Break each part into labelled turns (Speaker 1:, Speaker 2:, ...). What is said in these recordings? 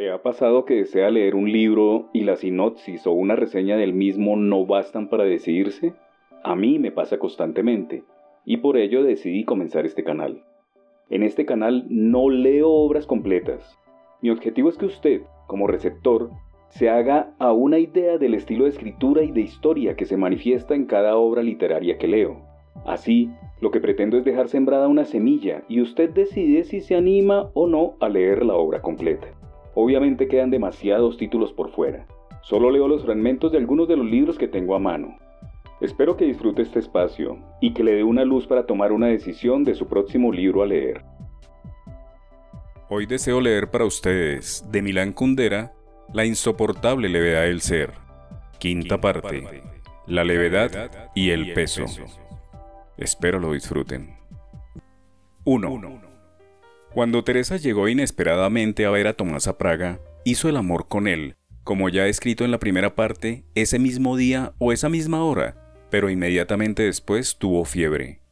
Speaker 1: ¿Le ha pasado que desea leer un libro y la sinopsis o una reseña del mismo no bastan para decidirse? A mí me pasa constantemente, y por ello decidí comenzar este canal. En este canal no leo obras completas. Mi objetivo es que usted, como receptor, se haga a una idea del estilo de escritura y de historia que se manifiesta en cada obra literaria que leo. Así, lo que pretendo es dejar sembrada una semilla y usted decide si se anima o no a leer la obra completa. Obviamente quedan demasiados títulos por fuera. Solo leo los fragmentos de algunos de los libros que tengo a mano. Espero que disfrute este espacio y que le dé una luz para tomar una decisión de su próximo libro a leer.
Speaker 2: Hoy deseo leer para ustedes, de Milán Kundera, La insoportable levedad del ser. Quinta parte. La levedad y el peso. Espero lo disfruten. 1. Cuando Teresa llegó inesperadamente a ver a Tomás a Praga, hizo el amor con él, como ya escrito en la primera parte, ese mismo día o esa misma hora, pero inmediatamente después tuvo fiebre.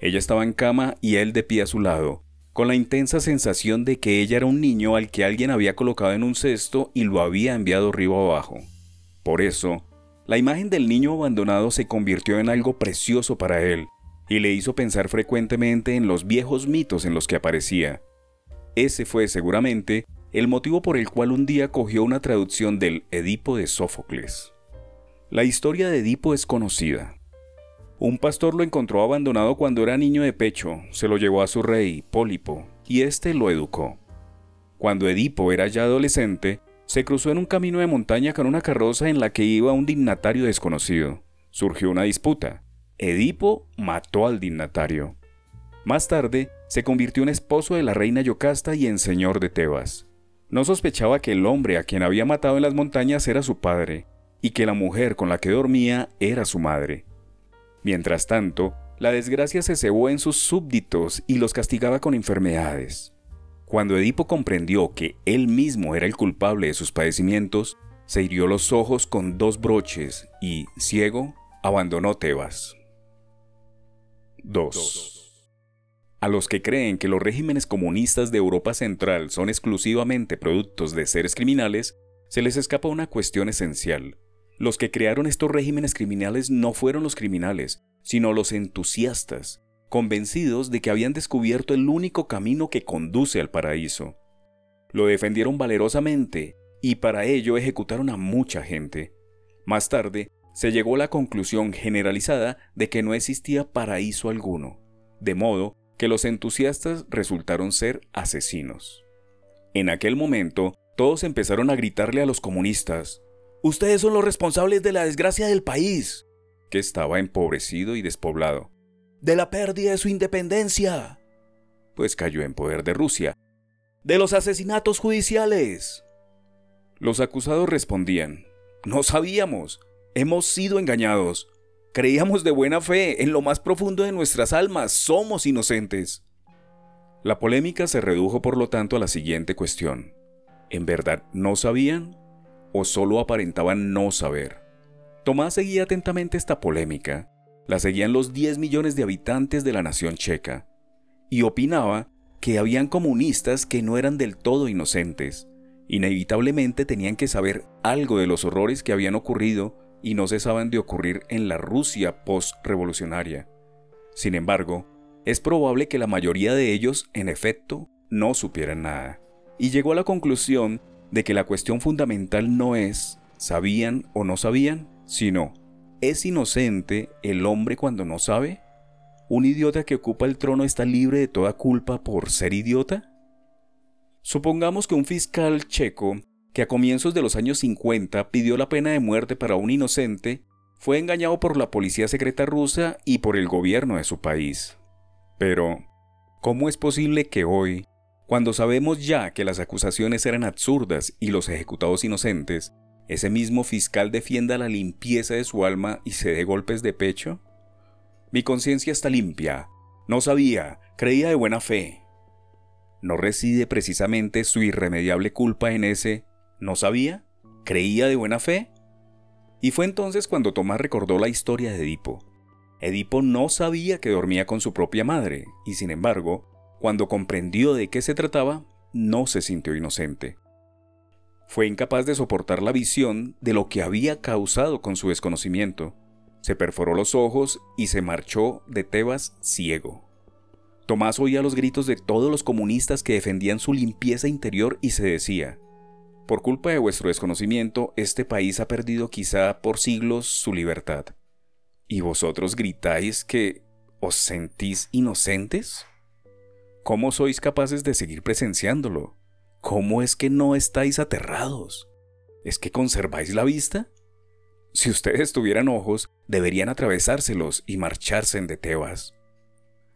Speaker 2: Ella estaba en cama y él de pie a su lado, con la intensa sensación de que ella era un niño al que alguien había colocado en un cesto y lo había enviado río abajo. Por eso, la imagen del niño abandonado se convirtió en algo precioso para él, y le hizo pensar frecuentemente en los viejos mitos en los que aparecía. Ese fue seguramente el motivo por el cual un día cogió una traducción del Edipo de Sófocles. La historia de Edipo es conocida. Un pastor lo encontró abandonado cuando era niño de pecho, se lo llevó a su rey, Pólipo, y éste lo educó. Cuando Edipo era ya adolescente, se cruzó en un camino de montaña con una carroza en la que iba un dignatario desconocido. Surgió una disputa. Edipo mató al dignatario. Más tarde, se convirtió en esposo de la reina Yocasta y en señor de Tebas. No sospechaba que el hombre a quien había matado en las montañas era su padre, y que la mujer con la que dormía era su madre. Mientras tanto, la desgracia se cebó en sus súbditos y los castigaba con enfermedades. Cuando Edipo comprendió que él mismo era el culpable de sus padecimientos, se hirió los ojos con dos broches y, ciego, abandonó Tebas. 2. A los que creen que los regímenes comunistas de Europa Central son exclusivamente productos de seres criminales, se les escapa una cuestión esencial. Los que crearon estos regímenes criminales no fueron los criminales, sino los entusiastas, convencidos de que habían descubierto el único camino que conduce al paraíso. Lo defendieron valerosamente y para ello ejecutaron a mucha gente. Más tarde, se llegó a la conclusión generalizada de que no existía paraíso alguno, de modo que los entusiastas resultaron ser asesinos. En aquel momento, todos empezaron a gritarle a los comunistas, Ustedes son los responsables de la desgracia del país, que estaba empobrecido y despoblado, de la pérdida de su independencia, pues cayó en poder de Rusia, de los asesinatos judiciales. Los acusados respondían, No sabíamos, Hemos sido engañados. Creíamos de buena fe, en lo más profundo de nuestras almas, somos inocentes. La polémica se redujo por lo tanto a la siguiente cuestión. ¿En verdad no sabían o solo aparentaban no saber? Tomás seguía atentamente esta polémica. La seguían los 10 millones de habitantes de la nación checa. Y opinaba que habían comunistas que no eran del todo inocentes. Inevitablemente tenían que saber algo de los horrores que habían ocurrido y no cesaban de ocurrir en la Rusia post-revolucionaria. Sin embargo, es probable que la mayoría de ellos, en efecto, no supieran nada. Y llegó a la conclusión de que la cuestión fundamental no es sabían o no sabían, sino ¿es inocente el hombre cuando no sabe? ¿Un idiota que ocupa el trono está libre de toda culpa por ser idiota? Supongamos que un fiscal checo que a comienzos de los años 50 pidió la pena de muerte para un inocente, fue engañado por la policía secreta rusa y por el gobierno de su país. Pero, ¿cómo es posible que hoy, cuando sabemos ya que las acusaciones eran absurdas y los ejecutados inocentes, ese mismo fiscal defienda la limpieza de su alma y se dé golpes de pecho? Mi conciencia está limpia. No sabía, creía de buena fe. ¿No reside precisamente su irremediable culpa en ese ¿No sabía? ¿Creía de buena fe? Y fue entonces cuando Tomás recordó la historia de Edipo. Edipo no sabía que dormía con su propia madre, y sin embargo, cuando comprendió de qué se trataba, no se sintió inocente. Fue incapaz de soportar la visión de lo que había causado con su desconocimiento. Se perforó los ojos y se marchó de Tebas ciego. Tomás oía los gritos de todos los comunistas que defendían su limpieza interior y se decía, por culpa de vuestro desconocimiento, este país ha perdido quizá por siglos su libertad. ¿Y vosotros gritáis que os sentís inocentes? ¿Cómo sois capaces de seguir presenciándolo? ¿Cómo es que no estáis aterrados? ¿Es que conserváis la vista? Si ustedes tuvieran ojos, deberían atravesárselos y marcharse de Tebas.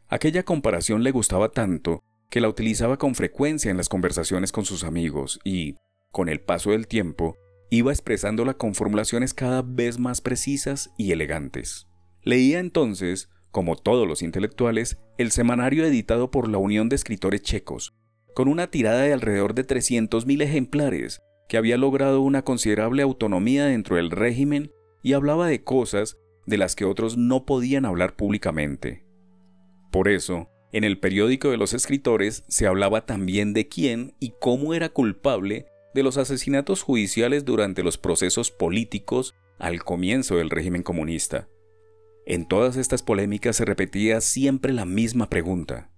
Speaker 2: Aquella comparación le gustaba tanto que la utilizaba con frecuencia en las conversaciones con sus amigos y, con el paso del tiempo, iba expresándola con formulaciones cada vez más precisas y elegantes. Leía entonces, como todos los intelectuales, el semanario editado por la Unión de Escritores Checos, con una tirada de alrededor de 300.000 ejemplares, que había logrado una considerable autonomía dentro del régimen y hablaba de cosas de las que otros no podían hablar públicamente. Por eso, en el periódico de los escritores se hablaba también de quién y cómo era culpable de los asesinatos judiciales durante los procesos políticos al comienzo del régimen comunista. En todas estas polémicas se repetía siempre la misma pregunta.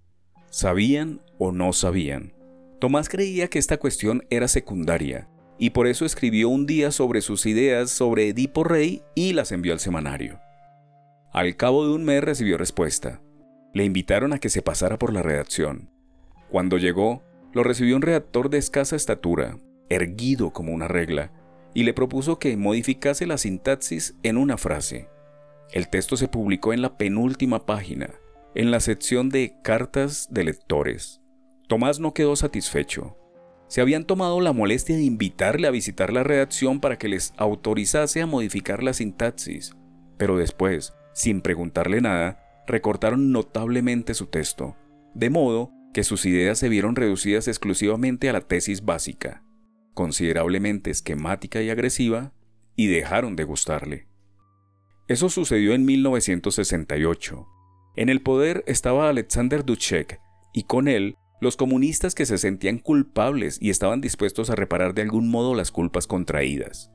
Speaker 2: ¿Sabían o no sabían? Tomás creía que esta cuestión era secundaria, y por eso escribió un día sobre sus ideas sobre Edipo Rey y las envió al semanario. Al cabo de un mes recibió respuesta. Le invitaron a que se pasara por la redacción. Cuando llegó, lo recibió un redactor de escasa estatura, erguido como una regla, y le propuso que modificase la sintaxis en una frase. El texto se publicó en la penúltima página, en la sección de cartas de lectores. Tomás no quedó satisfecho. Se habían tomado la molestia de invitarle a visitar la redacción para que les autorizase a modificar la sintaxis, pero después, sin preguntarle nada, recortaron notablemente su texto, de modo que sus ideas se vieron reducidas exclusivamente a la tesis básica considerablemente esquemática y agresiva, y dejaron de gustarle. Eso sucedió en 1968. En el poder estaba Alexander Dubček, y con él los comunistas que se sentían culpables y estaban dispuestos a reparar de algún modo las culpas contraídas.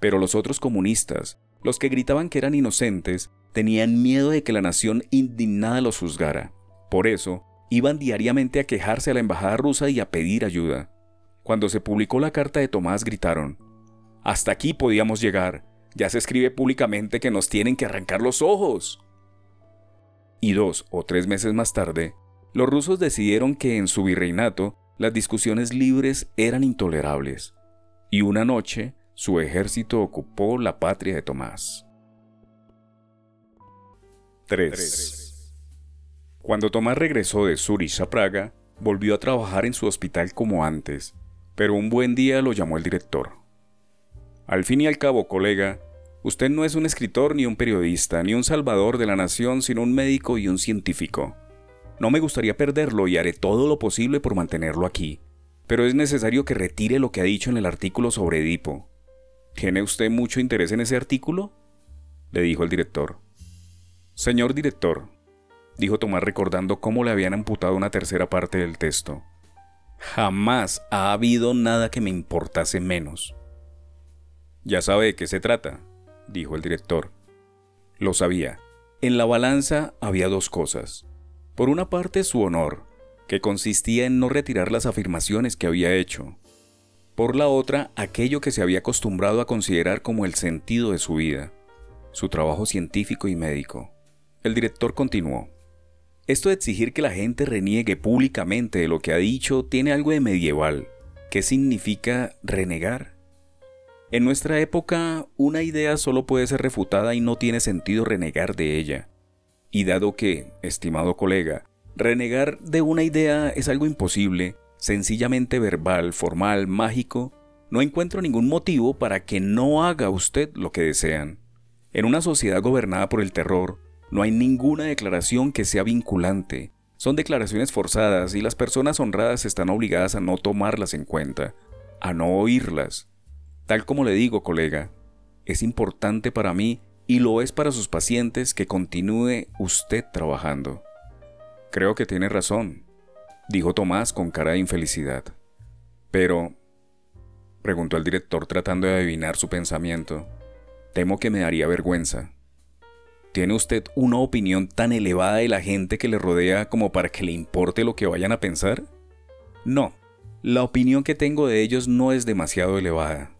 Speaker 2: Pero los otros comunistas, los que gritaban que eran inocentes, tenían miedo de que la nación indignada los juzgara. Por eso, iban diariamente a quejarse a la embajada rusa y a pedir ayuda. Cuando se publicó la carta de Tomás gritaron, Hasta aquí podíamos llegar, ya se escribe públicamente que nos tienen que arrancar los ojos. Y dos o tres meses más tarde, los rusos decidieron que en su virreinato las discusiones libres eran intolerables, y una noche su ejército ocupó la patria de Tomás. 3. Cuando Tomás regresó de Zurich a Praga, volvió a trabajar en su hospital como antes, pero un buen día lo llamó el director. Al fin y al cabo, colega, usted no es un escritor ni un periodista, ni un salvador de la nación, sino un médico y un científico. No me gustaría perderlo y haré todo lo posible por mantenerlo aquí, pero es necesario que retire lo que ha dicho en el artículo sobre Edipo. ¿Tiene usted mucho interés en ese artículo? le dijo el director. Señor director, dijo Tomás recordando cómo le habían amputado una tercera parte del texto. Jamás ha habido nada que me importase menos. Ya sabe de qué se trata, dijo el director. Lo sabía. En la balanza había dos cosas. Por una parte su honor, que consistía en no retirar las afirmaciones que había hecho. Por la otra, aquello que se había acostumbrado a considerar como el sentido de su vida, su trabajo científico y médico. El director continuó. Esto de exigir que la gente reniegue públicamente de lo que ha dicho tiene algo de medieval. ¿Qué significa renegar? En nuestra época, una idea solo puede ser refutada y no tiene sentido renegar de ella. Y dado que, estimado colega, renegar de una idea es algo imposible, sencillamente verbal, formal, mágico, no encuentro ningún motivo para que no haga usted lo que desean. En una sociedad gobernada por el terror, no hay ninguna declaración que sea vinculante. Son declaraciones forzadas y las personas honradas están obligadas a no tomarlas en cuenta, a no oírlas. Tal como le digo, colega, es importante para mí y lo es para sus pacientes que continúe usted trabajando. Creo que tiene razón, dijo Tomás con cara de infelicidad. Pero, preguntó el director tratando de adivinar su pensamiento. Temo que me daría vergüenza. ¿Tiene usted una opinión tan elevada de la gente que le rodea como para que le importe lo que vayan a pensar? No, la opinión que tengo de ellos no es demasiado elevada.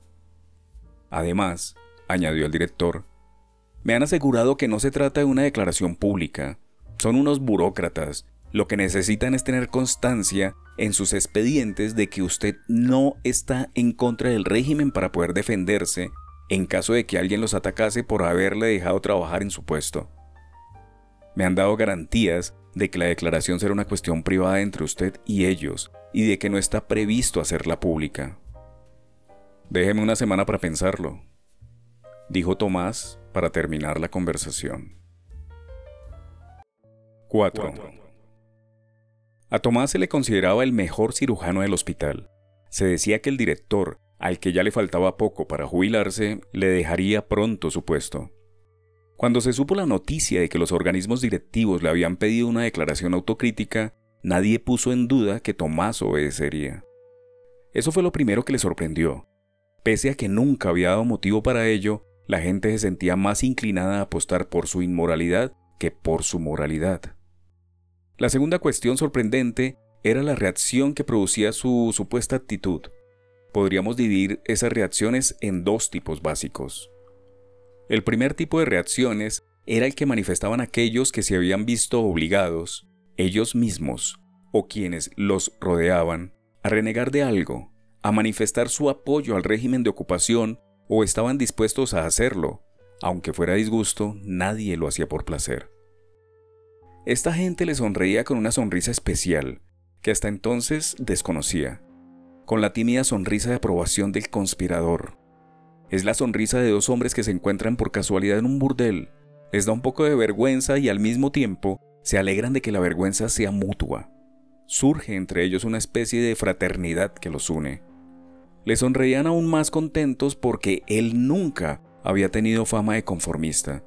Speaker 2: Además, añadió el director, me han asegurado que no se trata de una declaración pública. Son unos burócratas. Lo que necesitan es tener constancia en sus expedientes de que usted no está en contra del régimen para poder defenderse en caso de que alguien los atacase por haberle dejado trabajar en su puesto. Me han dado garantías de que la declaración será una cuestión privada entre usted y ellos y de que no está previsto hacerla pública. Déjeme una semana para pensarlo, dijo Tomás para terminar la conversación. 4. A Tomás se le consideraba el mejor cirujano del hospital. Se decía que el director, al que ya le faltaba poco para jubilarse, le dejaría pronto su puesto. Cuando se supo la noticia de que los organismos directivos le habían pedido una declaración autocrítica, nadie puso en duda que Tomás obedecería. Eso fue lo primero que le sorprendió. Pese a que nunca había dado motivo para ello, la gente se sentía más inclinada a apostar por su inmoralidad que por su moralidad. La segunda cuestión sorprendente era la reacción que producía su supuesta actitud podríamos dividir esas reacciones en dos tipos básicos. El primer tipo de reacciones era el que manifestaban aquellos que se habían visto obligados, ellos mismos, o quienes los rodeaban, a renegar de algo, a manifestar su apoyo al régimen de ocupación o estaban dispuestos a hacerlo, aunque fuera disgusto, nadie lo hacía por placer. Esta gente le sonreía con una sonrisa especial, que hasta entonces desconocía con la tímida sonrisa de aprobación del conspirador. Es la sonrisa de dos hombres que se encuentran por casualidad en un burdel. Les da un poco de vergüenza y al mismo tiempo se alegran de que la vergüenza sea mutua. Surge entre ellos una especie de fraternidad que los une. Le sonreían aún más contentos porque él nunca había tenido fama de conformista.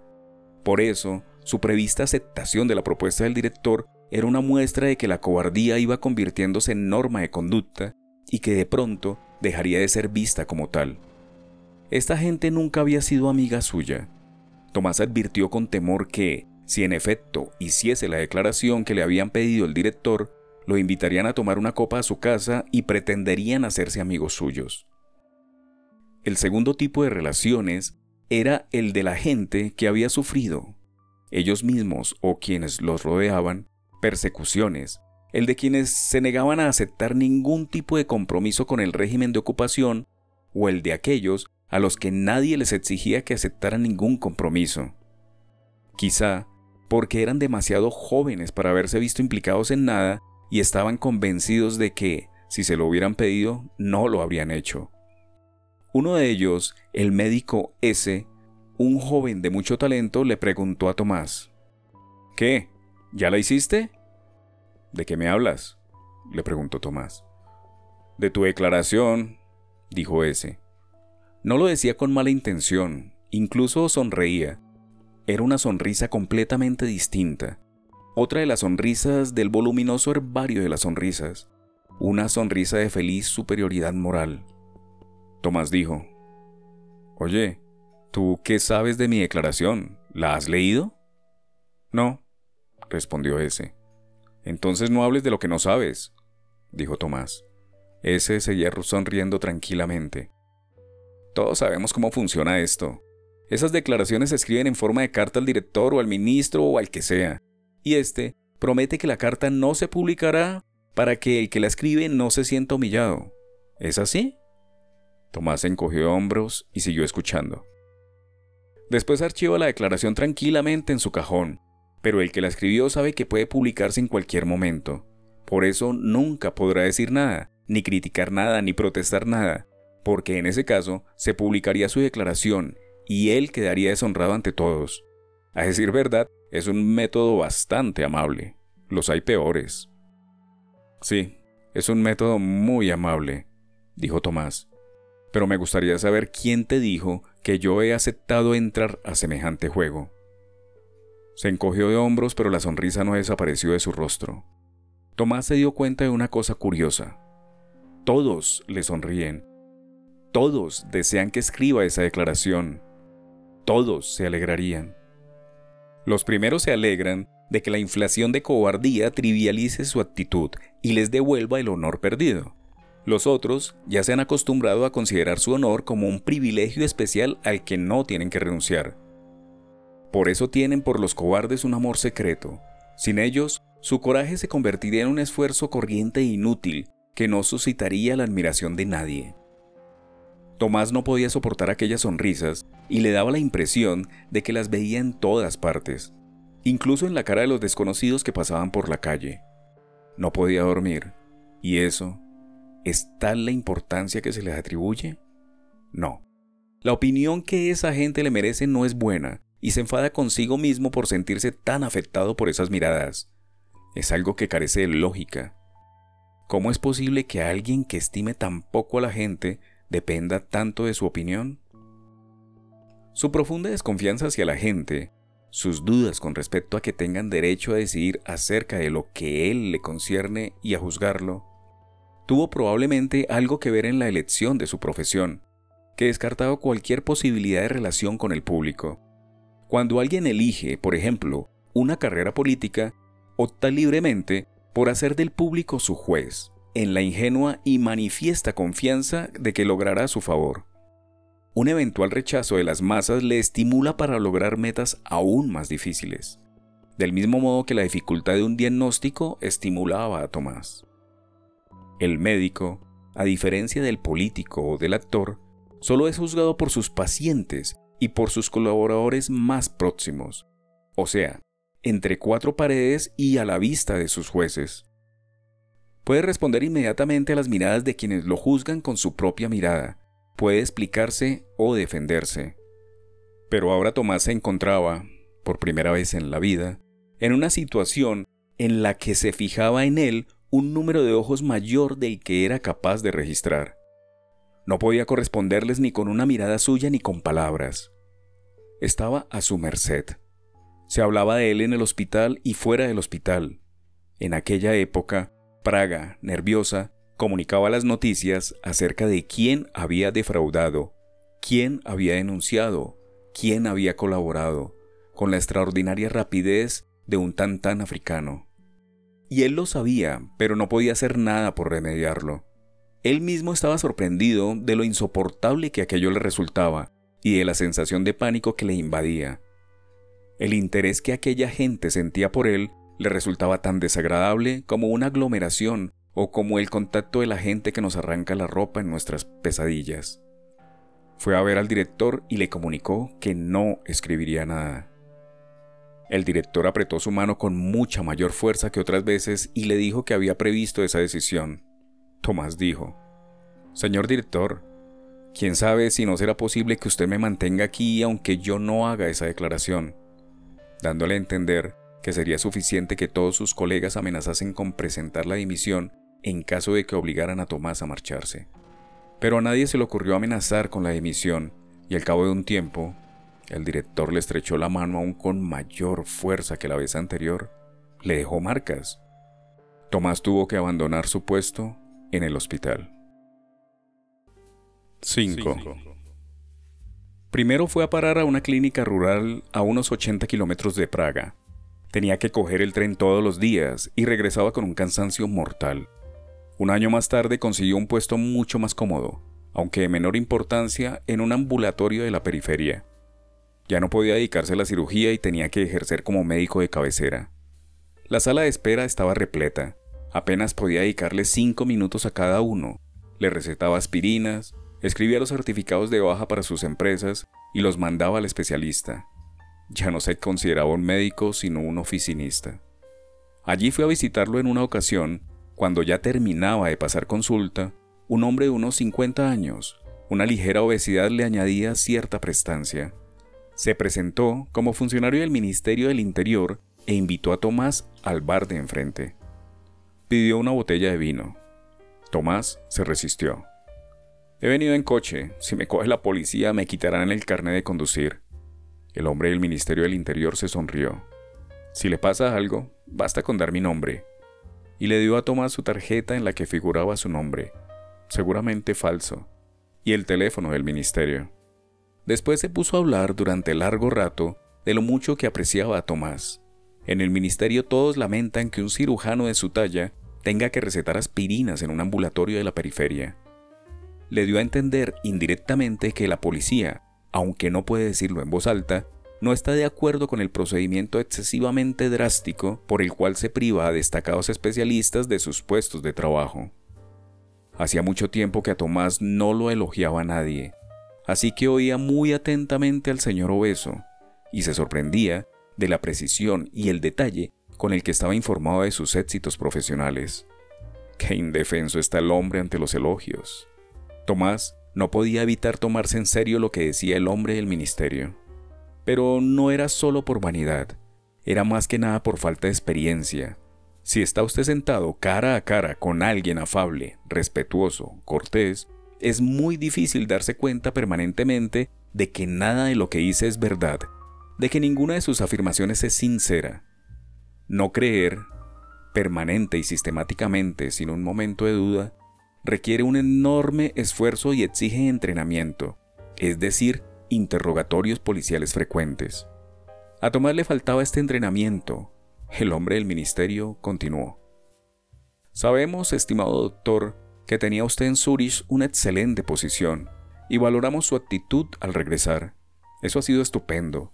Speaker 2: Por eso, su prevista aceptación de la propuesta del director era una muestra de que la cobardía iba convirtiéndose en norma de conducta y que de pronto dejaría de ser vista como tal. Esta gente nunca había sido amiga suya. Tomás advirtió con temor que, si en efecto hiciese la declaración que le habían pedido el director, lo invitarían a tomar una copa a su casa y pretenderían hacerse amigos suyos. El segundo tipo de relaciones era el de la gente que había sufrido, ellos mismos o quienes los rodeaban, persecuciones, el de quienes se negaban a aceptar ningún tipo de compromiso con el régimen de ocupación, o el de aquellos a los que nadie les exigía que aceptaran ningún compromiso. Quizá porque eran demasiado jóvenes para haberse visto implicados en nada y estaban convencidos de que, si se lo hubieran pedido, no lo habrían hecho. Uno de ellos, el médico S., un joven de mucho talento, le preguntó a Tomás, ¿Qué? ¿Ya la hiciste? ¿De qué me hablas? le preguntó Tomás. De tu declaración, dijo ese. No lo decía con mala intención, incluso sonreía. Era una sonrisa completamente distinta, otra de las sonrisas del voluminoso herbario de las sonrisas, una sonrisa de feliz superioridad moral. Tomás dijo, Oye, ¿tú qué sabes de mi declaración? ¿La has leído? No, respondió ese. Entonces no hables de lo que no sabes, dijo Tomás. Ese seguía sonriendo tranquilamente. Todos sabemos cómo funciona esto. Esas declaraciones se escriben en forma de carta al director o al ministro o al que sea, y este promete que la carta no se publicará para que el que la escribe no se sienta humillado. ¿Es así? Tomás encogió hombros y siguió escuchando. Después archiva la declaración tranquilamente en su cajón pero el que la escribió sabe que puede publicarse en cualquier momento. Por eso nunca podrá decir nada, ni criticar nada, ni protestar nada, porque en ese caso se publicaría su declaración y él quedaría deshonrado ante todos. A decir verdad, es un método bastante amable. Los hay peores. Sí, es un método muy amable, dijo Tomás. Pero me gustaría saber quién te dijo que yo he aceptado entrar a semejante juego. Se encogió de hombros, pero la sonrisa no desapareció de su rostro. Tomás se dio cuenta de una cosa curiosa. Todos le sonríen. Todos desean que escriba esa declaración. Todos se alegrarían. Los primeros se alegran de que la inflación de cobardía trivialice su actitud y les devuelva el honor perdido. Los otros ya se han acostumbrado a considerar su honor como un privilegio especial al que no tienen que renunciar. Por eso tienen por los cobardes un amor secreto. Sin ellos, su coraje se convertiría en un esfuerzo corriente e inútil que no suscitaría la admiración de nadie. Tomás no podía soportar aquellas sonrisas y le daba la impresión de que las veía en todas partes incluso en la cara de los desconocidos que pasaban por la calle. No podía dormir. ¿Y eso? ¿Es tal la importancia que se les atribuye? No. La opinión que esa gente le merece no es buena y se enfada consigo mismo por sentirse tan afectado por esas miradas. Es algo que carece de lógica. ¿Cómo es posible que alguien que estime tan poco a la gente dependa tanto de su opinión? Su profunda desconfianza hacia la gente sus dudas con respecto a que tengan derecho a decidir acerca de lo que él le concierne y a juzgarlo, tuvo probablemente algo que ver en la elección de su profesión, que descartaba cualquier posibilidad de relación con el público. Cuando alguien elige, por ejemplo, una carrera política, opta libremente por hacer del público su juez, en la ingenua y manifiesta confianza de que logrará su favor un eventual rechazo de las masas le estimula para lograr metas aún más difíciles, del mismo modo que la dificultad de un diagnóstico estimulaba a Tomás. El médico, a diferencia del político o del actor, solo es juzgado por sus pacientes y por sus colaboradores más próximos, o sea, entre cuatro paredes y a la vista de sus jueces. Puede responder inmediatamente a las miradas de quienes lo juzgan con su propia mirada, puede explicarse o defenderse. Pero ahora Tomás se encontraba, por primera vez en la vida, en una situación en la que se fijaba en él un número de ojos mayor del que era capaz de registrar. No podía corresponderles ni con una mirada suya ni con palabras. Estaba a su merced. Se hablaba de él en el hospital y fuera del hospital. En aquella época, Praga, nerviosa, comunicaba las noticias acerca de quién había defraudado, quién había denunciado, quién había colaborado, con la extraordinaria rapidez de un tantán africano. Y él lo sabía, pero no podía hacer nada por remediarlo. Él mismo estaba sorprendido de lo insoportable que aquello le resultaba y de la sensación de pánico que le invadía. El interés que aquella gente sentía por él le resultaba tan desagradable como una aglomeración o como el contacto de la gente que nos arranca la ropa en nuestras pesadillas. Fue a ver al director y le comunicó que no escribiría nada. El director apretó su mano con mucha mayor fuerza que otras veces y le dijo que había previsto esa decisión. Tomás dijo, Señor director, quién sabe si no será posible que usted me mantenga aquí aunque yo no haga esa declaración, dándole a entender que sería suficiente que todos sus colegas amenazasen con presentar la dimisión en caso de que obligaran a Tomás a marcharse. Pero a nadie se le ocurrió amenazar con la emisión, y al cabo de un tiempo, el director le estrechó la mano aún con mayor fuerza que la vez anterior. Le dejó marcas. Tomás tuvo que abandonar su puesto en el hospital. 5. Primero fue a parar a una clínica rural a unos 80 kilómetros de Praga. Tenía que coger el tren todos los días y regresaba con un cansancio mortal. Un año más tarde consiguió un puesto mucho más cómodo, aunque de menor importancia, en un ambulatorio de la periferia. Ya no podía dedicarse a la cirugía y tenía que ejercer como médico de cabecera. La sala de espera estaba repleta. Apenas podía dedicarle cinco minutos a cada uno. Le recetaba aspirinas, escribía los certificados de baja para sus empresas y los mandaba al especialista. Ya no se consideraba un médico, sino un oficinista. Allí fui a visitarlo en una ocasión cuando ya terminaba de pasar consulta, un hombre de unos 50 años, una ligera obesidad le añadía cierta prestancia. Se presentó como funcionario del Ministerio del Interior e invitó a Tomás al bar de enfrente. Pidió una botella de vino. Tomás se resistió. He venido en coche. Si me coge la policía me quitarán el carnet de conducir. El hombre del Ministerio del Interior se sonrió. Si le pasa algo, basta con dar mi nombre y le dio a Tomás su tarjeta en la que figuraba su nombre, seguramente falso. y el teléfono del ministerio. Después se puso a hablar durante largo rato de lo mucho que apreciaba a Tomás. En el ministerio todos lamentan que un cirujano de su talla tenga que recetar aspirinas en un ambulatorio de la periferia. Le dio a entender indirectamente que la policía, aunque no puede decirlo en voz alta, no está de acuerdo con el procedimiento excesivamente drástico por el cual se priva a destacados especialistas de sus puestos de trabajo. Hacía mucho tiempo que a Tomás no lo elogiaba nadie, así que oía muy atentamente al señor obeso y se sorprendía de la precisión y el detalle con el que estaba informado de sus éxitos profesionales. Qué indefenso está el hombre ante los elogios. Tomás no podía evitar tomarse en serio lo que decía el hombre del ministerio. Pero no era solo por vanidad, era más que nada por falta de experiencia. Si está usted sentado cara a cara con alguien afable, respetuoso, cortés, es muy difícil darse cuenta permanentemente de que nada de lo que dice es verdad, de que ninguna de sus afirmaciones es sincera. No creer, permanente y sistemáticamente, sin un momento de duda, requiere un enorme esfuerzo y exige entrenamiento, es decir, interrogatorios policiales frecuentes. A Tomás le faltaba este entrenamiento. El hombre del ministerio continuó. Sabemos, estimado doctor, que tenía usted en Zurich una excelente posición y valoramos su actitud al regresar. Eso ha sido estupendo.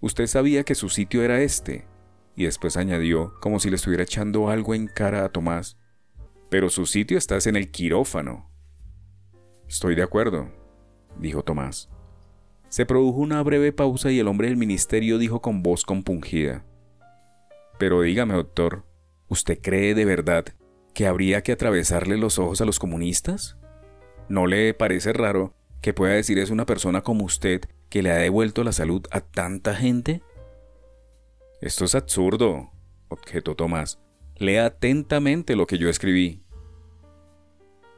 Speaker 2: Usted sabía que su sitio era este. Y después añadió, como si le estuviera echando algo en cara a Tomás. Pero su sitio está en el quirófano. Estoy de acuerdo, dijo Tomás. Se produjo una breve pausa y el hombre del ministerio dijo con voz compungida. Pero dígame, doctor, ¿usted cree de verdad que habría que atravesarle los ojos a los comunistas? ¿No le parece raro que pueda decir es una persona como usted que le ha devuelto la salud a tanta gente? Esto es absurdo, objetó Tomás. Lea atentamente lo que yo escribí.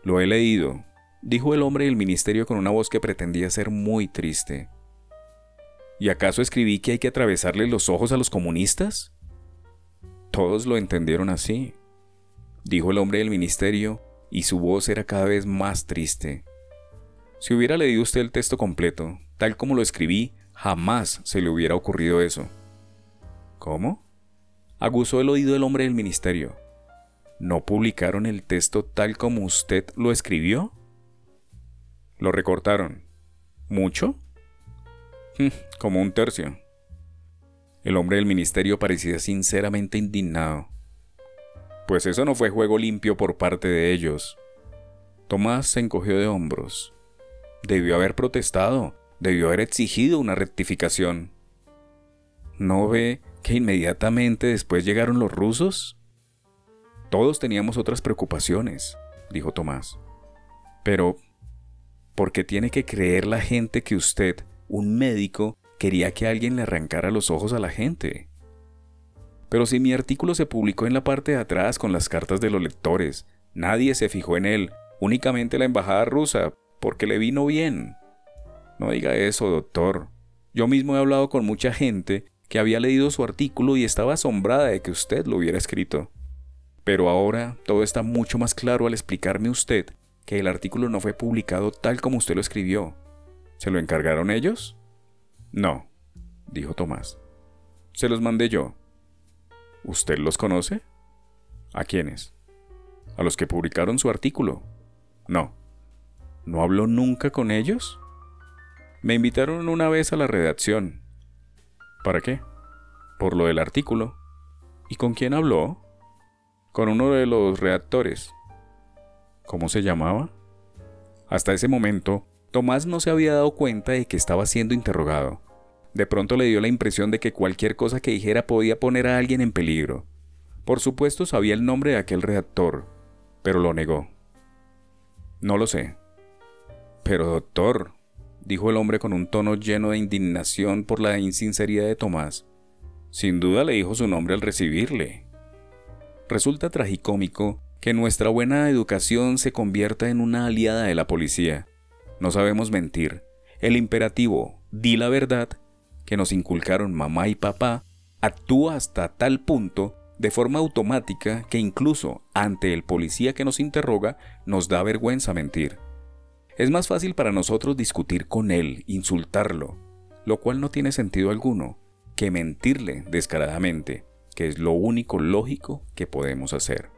Speaker 2: Lo he leído, dijo el hombre del ministerio con una voz que pretendía ser muy triste. ¿Y acaso escribí que hay que atravesarle los ojos a los comunistas? Todos lo entendieron así, dijo el hombre del ministerio, y su voz era cada vez más triste. Si hubiera leído usted el texto completo, tal como lo escribí, jamás se le hubiera ocurrido eso. ¿Cómo? Aguzó el oído el hombre del ministerio. ¿No publicaron el texto tal como usted lo escribió? Lo recortaron. ¿Mucho? Hmm, como un tercio. El hombre del ministerio parecía sinceramente indignado. Pues eso no fue juego limpio por parte de ellos. Tomás se encogió de hombros. Debió haber protestado, debió haber exigido una rectificación. ¿No ve que inmediatamente después llegaron los rusos? Todos teníamos otras preocupaciones, dijo Tomás. Pero ¿Por qué tiene que creer la gente que usted, un médico, quería que alguien le arrancara los ojos a la gente? Pero si mi artículo se publicó en la parte de atrás con las cartas de los lectores, nadie se fijó en él, únicamente la embajada rusa, porque le vino bien. No diga eso, doctor. Yo mismo he hablado con mucha gente que había leído su artículo y estaba asombrada de que usted lo hubiera escrito. Pero ahora todo está mucho más claro al explicarme usted que el artículo no fue publicado tal como usted lo escribió. ¿Se lo encargaron ellos? No, dijo Tomás. Se los mandé yo. ¿Usted los conoce? ¿A quiénes? ¿A los que publicaron su artículo? No. ¿No habló nunca con ellos? Me invitaron una vez a la redacción. ¿Para qué? Por lo del artículo. ¿Y con quién habló? Con uno de los redactores. ¿Cómo se llamaba? Hasta ese momento, Tomás no se había dado cuenta de que estaba siendo interrogado. De pronto le dio la impresión de que cualquier cosa que dijera podía poner a alguien en peligro. Por supuesto sabía el nombre de aquel redactor, pero lo negó. No lo sé. Pero doctor, dijo el hombre con un tono lleno de indignación por la insinceridad de Tomás. Sin duda le dijo su nombre al recibirle. Resulta tragicómico que nuestra buena educación se convierta en una aliada de la policía. No sabemos mentir. El imperativo, di la verdad, que nos inculcaron mamá y papá, actúa hasta tal punto de forma automática que incluso ante el policía que nos interroga nos da vergüenza mentir. Es más fácil para nosotros discutir con él, insultarlo, lo cual no tiene sentido alguno, que mentirle descaradamente, que es lo único lógico que podemos hacer.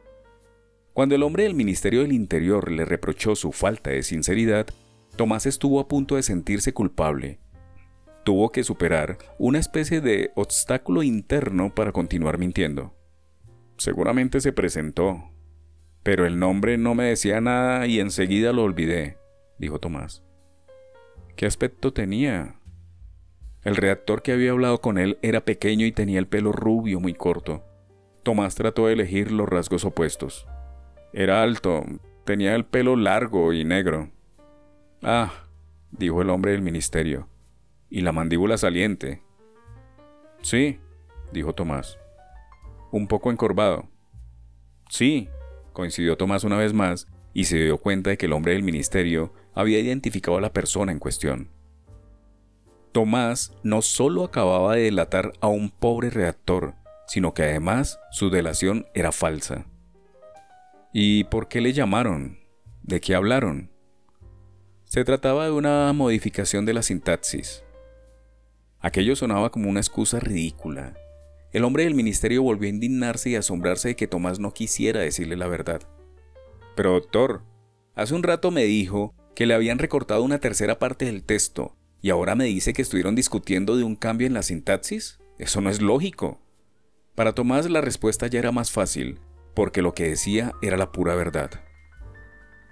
Speaker 2: Cuando el hombre del Ministerio del Interior le reprochó su falta de sinceridad, Tomás estuvo a punto de sentirse culpable. Tuvo que superar una especie de obstáculo interno para continuar mintiendo. Seguramente se presentó, pero el nombre no me decía nada y enseguida lo olvidé, dijo Tomás. ¿Qué aspecto tenía? El redactor que había hablado con él era pequeño y tenía el pelo rubio muy corto. Tomás trató de elegir los rasgos opuestos. Era alto, tenía el pelo largo y negro. Ah, dijo el hombre del ministerio. ¿Y la mandíbula saliente? Sí, dijo Tomás. Un poco encorvado. Sí, coincidió Tomás una vez más y se dio cuenta de que el hombre del ministerio había identificado a la persona en cuestión. Tomás no solo acababa de delatar a un pobre redactor, sino que además su delación era falsa. ¿Y por qué le llamaron? ¿De qué hablaron? Se trataba de una modificación de la sintaxis. Aquello sonaba como una excusa ridícula. El hombre del ministerio volvió a indignarse y asombrarse de que Tomás no quisiera decirle la verdad. Pero doctor, hace un rato me dijo que le habían recortado una tercera parte del texto y ahora me dice que estuvieron discutiendo de un cambio en la sintaxis. Eso no es lógico. Para Tomás la respuesta ya era más fácil, porque lo que decía era la pura verdad.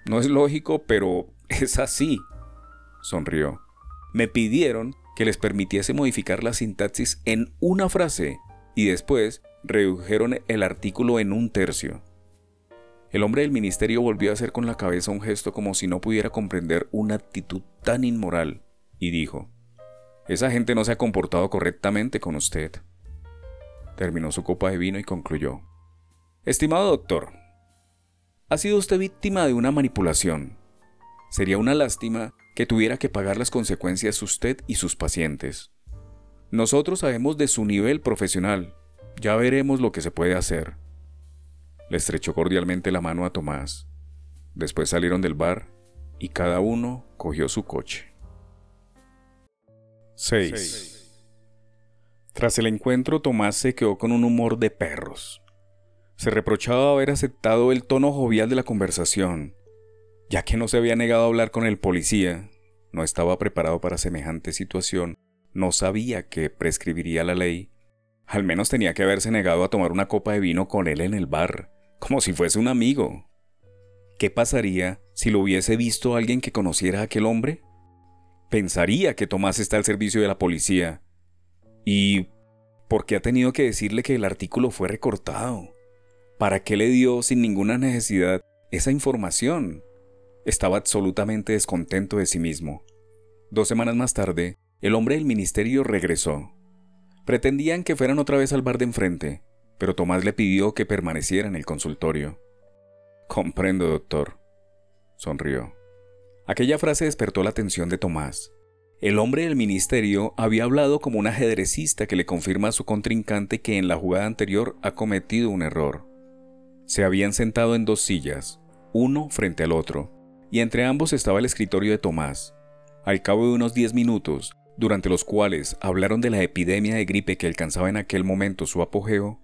Speaker 2: No es lógico, pero es así, sonrió. Me pidieron que les permitiese modificar la sintaxis en una frase y después redujeron el artículo en un tercio. El hombre del ministerio volvió a hacer con la cabeza un gesto como si no pudiera comprender una actitud tan inmoral y dijo, Esa gente no se ha comportado correctamente con usted. Terminó su copa de vino y concluyó, Estimado doctor, ha sido usted víctima de una manipulación. Sería una lástima que tuviera que pagar las consecuencias usted y sus pacientes. Nosotros sabemos de su nivel profesional. Ya veremos lo que se puede hacer. Estrechó cordialmente la mano a Tomás. Después salieron del bar y cada uno cogió su coche. 6. Tras el encuentro, Tomás se quedó con un humor de perros. Se reprochaba haber aceptado el tono jovial de la conversación, ya que no se había negado a hablar con el policía, no estaba preparado para semejante situación, no sabía que prescribiría la ley. Al menos tenía que haberse negado a tomar una copa de vino con él en el bar, como si fuese un amigo. ¿Qué pasaría si lo hubiese visto alguien que conociera a aquel hombre? Pensaría que Tomás está al servicio de la policía. ¿Y por qué ha tenido que decirle que el artículo fue recortado? ¿Para qué le dio sin ninguna necesidad esa información? Estaba absolutamente descontento de sí mismo. Dos semanas más tarde, el hombre del ministerio regresó. Pretendían que fueran otra vez al bar de enfrente, pero Tomás le pidió que permaneciera en el consultorio. Comprendo, doctor, sonrió. Aquella frase despertó la atención de Tomás. El hombre del ministerio había hablado como un ajedrecista que le confirma a su contrincante que en la jugada anterior ha cometido un error. Se habían sentado en dos sillas, uno frente al otro, y entre ambos estaba el escritorio de Tomás. Al cabo de unos diez minutos, durante los cuales hablaron de la epidemia de gripe que alcanzaba en aquel momento su apogeo,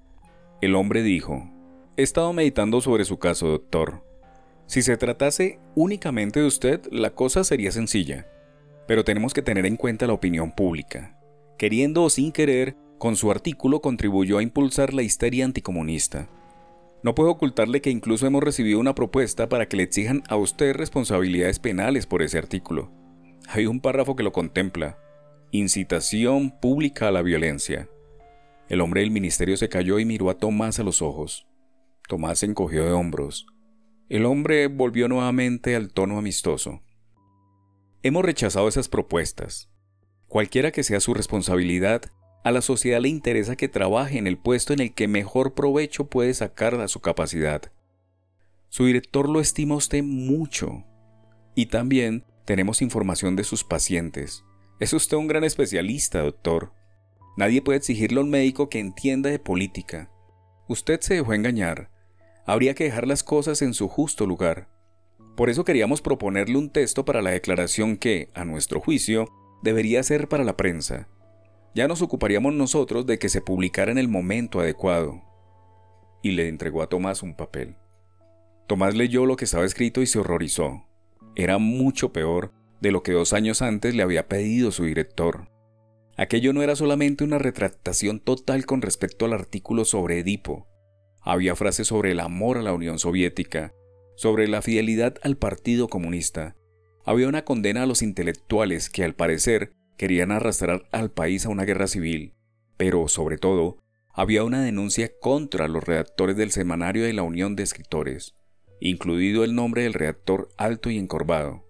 Speaker 2: el hombre dijo, He estado meditando sobre su caso, doctor. Si se tratase únicamente de usted, la cosa sería sencilla, pero tenemos que tener en cuenta la opinión pública. Queriendo o sin querer, con su artículo contribuyó a impulsar la histeria anticomunista. No puedo ocultarle que incluso hemos recibido una propuesta para que le exijan a usted responsabilidades penales por ese artículo. Hay un párrafo que lo contempla. Incitación pública a la violencia. El hombre del ministerio se cayó y miró a Tomás a los ojos. Tomás se encogió de hombros. El hombre volvió nuevamente al tono amistoso. Hemos rechazado esas propuestas. Cualquiera que sea su responsabilidad, a la sociedad le interesa que trabaje en el puesto en el que mejor provecho puede sacar a su capacidad. Su director lo estima usted mucho. Y también tenemos información de sus pacientes. Es usted un gran especialista, doctor. Nadie puede exigirle a un médico que entienda de política. Usted se dejó engañar. Habría que dejar las cosas en su justo lugar. Por eso queríamos proponerle un texto para la declaración que, a nuestro juicio, debería ser para la prensa. Ya nos ocuparíamos nosotros de que se publicara en el momento adecuado. Y le entregó a Tomás un papel. Tomás leyó lo que estaba escrito y se horrorizó. Era mucho peor de lo que dos años antes le había pedido su director. Aquello no era solamente una retractación total con respecto al artículo sobre Edipo. Había frases sobre el amor a la Unión Soviética, sobre la fidelidad al Partido Comunista. Había una condena a los intelectuales que al parecer querían arrastrar al país a una guerra civil, pero sobre todo, había una denuncia contra los redactores del semanario de la Unión de Escritores, incluido el nombre del redactor alto y encorvado.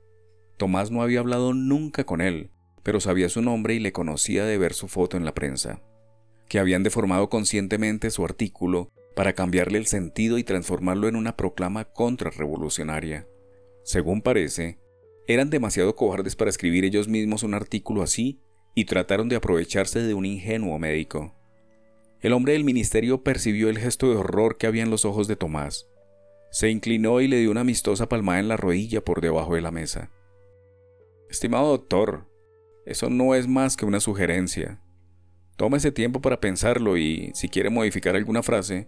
Speaker 2: Tomás no había hablado nunca con él, pero sabía su nombre y le conocía de ver su foto en la prensa. Que habían deformado conscientemente su artículo para cambiarle el sentido y transformarlo en una proclama contrarrevolucionaria. Según parece, eran demasiado cobardes para escribir ellos mismos un artículo así y trataron de aprovecharse de un ingenuo médico. El hombre del ministerio percibió el gesto de horror que había en los ojos de Tomás. Se inclinó y le dio una amistosa palmada en la rodilla por debajo de la mesa. Estimado doctor, eso no es más que una sugerencia. Tómese tiempo para pensarlo y, si quiere modificar alguna frase,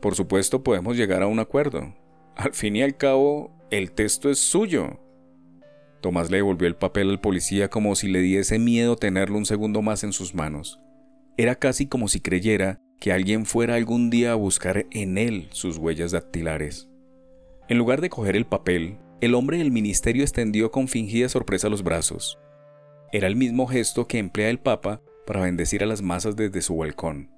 Speaker 2: por supuesto podemos llegar a un acuerdo. Al fin y al cabo, el texto es suyo. Tomás le devolvió el papel al policía como si le diese miedo tenerlo un segundo más en sus manos. Era casi como si creyera que alguien fuera algún día a buscar en él sus huellas dactilares. En lugar de coger el papel, el hombre del ministerio extendió con fingida sorpresa los brazos. Era el mismo gesto que emplea el Papa para bendecir a las masas desde su balcón.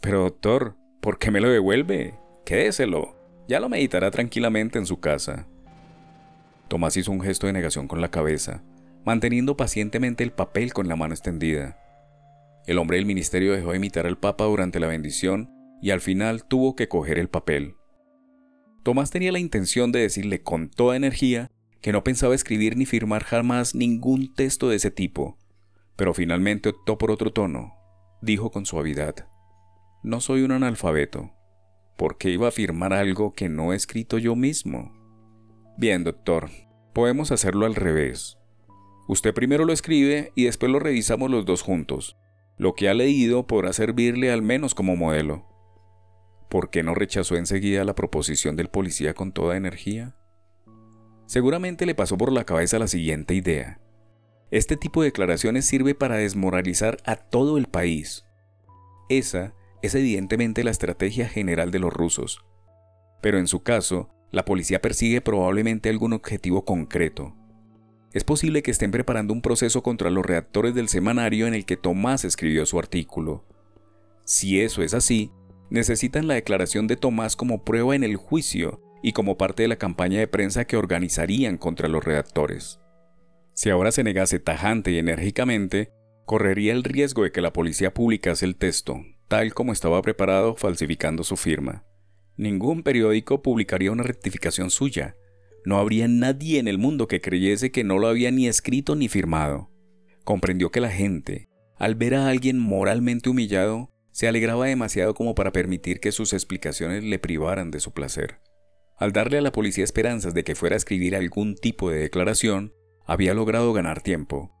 Speaker 2: Pero doctor, ¿por qué me lo devuelve? Quédeselo. Ya lo meditará tranquilamente en su casa. Tomás hizo un gesto de negación con la cabeza, manteniendo pacientemente el papel con la mano extendida. El hombre del ministerio dejó de imitar al Papa durante la bendición y al final tuvo que coger el papel. Tomás tenía la intención de decirle con toda energía que no pensaba escribir ni firmar jamás ningún texto de ese tipo, pero finalmente optó por otro tono. Dijo con suavidad, No soy un analfabeto. ¿Por qué iba a firmar algo que no he escrito yo mismo? Bien, doctor, podemos hacerlo al revés. Usted primero lo escribe y después lo revisamos los dos juntos. Lo que ha leído podrá servirle al menos como modelo. ¿Por qué no rechazó enseguida la proposición del policía con toda energía? Seguramente le pasó por la cabeza la siguiente idea. Este tipo de declaraciones sirve para desmoralizar a todo el país. Esa es evidentemente la estrategia general de los rusos. Pero en su caso, la policía persigue probablemente algún objetivo concreto. Es posible que estén preparando un proceso contra los redactores del semanario en el que Tomás escribió su artículo. Si eso es así, necesitan la declaración de Tomás como prueba en el juicio y como parte de la campaña de prensa que organizarían contra los redactores. Si ahora se negase tajante y enérgicamente, correría el riesgo de que la policía publicase el texto, tal como estaba preparado falsificando su firma. Ningún periódico publicaría una rectificación suya. No habría nadie en el mundo que creyese que no lo había ni escrito ni firmado. Comprendió que la gente, al ver a alguien moralmente humillado, se alegraba demasiado como para permitir que sus explicaciones le privaran de su placer. Al darle a la policía esperanzas de que fuera a escribir algún tipo de declaración, había logrado ganar tiempo.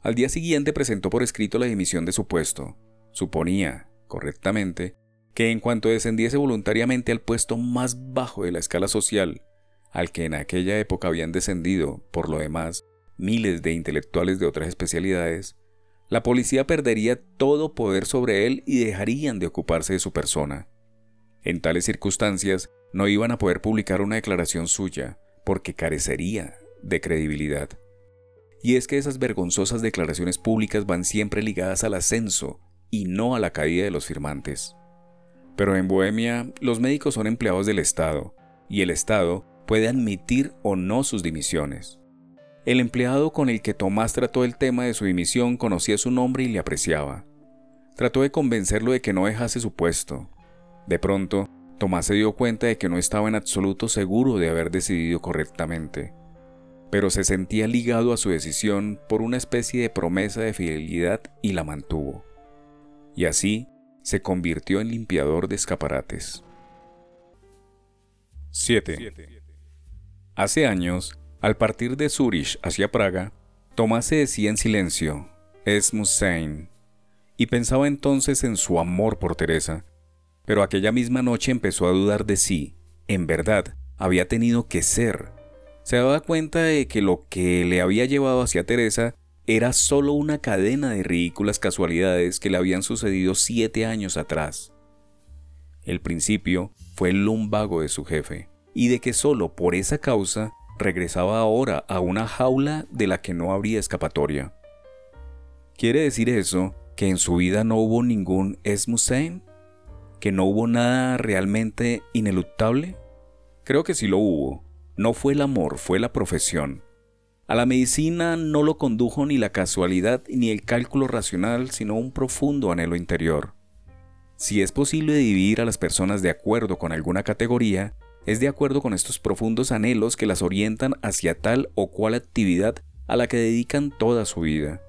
Speaker 2: Al día siguiente presentó por escrito la dimisión de su puesto. Suponía, correctamente, que en cuanto descendiese voluntariamente al puesto más bajo de la escala social, al que en aquella época habían descendido, por lo demás, miles de intelectuales de otras especialidades, la policía perdería todo poder sobre él y dejarían de ocuparse de su persona. En tales circunstancias, no iban a poder publicar una declaración suya, porque carecería de credibilidad. Y es que esas vergonzosas declaraciones públicas van siempre ligadas al ascenso y no a la caída de los firmantes. Pero en Bohemia, los médicos son empleados del Estado, y el Estado puede admitir o no sus dimisiones. El empleado con el que Tomás trató el tema de su dimisión conocía su nombre y le apreciaba. Trató de convencerlo de que no dejase su puesto. De pronto, Tomás se dio cuenta de que no estaba en absoluto seguro de haber decidido correctamente, pero se sentía ligado a su decisión por una especie de promesa de fidelidad y la mantuvo. Y así se convirtió en limpiador de escaparates. 7. Hace años, Al partir de Zurich hacia Praga, Tomás se decía en silencio, es Musain, y pensaba entonces en su amor por Teresa, pero aquella misma noche empezó a dudar de sí, en verdad, había tenido que ser. Se daba cuenta de que lo que le había llevado hacia Teresa era solo una cadena de ridículas casualidades que le habían sucedido siete años atrás. El principio fue el lumbago de su jefe, y de que solo por esa causa regresaba ahora a una jaula de la que no habría escapatoria. ¿Quiere decir eso que en su vida no hubo ningún Esmusein? ¿Que no hubo nada realmente ineluctable? Creo que sí lo hubo. No fue el amor, fue la profesión. A la medicina no lo condujo ni la casualidad ni el cálculo racional, sino un profundo anhelo interior. Si es posible dividir a las personas de acuerdo con alguna categoría, es de acuerdo con estos profundos anhelos que las orientan hacia tal o cual actividad a la que dedican toda su vida.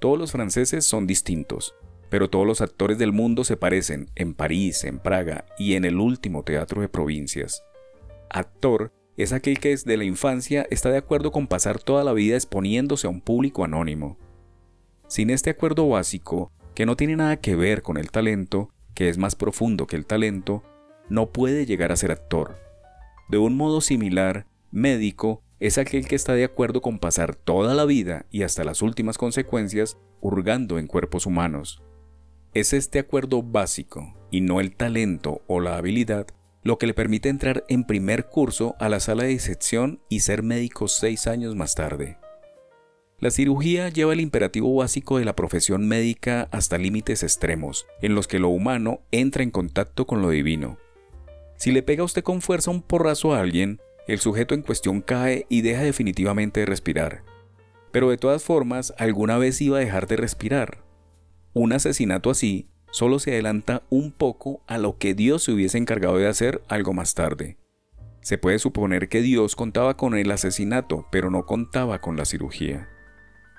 Speaker 2: Todos los franceses son distintos, pero todos los actores del mundo se parecen en París, en Praga y en el último teatro de provincias. Actor es aquel que desde la infancia está de acuerdo con pasar toda la vida exponiéndose a un público anónimo. Sin este acuerdo básico, que no tiene nada que ver con el talento, que es más profundo que el talento, no puede llegar a ser actor. De un modo similar, médico es aquel que está de acuerdo con pasar toda la vida y hasta las últimas consecuencias hurgando en cuerpos humanos. Es este acuerdo básico, y no el talento o la habilidad, lo que le permite entrar en primer curso a la sala de disección y ser médico seis años más tarde. La cirugía lleva el imperativo básico de la profesión médica hasta límites extremos, en los que lo humano entra en contacto con lo divino. Si le pega usted con fuerza un porrazo a alguien, el sujeto en cuestión cae y deja definitivamente de respirar. Pero de todas formas, alguna vez iba a dejar de respirar. Un asesinato así solo se adelanta un poco a lo que Dios se hubiese encargado de hacer algo más tarde. Se puede suponer que Dios contaba con el asesinato, pero no contaba con la cirugía.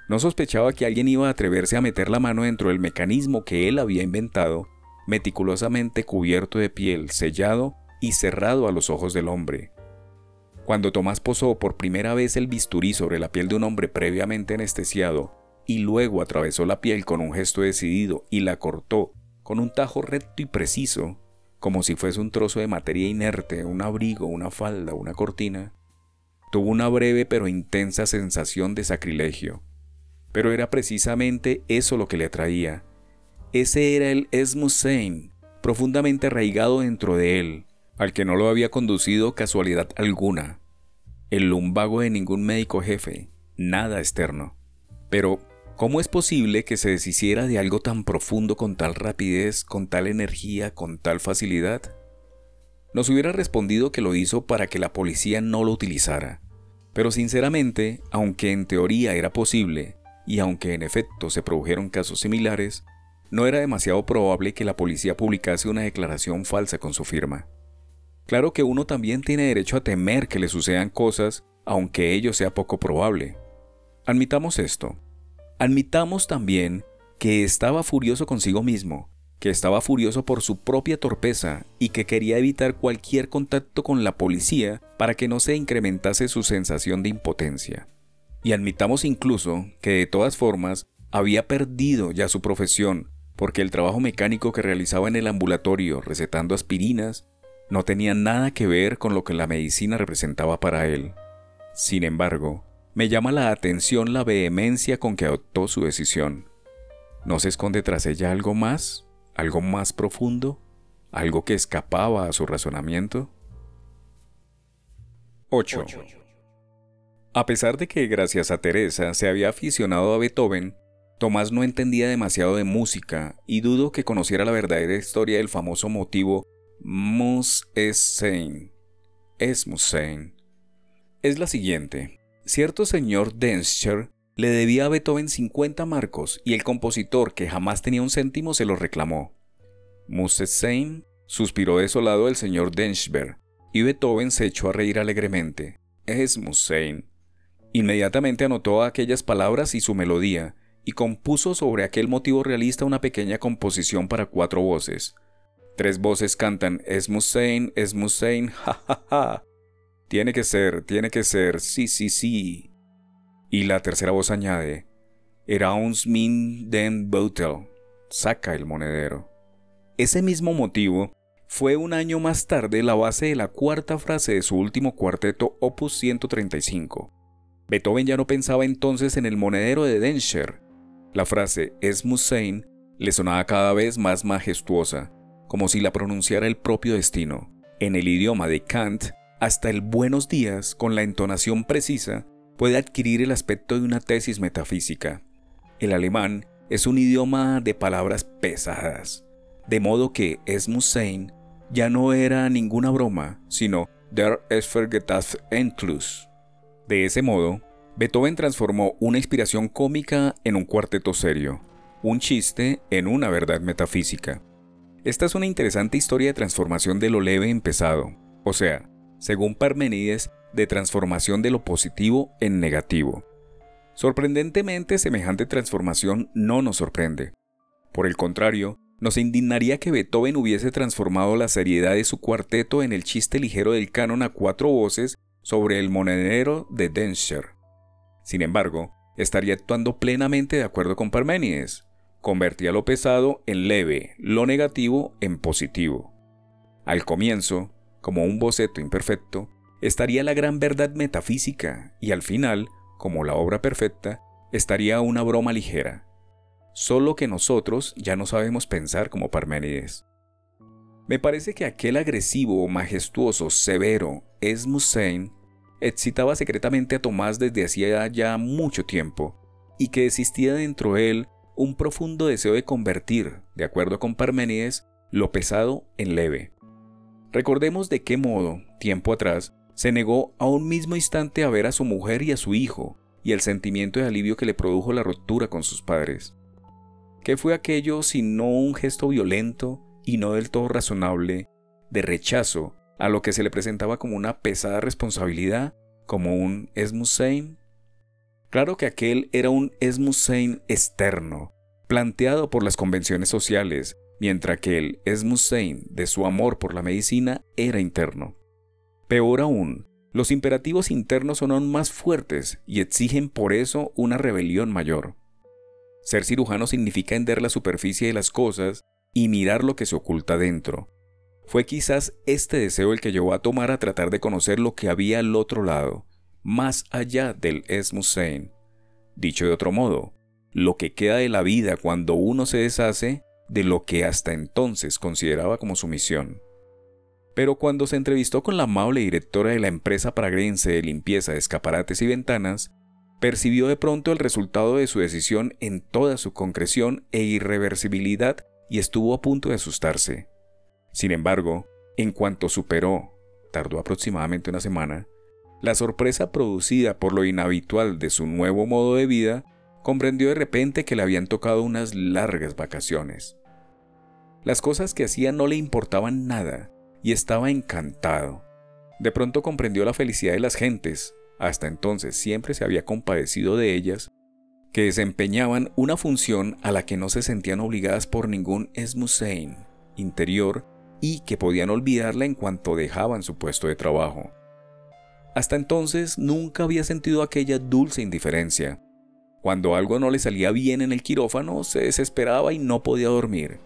Speaker 2: No sospechaba que alguien iba a atreverse a meter la mano dentro del mecanismo que él había inventado, meticulosamente cubierto de piel, sellado y cerrado a los ojos del hombre. Cuando Tomás posó por primera vez el bisturí sobre la piel de un hombre previamente anestesiado y luego atravesó la piel con un gesto decidido y la cortó con un tajo recto y preciso, como si fuese un trozo de materia inerte, un abrigo, una falda, una cortina, tuvo una breve pero intensa sensación de sacrilegio. Pero era precisamente eso lo que le atraía. Ese era el Esmusein, profundamente arraigado dentro de él, al que no lo había conducido casualidad alguna. El lumbago de ningún médico jefe, nada externo. Pero ¿Cómo es posible que se deshiciera de algo tan profundo con tal rapidez, con tal energía, con tal facilidad? Nos hubiera respondido que lo hizo para que la policía no lo utilizara. Pero sinceramente, aunque en teoría era posible, y aunque en efecto se produjeron casos similares, no era demasiado probable que la policía publicase una declaración falsa con su firma. Claro que uno también tiene derecho a temer que le sucedan cosas, aunque ello sea poco probable. Admitamos esto. Admitamos también que estaba furioso consigo mismo, que estaba furioso por su propia torpeza y que quería evitar cualquier contacto con la policía para que no se incrementase su sensación de impotencia. Y admitamos incluso que de todas formas había perdido ya su profesión porque el trabajo mecánico que realizaba en el ambulatorio recetando aspirinas no tenía nada que ver con lo que la medicina representaba para él. Sin embargo, me llama la atención la vehemencia con que adoptó su decisión. ¿No se esconde tras ella algo más? ¿Algo más profundo? ¿Algo que escapaba a su razonamiento? 8. A pesar de que gracias a Teresa se había aficionado a Beethoven, Tomás no entendía demasiado de música y dudo que conociera la verdadera historia del famoso motivo Mus es Sein. Es Musein. Es la siguiente. Cierto señor Denscher le debía a Beethoven 50 marcos y el compositor, que jamás tenía un céntimo, se lo reclamó. Musesein suspiró desolado el señor Denscher y Beethoven se echó a reír alegremente. Es Musein. Inmediatamente anotó aquellas palabras y su melodía y compuso sobre aquel motivo realista una pequeña composición para cuatro voces. Tres voces cantan Es Musein, Es Musein, ja ja ja, Tiene que ser, tiene que ser, sí, sí, sí. Y la tercera voz añade, Eraun's min den Beutel, saca el monedero. Ese mismo motivo fue un año más tarde la base de la cuarta frase de su último cuarteto Opus 135. Beethoven ya no pensaba entonces en el monedero de Denscher. La frase Es Musein le sonaba cada vez más majestuosa, como si la pronunciara el propio destino. En el idioma de Kant, hasta el buenos días, con la entonación precisa, puede adquirir el aspecto de una tesis metafísica. El alemán es un idioma de palabras pesadas, de modo que Es Musein ya no era ninguna broma, sino Der es vergetas Endlos. De ese modo, Beethoven transformó una inspiración cómica en un cuarteto serio, un chiste en una verdad metafísica. Esta es una interesante historia de transformación de lo leve en pesado, o sea, según Parmenides, de transformación de lo positivo en negativo. Sorprendentemente, semejante transformación no nos sorprende. Por el contrario, nos indignaría que Beethoven hubiese transformado la seriedad de su cuarteto en el chiste ligero del canon a cuatro voces sobre el monedero de Denscher. Sin embargo, estaría actuando plenamente de acuerdo con Parménides. Convertía lo pesado en leve, lo negativo en positivo. Al comienzo, como un boceto imperfecto, estaría la gran verdad metafísica y al final, como la obra perfecta, estaría una broma ligera, solo que nosotros ya no sabemos pensar como Parménides. Me parece que aquel agresivo, majestuoso, severo Esmusein excitaba secretamente a Tomás desde hacía ya mucho tiempo, y que existía dentro de él un profundo deseo de convertir, de acuerdo con Parménides, lo pesado en leve. Recordemos de qué modo, tiempo atrás, se negó a un mismo instante a ver a su mujer y a su hijo, y el sentimiento de alivio que le produjo la ruptura con sus padres. ¿Qué fue aquello sino un gesto violento y no del todo razonable de rechazo a lo que se le presentaba como una pesada responsabilidad, como un Esmusein? Claro que aquel era un Esmusein externo, planteado por las convenciones sociales, mientras que el Esmusein de su amor por la medicina era interno. Peor aún, los imperativos internos son aún más fuertes y exigen por eso una rebelión mayor. Ser cirujano significa ender la superficie de las cosas y mirar lo que se oculta dentro. Fue quizás este deseo el que llevó a Tomar a tratar de conocer lo que había al otro lado, más allá del Esmusein. Dicho de otro modo, lo que queda de la vida cuando uno se deshace de lo que hasta entonces consideraba como su misión. Pero cuando se entrevistó con la amable directora de la empresa paragrense de limpieza de escaparates y ventanas, percibió de pronto el resultado de su decisión en toda su concreción e irreversibilidad y estuvo a punto de asustarse. Sin embargo, en cuanto superó, tardó aproximadamente una semana, la sorpresa producida por lo inhabitual de su nuevo modo de vida, comprendió de repente que le habían tocado unas largas vacaciones. Las cosas que hacía no le importaban nada y estaba encantado. De pronto comprendió la felicidad de las gentes, hasta entonces siempre se había compadecido de ellas, que desempeñaban una función a la que no se sentían obligadas por ningún esmusein interior y que podían olvidarla en cuanto dejaban su puesto de trabajo. Hasta entonces nunca había sentido aquella dulce indiferencia. Cuando algo no le salía bien en el quirófano, se desesperaba y no podía dormir.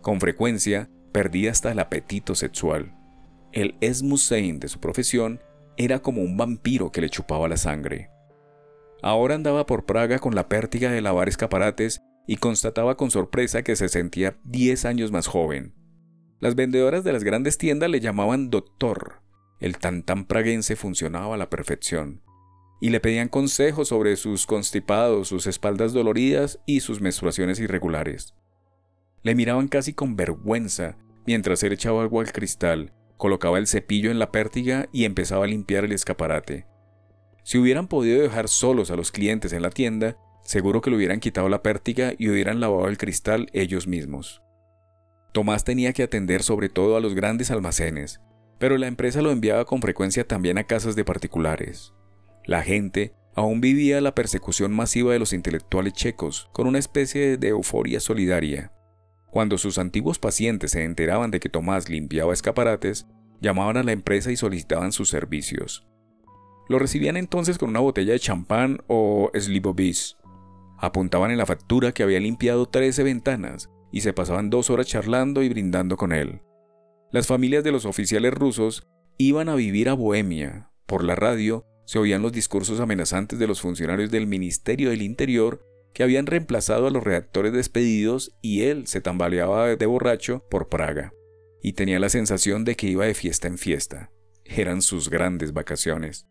Speaker 2: Con frecuencia, perdía hasta el apetito sexual. El esmusein de su profesión era como un vampiro que le chupaba la sangre. Ahora andaba por Praga con la pértiga de lavar escaparates y constataba con sorpresa que se sentía 10 años más joven. Las vendedoras de las grandes tiendas le llamaban doctor. El tantán praguense funcionaba a la perfección. Y le pedían consejos sobre sus constipados, sus espaldas doloridas y sus menstruaciones irregulares. Le miraban casi con vergüenza mientras él echaba agua al cristal colocaba el cepillo en la pértiga y empezaba a limpiar el escaparate. Si hubieran podido dejar solos a los clientes en la tienda, seguro que le hubieran quitado la pértiga y hubieran lavado el cristal ellos mismos. Tomás tenía que atender sobre todo a los grandes almacenes, pero la empresa lo enviaba con frecuencia también a casas de particulares. La gente aún vivía la persecución masiva de los intelectuales checos con una especie de euforia solidaria. Cuando sus antiguos pacientes se enteraban de que Tomás limpiaba escaparates, llamaban a la empresa y solicitaban sus servicios. Lo recibían entonces con una botella de champán o slibobis. Apuntaban en la factura que había limpiado 13 ventanas y se pasaban dos horas charlando y brindando con él. Las familias de los oficiales rusos iban a vivir a Bohemia. Por la radio se oían los discursos amenazantes de los funcionarios del Ministerio del Interior que habían reemplazado a los redactores despedidos y él se tambaleaba de borracho por Praga. Y tenía la sensación de que iba de fiesta en fiesta. Eran sus grandes vacaciones.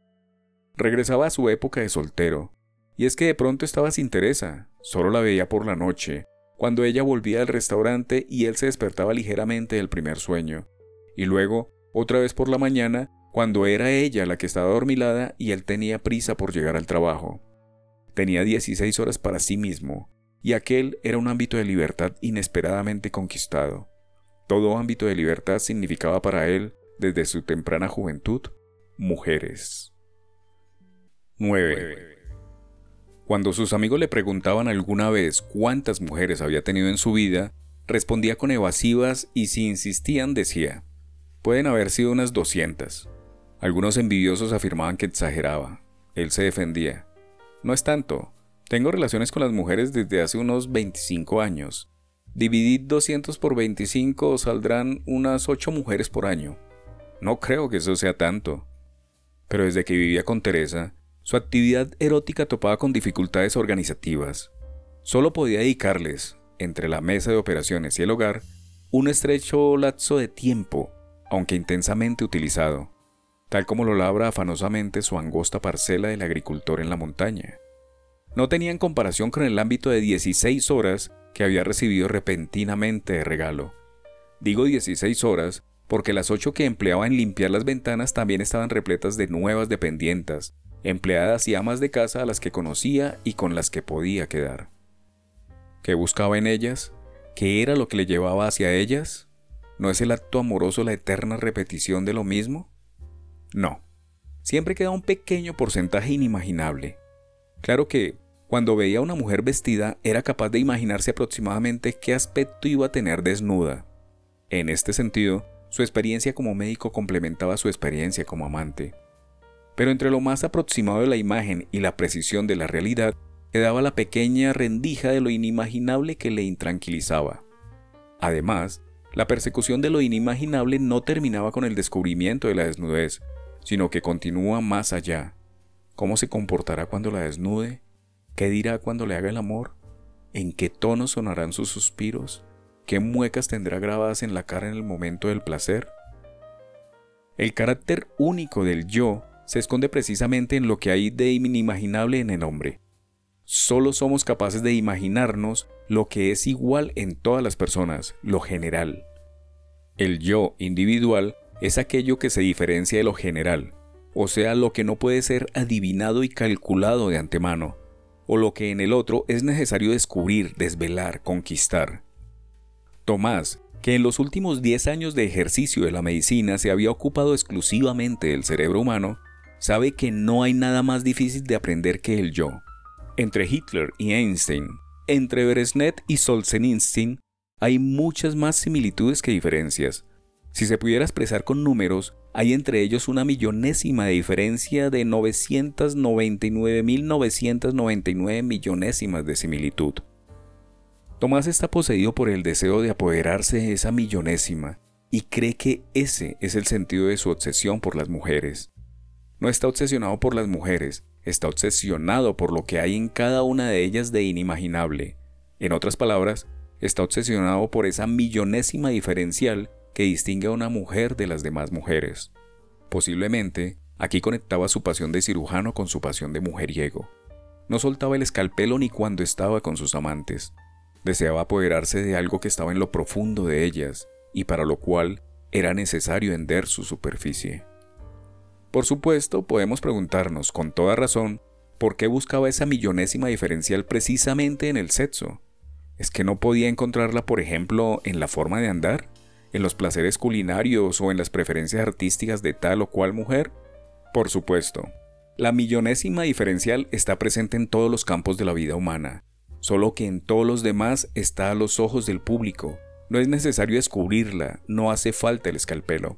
Speaker 2: Regresaba a su época de soltero, y es que de pronto estaba sin Teresa, solo la veía por la noche, cuando ella volvía al restaurante y él se despertaba ligeramente del primer sueño, y luego, otra vez por la mañana, cuando era ella la que estaba dormilada y él tenía prisa por llegar al trabajo. Tenía 16 horas para sí mismo, y aquel era un ámbito de libertad inesperadamente conquistado. Todo ámbito de libertad significaba para él, desde su temprana juventud, mujeres. 9. Cuando sus amigos le preguntaban alguna vez cuántas mujeres había tenido en su vida, respondía con evasivas y si insistían decía, pueden haber sido unas 200. Algunos envidiosos afirmaban que exageraba. Él se defendía. No es tanto. Tengo relaciones con las mujeres desde hace unos 25 años. Dividid 200 por 25 saldrán unas 8 mujeres por año. No creo que eso sea tanto. Pero desde que vivía con Teresa, su actividad erótica topaba con dificultades organizativas. Solo podía dedicarles, entre la mesa de operaciones y el hogar, un estrecho lapso de tiempo, aunque intensamente utilizado, tal como lo labra afanosamente su angosta parcela del agricultor en la montaña. No tenía en comparación con el ámbito de 16 horas que había recibido repentinamente de regalo. Digo 16 horas porque las 8 que empleaba en limpiar las ventanas también estaban repletas de nuevas dependientas, empleadas y amas de casa a las que conocía y con las que podía quedar. ¿Qué buscaba en ellas? ¿Qué era lo que le llevaba hacia ellas? ¿No es el acto amoroso la eterna repetición de lo mismo? No. Siempre queda un pequeño porcentaje inimaginable. Claro que, cuando veía a una mujer vestida, era capaz de imaginarse aproximadamente qué aspecto iba a tener desnuda. En este sentido, su experiencia como médico complementaba su experiencia como amante pero entre lo más aproximado de la imagen y la precisión de la realidad quedaba la pequeña rendija de lo inimaginable que le intranquilizaba. Además, la persecución de lo inimaginable no terminaba con el descubrimiento de la desnudez, sino que continúa más allá. ¿Cómo se comportará cuando la desnude? ¿Qué dirá cuando le haga el amor? ¿En qué tono sonarán sus suspiros? ¿Qué muecas tendrá grabadas en la cara en el momento del placer? El carácter único del yo se esconde precisamente en lo que hay de inimaginable en el hombre. Solo somos capaces de imaginarnos lo que es igual en todas las personas, lo general. El yo individual es aquello que se diferencia de lo general, o sea, lo que no puede ser adivinado y calculado de antemano, o lo que en el otro es necesario descubrir, desvelar, conquistar. Tomás, que en los últimos 10 años de ejercicio de la medicina se había ocupado exclusivamente del cerebro humano, sabe que no hay nada más difícil de aprender que el yo. Entre Hitler y Einstein, entre Brezhnev y Solzhenitsyn, hay muchas más similitudes que diferencias. Si se pudiera expresar con números, hay entre ellos una millonésima de diferencia de 999.999 millonésimas de similitud. Tomás está poseído por el deseo de apoderarse de esa millonésima y cree que ese es el sentido de su obsesión por las mujeres. No está obsesionado por las mujeres, está obsesionado por lo que hay en cada una de ellas de inimaginable. En otras palabras, está obsesionado por esa millonésima diferencial que distingue a una mujer de las demás mujeres. Posiblemente, aquí conectaba su pasión de cirujano con su pasión de mujeriego. No soltaba el escalpelo ni cuando estaba con sus amantes. Deseaba apoderarse de algo que estaba en lo profundo de ellas, y para lo cual era necesario hender su superficie. Por supuesto, podemos preguntarnos con toda razón por qué buscaba esa millonésima diferencial precisamente en el sexo. ¿Es que no podía encontrarla, por ejemplo, en la forma de andar, en los placeres culinarios o en las preferencias artísticas de tal o cual mujer? Por supuesto, la millonésima diferencial está presente en todos los campos de la vida humana, solo que en todos los demás está a los ojos del público. No es necesario descubrirla, no hace falta el escalpelo.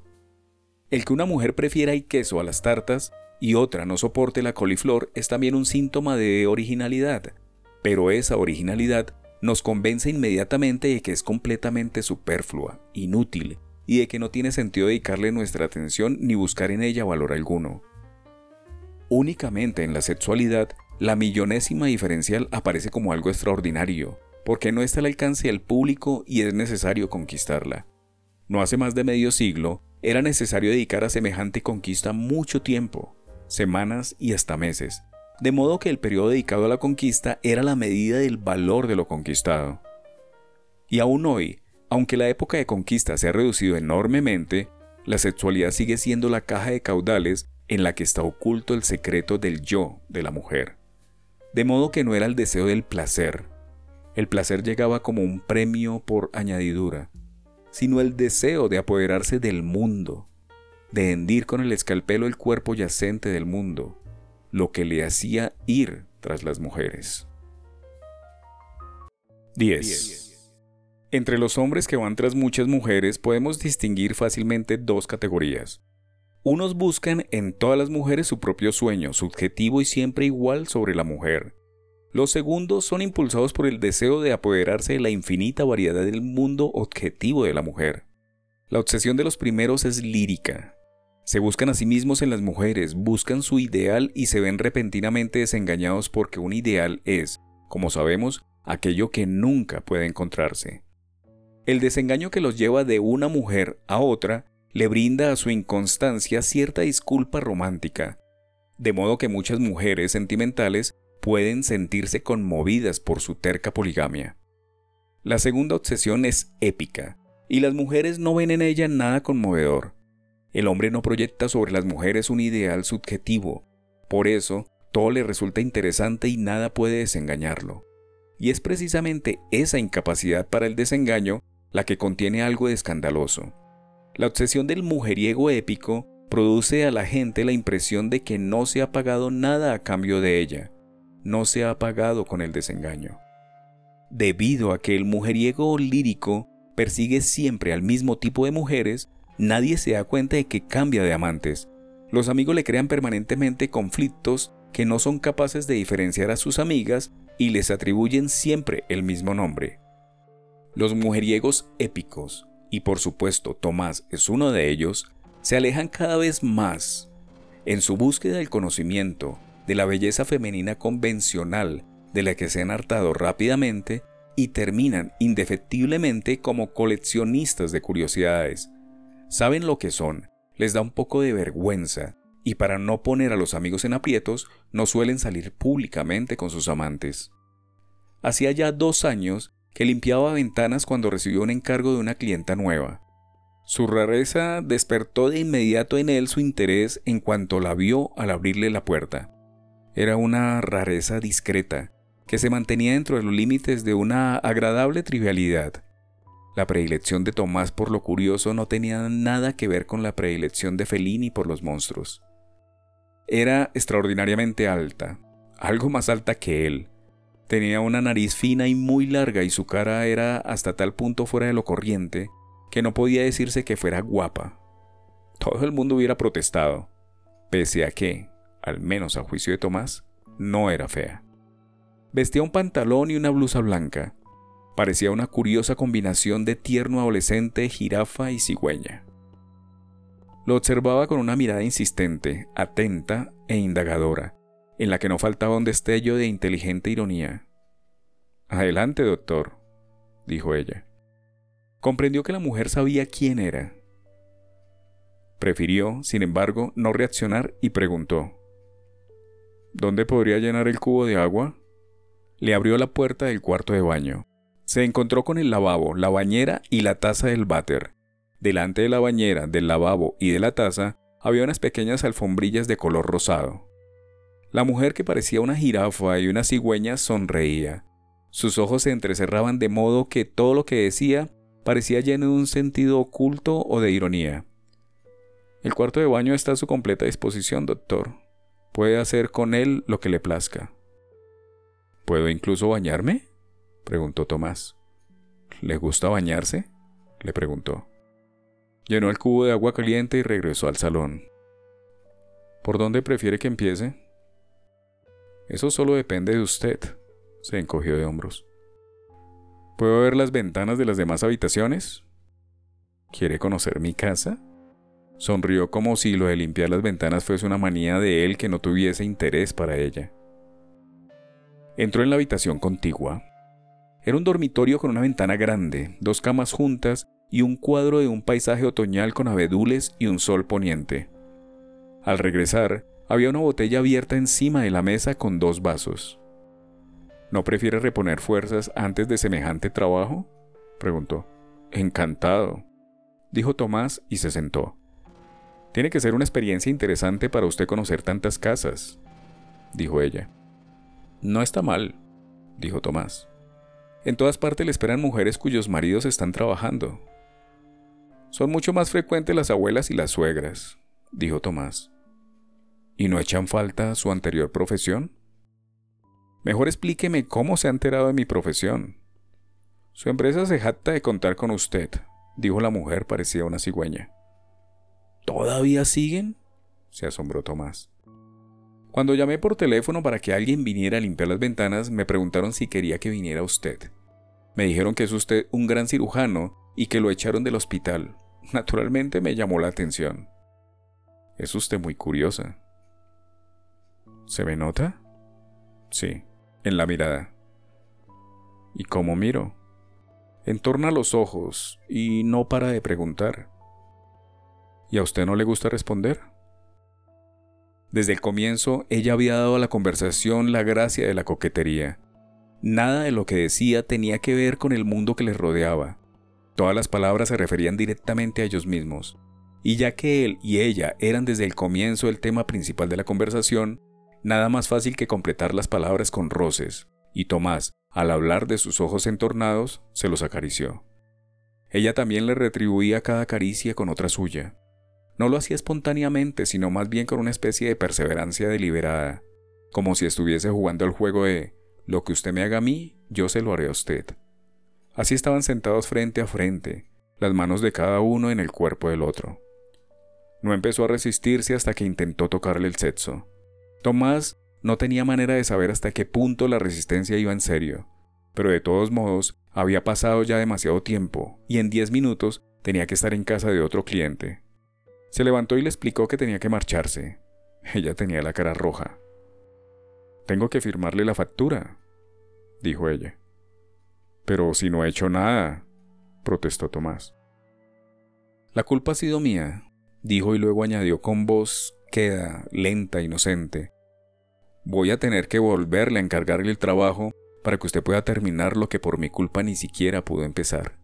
Speaker 2: El que una mujer prefiera el queso a las tartas y otra no soporte la coliflor es también un síntoma de originalidad, pero esa originalidad nos convence inmediatamente de que es completamente superflua, inútil, y de que no tiene sentido dedicarle nuestra atención ni buscar en ella valor alguno. Únicamente en la sexualidad, la millonésima diferencial aparece como algo extraordinario, porque no está al alcance del público y es necesario conquistarla. No hace más de medio siglo, era necesario dedicar a semejante conquista mucho tiempo, semanas y hasta meses, de modo que el periodo dedicado a la conquista era la medida del valor de lo conquistado. Y aún hoy, aunque la época de conquista se ha reducido enormemente, la sexualidad sigue siendo la caja de caudales en la que está oculto el secreto del yo de la mujer. De modo que no era el deseo del placer. El placer llegaba como un premio por añadidura, sino el deseo de apoderarse del mundo, de hendir con el escalpelo el cuerpo yacente del mundo, lo que le hacía ir tras las mujeres. 10. Entre los hombres que van tras muchas mujeres podemos distinguir fácilmente dos categorías. Unos buscan en todas las mujeres su propio sueño, subjetivo y siempre igual sobre la mujer. Los segundos son impulsados por el deseo de apoderarse de la infinita variedad del mundo objetivo de la mujer. La obsesión de los primeros es lírica, se buscan a sí mismos en las mujeres, buscan su ideal y se ven repentinamente desengañados porque un ideal es, como sabemos, aquello que nunca puede encontrarse. El desengaño que los lleva de una mujer a otra le brinda a su inconstancia cierta disculpa romántica, de modo que muchas mujeres sentimentales pueden sentirse conmovidas por su terca poligamia. La segunda obsesión es épica, y las mujeres no ven en ella nada conmovedor. El hombre no proyecta sobre las mujeres un ideal subjetivo, por eso todo le resulta interesante y nada puede desengañarlo. Y es precisamente esa incapacidad para el desengaño la que contiene algo de escandaloso. La obsesión del mujeriego épico produce a la gente la impresión de que no se ha pagado nada a cambio de ella, no se ha pagado con el desengaño. Debido a que el mujeriego lírico persigue siempre al mismo tipo de mujeres, nadie se da cuenta de que cambia de amantes. Los amigos le crean permanentemente conflictos que no son capaces de diferenciar a sus amigas y les atribuyen siempre el mismo nombre. Los mujeriegos épicos, y por supuesto Tomás es uno de ellos, se alejan cada vez más en su búsqueda del conocimiento, de la belleza femenina convencional de la que se han hartado rápidamente y terminan indefectiblemente como coleccionistas de curiosidades, saben lo que son, les da un poco de vergüenza, y para no poner a los amigos en aprietos, no suelen salir públicamente con sus amantes. Hacía ya dos años que limpiaba ventanas cuando recibió un encargo de una clienta nueva. Su rareza despertó de inmediato en él su interés en cuanto la vio al abrirle la puerta. Era una rareza discreta, que se mantenía dentro de los límites de una agradable trivialidad. La predilección de Tomás por lo curioso no tenía nada que ver con la predilección de Fellini por los monstruos. Era extraordinariamente alta, algo más alta que él. Tenía una nariz fina y muy larga y su cara era hasta tal punto fuera de lo corriente que no podía decirse que fuera guapa. Todo el mundo hubiera protestado, pese a que, al menos a juicio de Tomás, no era fea. Vestía un pantalón y una blusa blanca, Parecía una curiosa combinación de tierno adolescente, jirafa y cigüeña. Lo observaba con una mirada insistente, atenta e indagadora, en la que no faltaba un destello de inteligente ironía. Adelante, doctor, dijo ella. Comprendió que la mujer sabía quién era. Prefirió, sin embargo, no reaccionar y preguntó, ¿Dónde podría llenar el cubo de agua? Le abrió la puerta del cuarto de baño. Se encontró con el lavabo, la bañera y la taza del váter. Delante de la bañera, del lavabo y de la taza había unas pequeñas alfombrillas de color rosado. La mujer que parecía una jirafa y una cigüeña sonreía. Sus ojos se entrecerraban de modo que todo lo que decía parecía lleno de un sentido oculto o de ironía. El cuarto de baño está a su completa disposición, doctor. Puede hacer con él lo que le plazca. ¿Puedo incluso bañarme? Preguntó Tomás. ¿Le gusta bañarse? le preguntó. Llenó el cubo de agua caliente y regresó al salón. ¿Por dónde prefiere que empiece? Eso solo depende de usted, se encogió de hombros. ¿Puedo ver las ventanas de las demás habitaciones? ¿Quiere conocer mi casa? Sonrió como si lo de limpiar las ventanas fuese una manía de él que no tuviese interés para ella. Entró en la habitación contigua. Era un dormitorio con una ventana grande, dos camas juntas y un cuadro de un paisaje otoñal con abedules y un sol poniente. Al regresar, había una botella abierta encima de la mesa con dos vasos. ¿No prefiere reponer fuerzas antes de semejante trabajo? preguntó. Encantado, dijo Tomás y se sentó. Tiene que ser una experiencia interesante para usted conocer tantas casas, dijo ella. No está mal, dijo Tomás. En todas partes le esperan mujeres cuyos maridos están trabajando. Son mucho más frecuentes las abuelas y las suegras, dijo Tomás. ¿Y no echan falta su anterior profesión? Mejor explíqueme cómo se ha enterado de mi profesión. Su empresa se jacta de contar con usted, dijo la mujer parecida una cigüeña. ¿Todavía siguen? se asombró Tomás. Cuando llamé por teléfono para que alguien viniera a limpiar las ventanas, me preguntaron si quería que viniera usted. Me dijeron que es usted un gran cirujano y que lo echaron del hospital. Naturalmente me llamó la atención. Es usted muy curiosa. ¿Se me nota? Sí, en la mirada. ¿Y cómo miro? Entorna los ojos y no para de preguntar. ¿Y a usted no le gusta responder? Desde el comienzo, ella había dado a la conversación la gracia de la coquetería. Nada de lo que decía tenía que ver con el mundo que les rodeaba. Todas las palabras se referían directamente a ellos mismos. Y ya que él y ella eran desde el comienzo el tema principal de la conversación, nada más fácil que completar las palabras con roces, y Tomás, al hablar de sus ojos entornados, se los acarició. Ella también le retribuía cada caricia con otra suya. No lo hacía espontáneamente, sino más bien con una especie de perseverancia deliberada, como si estuviese jugando al juego de lo que usted me haga a mí, yo se lo haré a usted. Así estaban sentados frente a frente, las manos de cada uno en el cuerpo del otro. No empezó a resistirse hasta que intentó tocarle el sexo. Tomás no tenía manera de saber hasta qué punto la resistencia iba en serio, pero de todos modos había pasado ya demasiado tiempo y en diez minutos tenía que estar en casa de otro cliente. Se levantó y le explicó que tenía que marcharse. Ella tenía la cara roja. Tengo que firmarle la factura, dijo ella. Pero si no he hecho nada, protestó Tomás. La culpa ha sido mía, dijo y luego añadió con voz queda, lenta, inocente. Voy a tener que volverle a encargarle el trabajo para que usted pueda terminar lo que por mi culpa ni siquiera pudo empezar.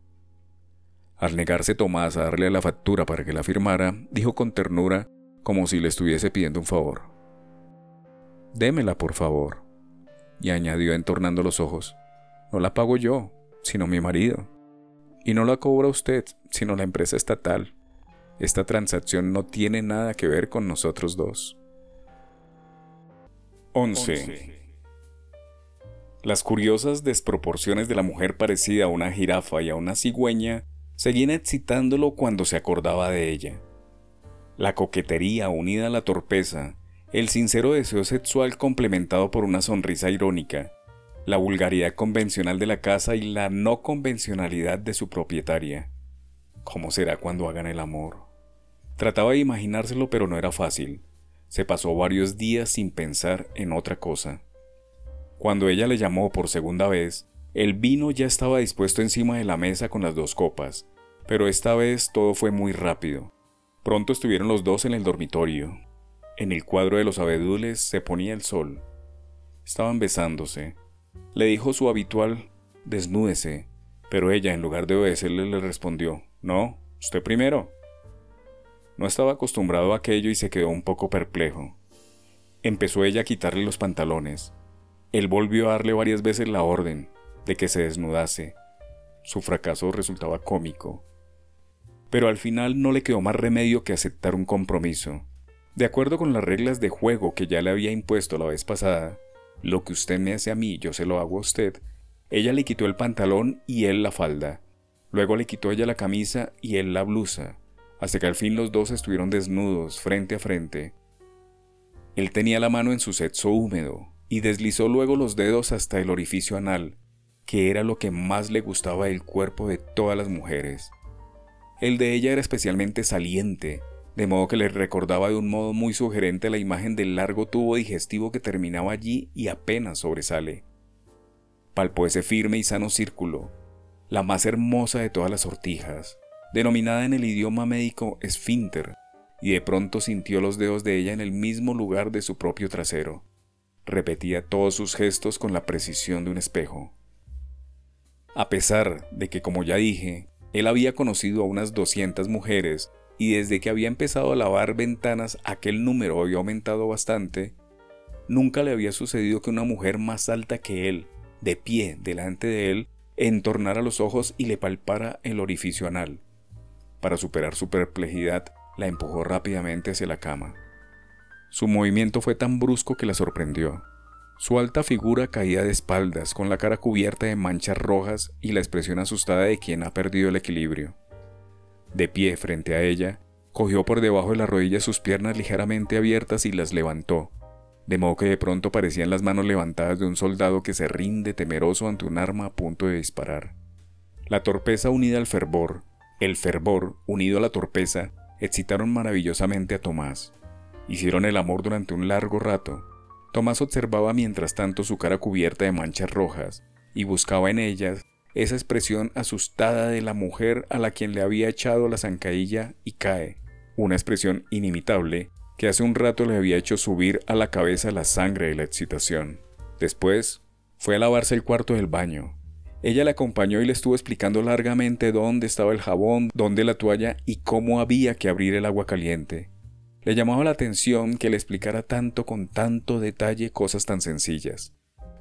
Speaker 2: Al negarse Tomás a darle la factura para que la firmara, dijo con ternura, como si le estuviese pidiendo un favor. Démela, por favor. Y añadió entornando los ojos. No la pago yo, sino mi marido. Y no la cobra usted, sino la empresa estatal. Esta transacción no tiene nada que ver con nosotros dos. 11. Las curiosas desproporciones de la mujer parecida a una jirafa y a una cigüeña seguían excitándolo cuando se acordaba de ella. La coquetería unida a la torpeza, el sincero deseo sexual complementado por una sonrisa irónica, la vulgaridad convencional de la casa y la no convencionalidad de su propietaria. ¿Cómo será cuando hagan el amor? Trataba de imaginárselo, pero no era fácil. Se pasó varios días sin pensar en otra cosa. Cuando ella le llamó por segunda vez, el vino ya estaba dispuesto encima de la mesa con las dos copas, pero esta vez todo fue muy rápido. Pronto estuvieron los dos en el dormitorio. En el cuadro de los abedules se ponía el sol. Estaban besándose, le dijo su habitual, desnúdese, pero ella, en lugar de obedecerle, le respondió, no, usted primero. No estaba acostumbrado a aquello y se quedó un poco perplejo. Empezó ella a quitarle los pantalones. Él volvió a darle varias veces la orden de que se desnudase. Su fracaso resultaba cómico. Pero al final no le quedó más remedio que aceptar un compromiso. De acuerdo con las reglas de juego que ya le había impuesto la vez pasada, lo que usted me hace a mí, yo se lo hago a usted. Ella le quitó el pantalón y él la falda. Luego le quitó ella la camisa y él la blusa. hasta que al fin los dos estuvieron desnudos frente a frente. Él tenía la mano en su sexo húmedo y deslizó luego los dedos hasta el orificio anal, que era lo que más le gustaba del cuerpo de todas las mujeres. El de ella era especialmente saliente, de modo que le recordaba de un modo muy sugerente la imagen del largo tubo digestivo que terminaba allí y apenas sobresale. Palpó ese firme y sano círculo, la más hermosa de todas las sortijas, denominada en el idioma médico esfínter, y de pronto sintió los dedos de ella en el mismo lugar de su propio trasero. Repetía todos sus gestos con la precisión de un espejo. A pesar de que, como ya dije, él había conocido a unas 200 mujeres y desde que había empezado a lavar ventanas aquel número había aumentado bastante, nunca le había sucedido que una mujer más alta que él, de pie delante de él, entornara los ojos y le palpara el orificio anal. Para superar su perplejidad, la empujó rápidamente hacia la cama. Su movimiento fue tan brusco que la sorprendió. Su alta figura caía de espaldas, con la cara cubierta de manchas rojas y la expresión asustada de quien ha perdido el equilibrio. De pie frente a ella, cogió por debajo de la rodilla sus piernas ligeramente abiertas y las levantó, de modo que de pronto parecían las manos levantadas de un soldado que se rinde temeroso ante un arma a punto de disparar. La torpeza unida al fervor, el fervor unido a la torpeza, excitaron maravillosamente a Tomás. Hicieron el amor durante un largo rato, Tomás observaba mientras tanto su cara cubierta de manchas rojas y buscaba en ellas esa expresión asustada de la mujer a la quien le había echado la zancadilla y cae, una expresión inimitable que hace un rato le había hecho subir a la cabeza la sangre de la excitación. Después, fue a lavarse el cuarto del baño. Ella le acompañó y le estuvo explicando largamente dónde estaba el jabón, dónde la toalla y cómo había que abrir el agua caliente. Le llamaba la atención que le explicara tanto con tanto detalle cosas tan sencillas.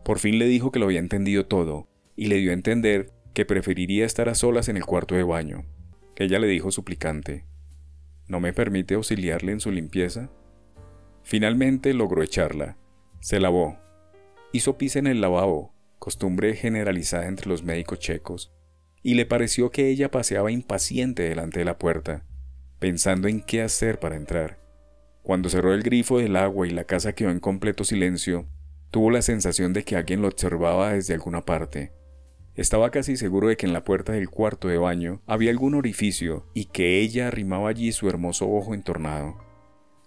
Speaker 2: Por fin le dijo que lo había entendido todo, y le dio a entender que preferiría estar a solas en el cuarto de baño. Ella le dijo suplicante, ¿No me permite auxiliarle en su limpieza? Finalmente logró echarla. Se lavó. Hizo pis en el lavabo, costumbre generalizada entre los médicos checos, y le pareció que ella paseaba impaciente delante de la puerta, pensando en qué hacer para entrar. Cuando cerró el grifo del agua y la casa quedó en completo silencio, tuvo la sensación de que alguien lo observaba desde alguna parte. Estaba casi seguro de que en la puerta del cuarto de baño había algún orificio y que ella arrimaba allí su hermoso ojo entornado.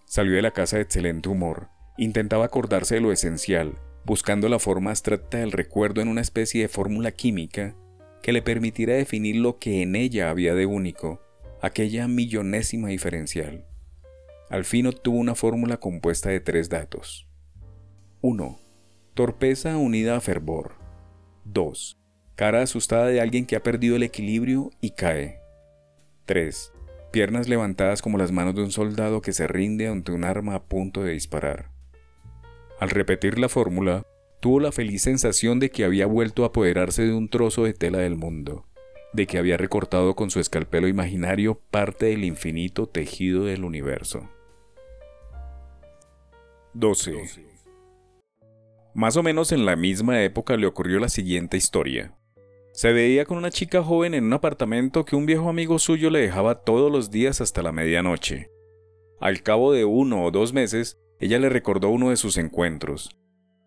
Speaker 2: Salió de la casa de excelente humor. Intentaba acordarse de lo esencial, buscando la forma abstracta del recuerdo en una especie de fórmula química que le permitiera definir lo que en ella había de único, aquella millonésima diferencial. Al fin obtuvo una fórmula compuesta de tres datos. 1. Torpeza unida a fervor. 2. Cara asustada de alguien que ha perdido el equilibrio y cae. 3. Piernas levantadas como las manos de un soldado que se rinde ante un arma a punto de disparar. Al repetir la fórmula, tuvo la feliz sensación de que había vuelto a apoderarse de un trozo de tela del mundo, de que había recortado con su escalpelo imaginario parte del infinito tejido del universo. 12. Más o menos en la misma época le ocurrió la siguiente historia. Se veía con una chica joven en un apartamento que un viejo amigo suyo le dejaba todos los días hasta la medianoche. Al cabo de uno o dos meses, ella le recordó uno de sus encuentros.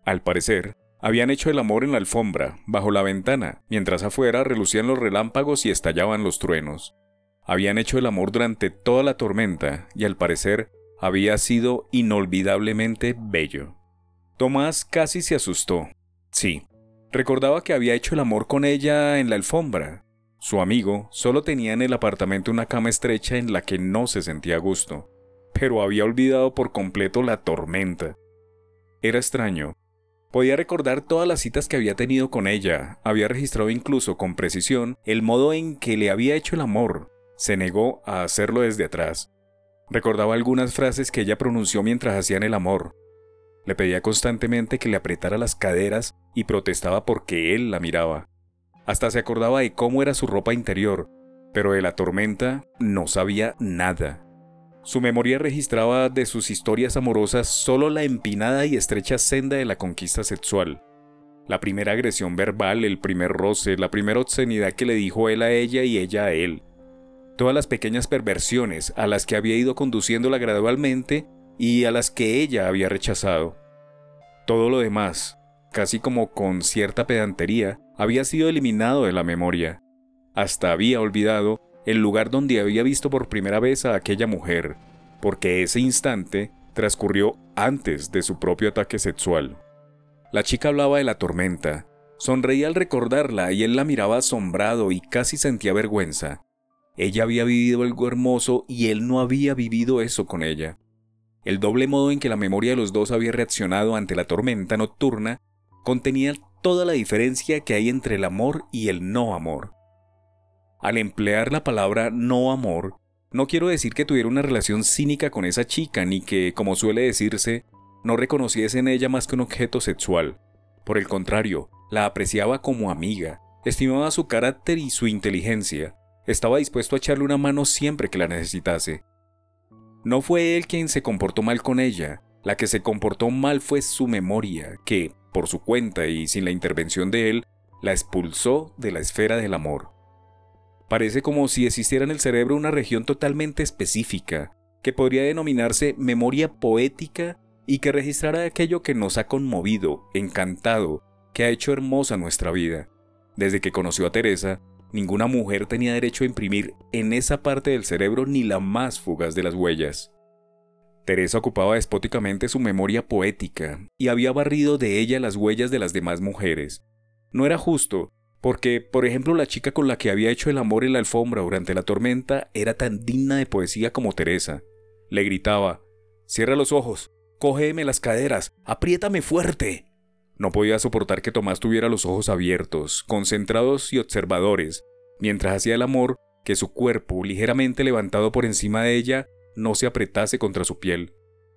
Speaker 2: Al parecer, habían hecho el amor en la alfombra, bajo la ventana, mientras afuera relucían los relámpagos y estallaban los truenos. Habían hecho el amor durante toda la tormenta, y al parecer había sido inolvidablemente bello. Tomás casi se asustó. Sí, recordaba que había hecho el amor con ella en la alfombra. Su amigo solo tenía en el apartamento una cama estrecha en la que no se sentía a gusto, pero había olvidado por completo la tormenta. Era extraño. Podía recordar todas las citas que había tenido con ella, había registrado incluso con precisión el modo en que le había hecho el amor. Se negó a hacerlo desde atrás. Recordaba algunas frases que ella pronunció mientras hacían el amor. Le pedía constantemente que le apretara las caderas y protestaba porque él la miraba. Hasta se acordaba de cómo era su ropa interior, pero de la tormenta no sabía nada. Su memoria registraba de sus historias amorosas solo la empinada y estrecha senda de la conquista sexual. La primera agresión verbal, el primer roce, la primera obscenidad que le dijo él a ella y ella a él. Todas las pequeñas perversiones a las que había ido conduciéndola gradualmente y a las que ella había rechazado. Todo lo demás, casi como con cierta pedantería, había sido eliminado de la memoria. Hasta había olvidado el lugar donde había visto por primera vez a aquella mujer, porque ese instante transcurrió antes de su propio ataque sexual. La chica hablaba de la tormenta, sonreía al recordarla y él la miraba asombrado y casi sentía vergüenza. Ella había vivido algo hermoso y él no había vivido eso con ella. El doble modo en que la memoria de los dos había reaccionado ante la tormenta nocturna contenía toda la diferencia que hay entre el amor y el no amor. Al emplear la palabra no amor, no quiero decir que tuviera una relación cínica con esa chica, ni que, como suele decirse, no reconociese en ella más que un objeto sexual. Por el contrario, la apreciaba como amiga, estimaba su carácter y su inteligencia, estaba dispuesto a echarle una mano siempre que la necesitase. No fue él quien se comportó mal con ella, la que se comportó mal fue su memoria, que, por su cuenta y sin la intervención de él, la expulsó de la esfera del amor. Parece como si existiera en el cerebro una región totalmente específica, que podría denominarse memoria poética y que registrara aquello que nos ha conmovido, encantado, que ha hecho hermosa nuestra vida. Desde que conoció a Teresa, ninguna mujer tenía derecho a imprimir en esa parte del cerebro ni la más fugaz de las huellas. Teresa ocupaba despóticamente su memoria poética y había barrido de ella las huellas de las demás mujeres. No era justo, porque, por ejemplo, la chica con la que había hecho el amor en la alfombra durante la tormenta era tan digna de poesía como Teresa. Le gritaba, Cierra los ojos, cógeme las caderas, apriétame fuerte. No podía soportar que Tomás tuviera los ojos abiertos, concentrados y observadores, mientras hacía el amor, que su cuerpo, ligeramente levantado por encima de ella, no se apretase contra su piel.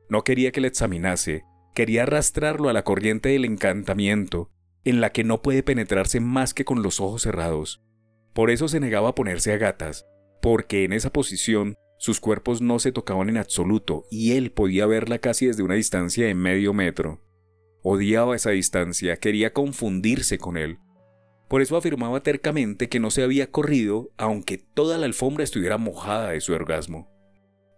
Speaker 2: No quería que le examinase, quería arrastrarlo a la corriente del encantamiento, en la que no puede penetrarse más que con los ojos cerrados. Por eso se negaba a ponerse a gatas, porque en esa posición sus cuerpos no se tocaban en absoluto y él podía verla casi desde una distancia de medio metro. Odiaba esa distancia, quería confundirse con él. Por eso afirmaba tercamente que no se había corrido aunque toda la alfombra estuviera mojada de su orgasmo.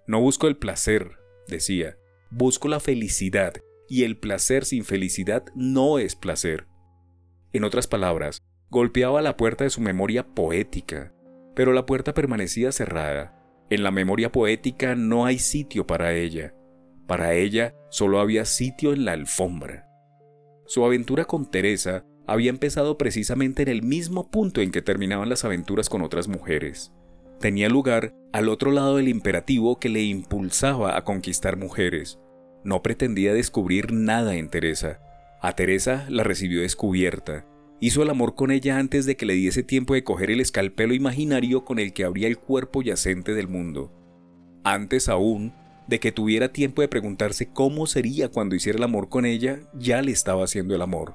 Speaker 2: No busco el placer, decía, busco la felicidad, y el placer sin felicidad no es placer. En otras palabras, golpeaba la puerta de su memoria poética, pero la puerta permanecía cerrada. En la memoria poética no hay sitio para ella. Para ella solo había sitio en la alfombra. Su aventura con Teresa había empezado precisamente en el mismo punto en que terminaban las aventuras con otras mujeres. Tenía lugar al otro lado del imperativo que le impulsaba a conquistar mujeres. No pretendía descubrir nada en Teresa. A Teresa la recibió descubierta. Hizo el amor con ella antes de que le diese tiempo de coger el escalpelo imaginario con el que abría el cuerpo yacente del mundo. Antes aún de que tuviera tiempo de preguntarse cómo sería cuando hiciera el amor con ella, ya le estaba haciendo el amor.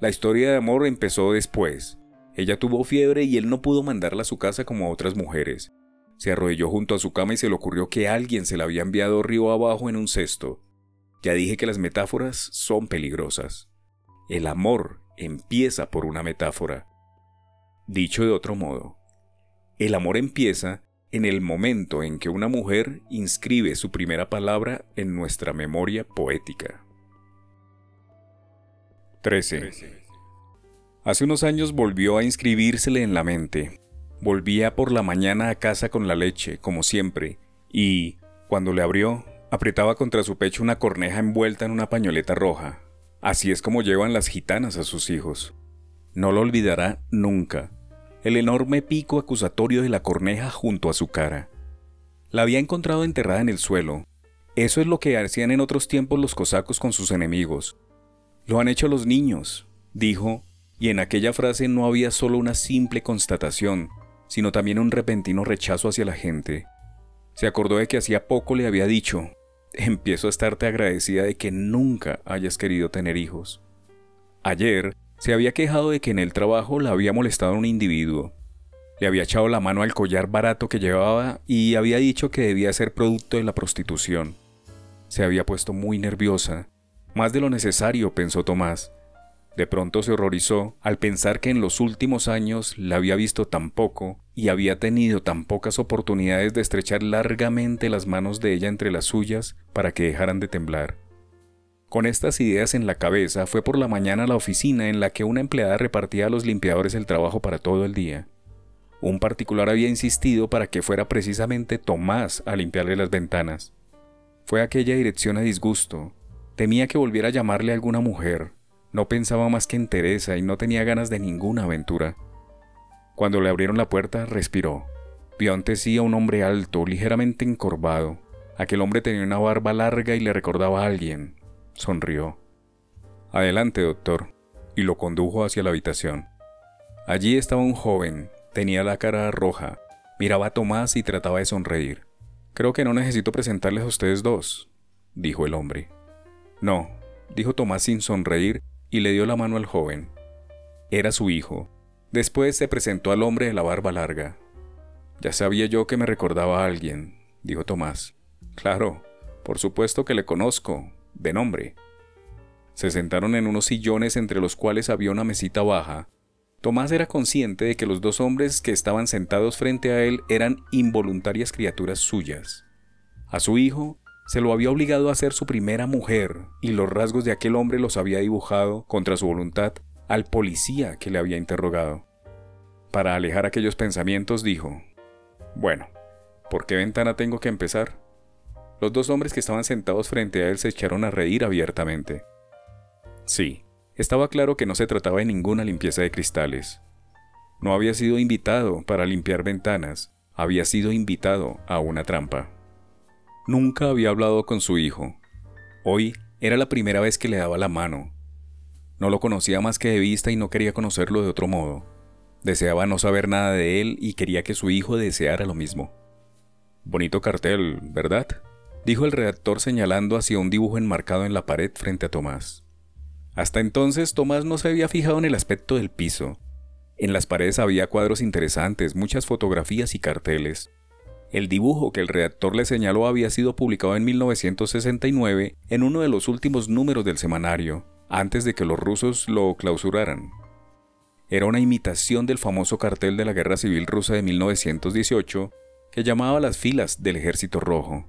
Speaker 2: La historia de amor empezó después. Ella tuvo fiebre y él no pudo mandarla a su casa como a otras mujeres. Se arrodilló junto a su cama y se le ocurrió que alguien se la había enviado río abajo en un cesto. Ya dije que las metáforas son peligrosas. El amor empieza por una metáfora. Dicho de otro modo, el amor empieza en el momento en que una mujer inscribe su primera palabra en nuestra memoria poética. 13. Hace unos años volvió a inscribírsele en la mente. Volvía por la mañana a casa con la leche, como siempre, y, cuando le abrió, apretaba contra su pecho una corneja envuelta en una pañoleta roja. Así es como llevan las gitanas a sus hijos. No lo olvidará nunca el enorme pico acusatorio de la corneja junto a su cara. La había encontrado enterrada en el suelo. Eso es lo que hacían en otros tiempos los cosacos con sus enemigos. Lo han hecho los niños, dijo, y en aquella frase no había solo una simple constatación, sino también un repentino rechazo hacia la gente. Se acordó de que hacía poco le había dicho, empiezo a estarte agradecida de que nunca hayas querido tener hijos. Ayer se había quejado de que en el trabajo la había molestado un individuo. Le había echado la mano al collar barato que llevaba y había dicho que debía ser producto de la prostitución. Se había puesto muy nerviosa. Más de lo necesario, pensó Tomás. De pronto se horrorizó al pensar que en los últimos años la había visto tan poco y había tenido tan pocas oportunidades de estrechar largamente las manos de ella entre las suyas para que dejaran de temblar. Con estas ideas en la cabeza fue por la mañana a la oficina en la que una empleada repartía a los limpiadores el trabajo para todo el día. Un particular había insistido para que fuera precisamente Tomás a limpiarle las ventanas. Fue aquella dirección a disgusto. Temía que volviera a llamarle a alguna mujer. No pensaba más que en Teresa y no tenía ganas de ninguna aventura. Cuando le abrieron la puerta, respiró. Vio ante sí a un hombre alto, ligeramente encorvado. Aquel hombre tenía una barba larga y le recordaba a alguien. Sonrió. Adelante, doctor, y lo condujo hacia la habitación. Allí estaba un joven, tenía la cara roja, miraba a Tomás y trataba de sonreír. Creo que no necesito presentarles a ustedes dos, dijo el hombre. No, dijo Tomás sin sonreír y le dio la mano al joven. Era su hijo, Después se presentó al hombre de la barba larga. Ya sabía yo que me recordaba a alguien, dijo Tomás. Claro, por supuesto que le conozco, de nombre. Se sentaron en unos sillones entre los cuales había una mesita baja. Tomás era consciente de que los dos hombres que estaban sentados frente a él eran involuntarias criaturas suyas. A su hijo se lo había obligado a ser su primera mujer, y los rasgos de aquel hombre los había dibujado, contra su voluntad, al policía que le había interrogado. Para alejar aquellos pensamientos dijo, Bueno, ¿por qué ventana tengo que empezar? Los dos hombres que estaban sentados frente a él se echaron a reír abiertamente. Sí, estaba claro que no se trataba de ninguna limpieza de cristales. No había sido invitado para limpiar ventanas, había sido invitado a una trampa. Nunca había hablado con su hijo. Hoy era la primera vez que le daba la mano, no lo conocía más que de vista y no quería conocerlo de otro modo. Deseaba no saber nada de él y quería que su hijo deseara lo mismo. Bonito cartel, ¿verdad? Dijo el redactor señalando hacia un dibujo enmarcado en la pared frente a Tomás. Hasta entonces Tomás no se había fijado en el aspecto del piso. En las paredes había cuadros interesantes, muchas fotografías y carteles. El dibujo que el redactor le señaló había sido publicado en 1969 en uno de los últimos números del semanario, antes de que los rusos lo clausuraran. Era una imitación del famoso cartel de la Guerra Civil Rusa de 1918 que llamaba las filas del Ejército Rojo.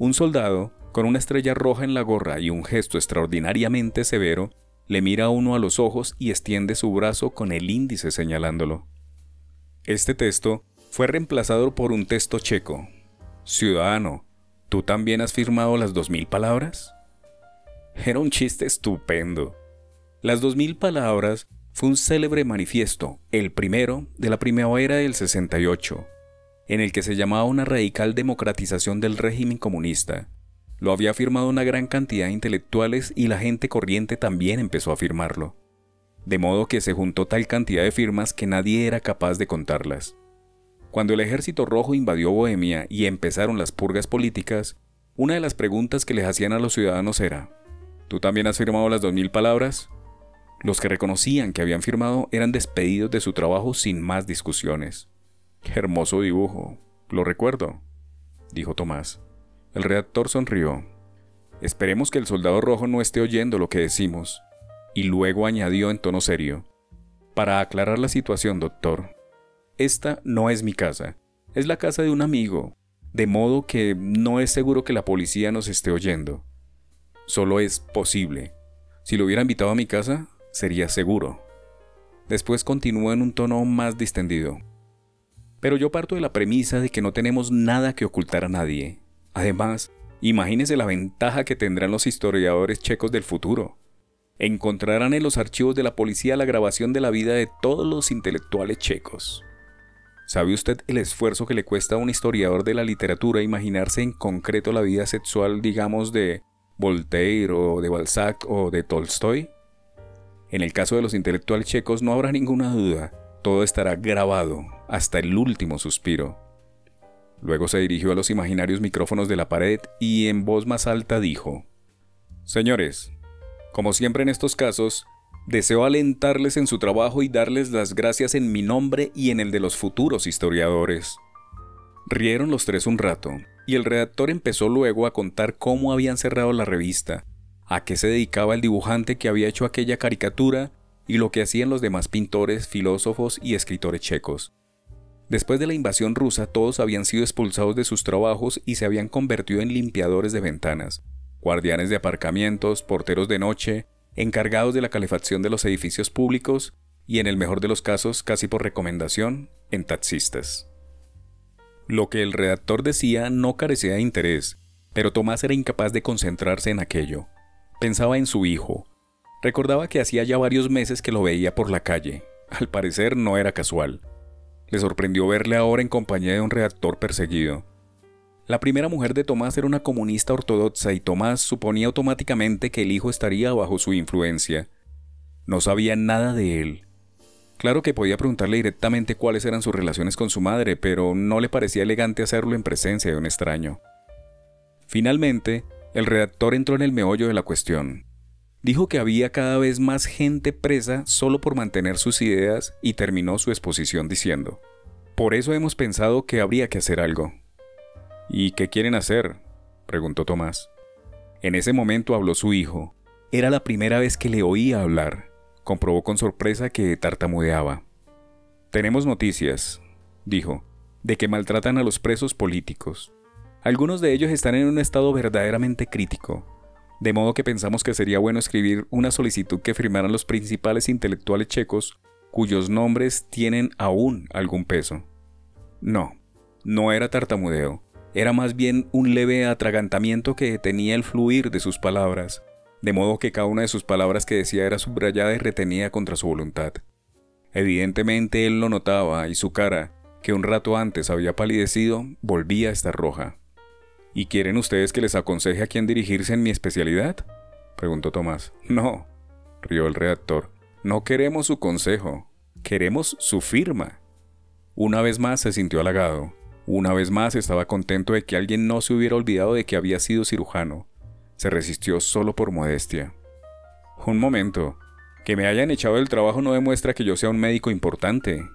Speaker 2: Un soldado, con una estrella roja en la gorra y un gesto extraordinariamente severo, le mira a uno a los ojos y extiende su brazo con el índice señalándolo. Este texto fue reemplazado por un texto checo. Ciudadano, ¿tú también has firmado las dos mil palabras? Era un chiste estupendo. Las dos mil palabras fue un célebre manifiesto, el primero de la primavera del 68, en el que se llamaba una radical democratización del régimen comunista. Lo había firmado una gran cantidad de intelectuales y la gente corriente también empezó a firmarlo. De modo que se juntó tal cantidad de firmas que nadie era capaz de contarlas. Cuando el ejército rojo invadió Bohemia y empezaron las purgas políticas, una de las preguntas que les hacían a los ciudadanos era, ¿Tú también has firmado las dos mil palabras? Los que reconocían que habían firmado eran despedidos de su trabajo sin más discusiones. Qué hermoso dibujo, lo recuerdo, dijo Tomás. El redactor sonrió. Esperemos que el soldado rojo no esté oyendo lo que decimos. Y luego añadió en tono serio. Para aclarar la situación, doctor, esta no es mi casa, es la casa de un amigo, de modo que no es seguro que la policía nos esté oyendo solo es posible. Si lo hubiera invitado a mi casa, sería seguro. Después continuó en un tono más distendido. Pero yo parto de la premisa de que no tenemos nada que ocultar a nadie. Además, imagínese la ventaja que tendrán los historiadores checos del futuro. Encontrarán en los archivos de la policía la grabación de la vida de todos los intelectuales checos. ¿Sabe usted el esfuerzo que le cuesta a un historiador de la literatura imaginarse en concreto la vida sexual, digamos, de Voltaire o de Balzac o de Tolstoy? En el caso de los intelectuales checos no habrá ninguna duda, todo estará grabado hasta el último suspiro. Luego se dirigió a los imaginarios micrófonos de la pared y en voz más alta dijo, Señores, como siempre en estos casos, deseo alentarles en su trabajo y darles las gracias en mi nombre y en el de los futuros historiadores. Rieron los tres un rato, y el redactor empezó luego a contar cómo habían cerrado la revista, a qué se dedicaba el dibujante que había hecho aquella caricatura y lo que hacían los demás pintores, filósofos y escritores checos. Después de la invasión rusa, todos habían sido expulsados de sus trabajos y se habían convertido en limpiadores de ventanas, guardianes de aparcamientos, porteros de noche, encargados de la calefacción de los edificios públicos y en el mejor de los casos, casi por recomendación, en taxistas. Lo que el redactor decía no carecía de interés, pero Tomás era incapaz de concentrarse en aquello. Pensaba en su hijo. Recordaba que hacía ya varios meses que lo veía por la calle. Al parecer no era casual. Le sorprendió verle ahora en compañía de un redactor perseguido. La primera mujer de Tomás era una comunista ortodoxa y Tomás suponía automáticamente que el hijo estaría bajo su influencia. No sabía nada de él. Claro que podía preguntarle directamente cuáles eran sus relaciones con su madre, pero no le parecía elegante hacerlo en presencia de un extraño. Finalmente, el redactor entró en el meollo de la cuestión. Dijo que había cada vez más gente presa solo por mantener sus ideas y terminó su exposición diciendo, Por eso hemos pensado que habría que hacer algo. ¿Y qué quieren hacer? preguntó Tomás. En ese momento habló su hijo. Era la primera vez que le oía hablar. Comprobó con sorpresa que tartamudeaba. Tenemos noticias, dijo, de que maltratan a los presos políticos. Algunos de ellos están en un estado verdaderamente crítico de modo que pensamos que sería bueno escribir una solicitud que firmaran los principales intelectuales checos cuyos nombres tienen aún algún peso. No, no era tartamudeo, era más bien un leve atragantamiento que detenía el fluir de sus palabras, de modo que cada una de sus palabras que decía era subrayada y retenida contra su voluntad. Evidentemente él lo notaba y su cara, que un rato antes había palidecido, volvía a estar roja. ¿Y quieren ustedes que les aconseje a quién dirigirse en mi especialidad? preguntó Tomás. No, rió el redactor. No queremos su consejo, queremos su firma. Una vez más se sintió halagado. Una vez más estaba contento de que alguien no se hubiera olvidado de que había sido cirujano. Se resistió solo por modestia. Un momento. Que me hayan echado del trabajo no demuestra que yo sea un médico importante.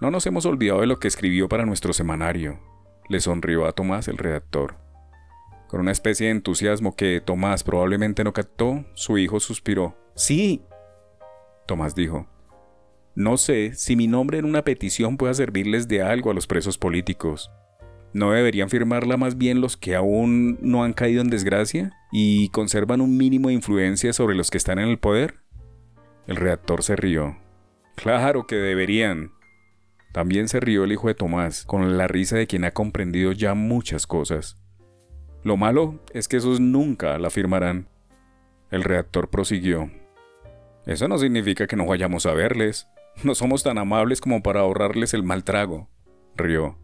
Speaker 2: No nos hemos olvidado de lo que escribió para nuestro semanario le sonrió a Tomás el redactor. Con una especie de entusiasmo que Tomás probablemente no captó, su hijo suspiró. Sí. Tomás dijo, no sé si mi nombre en una petición pueda servirles de algo a los presos políticos. ¿No deberían firmarla más bien los que aún no han caído en desgracia y conservan un mínimo de influencia sobre los que están en el poder? El redactor se rió. Claro que deberían, también se rió el hijo de Tomás, con la risa de quien ha comprendido ya muchas cosas. Lo malo es que esos nunca la firmarán. El redactor prosiguió. Eso no significa que no vayamos a verles. No somos tan amables como para ahorrarles el mal trago. Rió.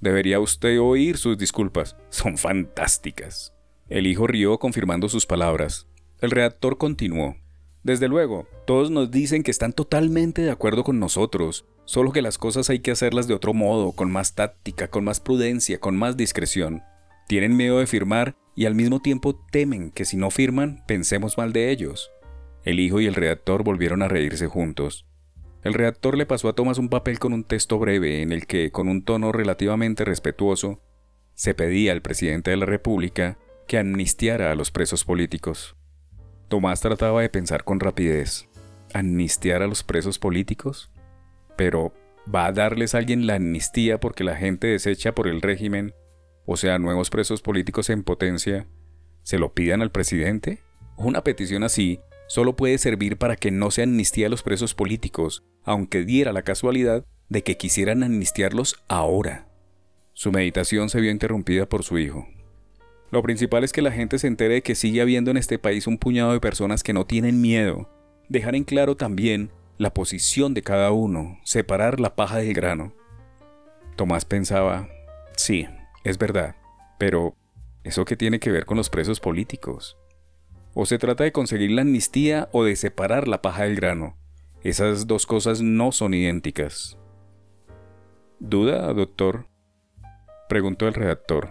Speaker 2: Debería usted oír sus disculpas. Son fantásticas. El hijo rió confirmando sus palabras. El redactor continuó. Desde luego, todos nos dicen que están totalmente de acuerdo con nosotros, Solo que las cosas hay que hacerlas de otro modo, con más táctica, con más prudencia, con más discreción. Tienen miedo de firmar y al mismo tiempo temen que si no firman pensemos mal de ellos. El hijo y el redactor volvieron a reírse juntos. El redactor le pasó a Tomás un papel con un texto breve en el que, con un tono relativamente respetuoso, se pedía al presidente de la República que amnistiara a los presos políticos. Tomás trataba de pensar con rapidez. ¿Amnistiar a los presos políticos? Pero ¿va a darles a alguien la amnistía porque la gente desecha por el régimen, o sea, nuevos presos políticos en potencia, se lo pidan al presidente? Una petición así solo puede servir para que no se amnistía a los presos políticos, aunque diera la casualidad de que quisieran amnistiarlos ahora. Su meditación se vio interrumpida por su hijo. Lo principal es que la gente se entere de que sigue habiendo en este país un puñado de personas que no tienen miedo. Dejar en claro también la posición de cada uno, separar la paja del grano. Tomás pensaba, sí, es verdad, pero ¿eso qué tiene que ver con los presos políticos? O se trata de conseguir la amnistía o de separar la paja del grano. Esas dos cosas no son idénticas. ¿Duda, doctor? preguntó el redactor.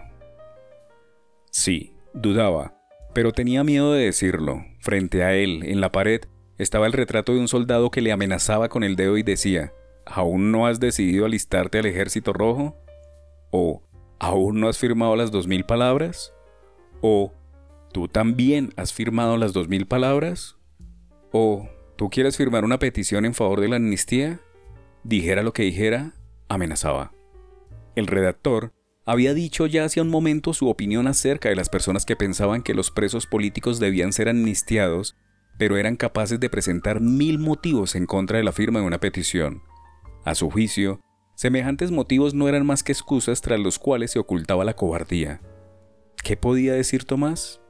Speaker 2: Sí, dudaba, pero tenía miedo de decirlo. Frente a él, en la pared, estaba el retrato de un soldado que le amenazaba con el dedo y decía, ¿aún no has decidido alistarte al ejército rojo? ¿O aún no has firmado las dos mil palabras? ¿O tú también has firmado las dos mil palabras? ¿O tú quieres firmar una petición en favor de la amnistía? Dijera lo que dijera, amenazaba. El redactor había dicho ya hace un momento su opinión acerca de las personas que pensaban que los presos políticos debían ser amnistiados, pero eran capaces de presentar mil motivos en contra de la firma de una petición. A su juicio, semejantes motivos no eran más que excusas tras los cuales se ocultaba la cobardía. ¿Qué podía decir Tomás?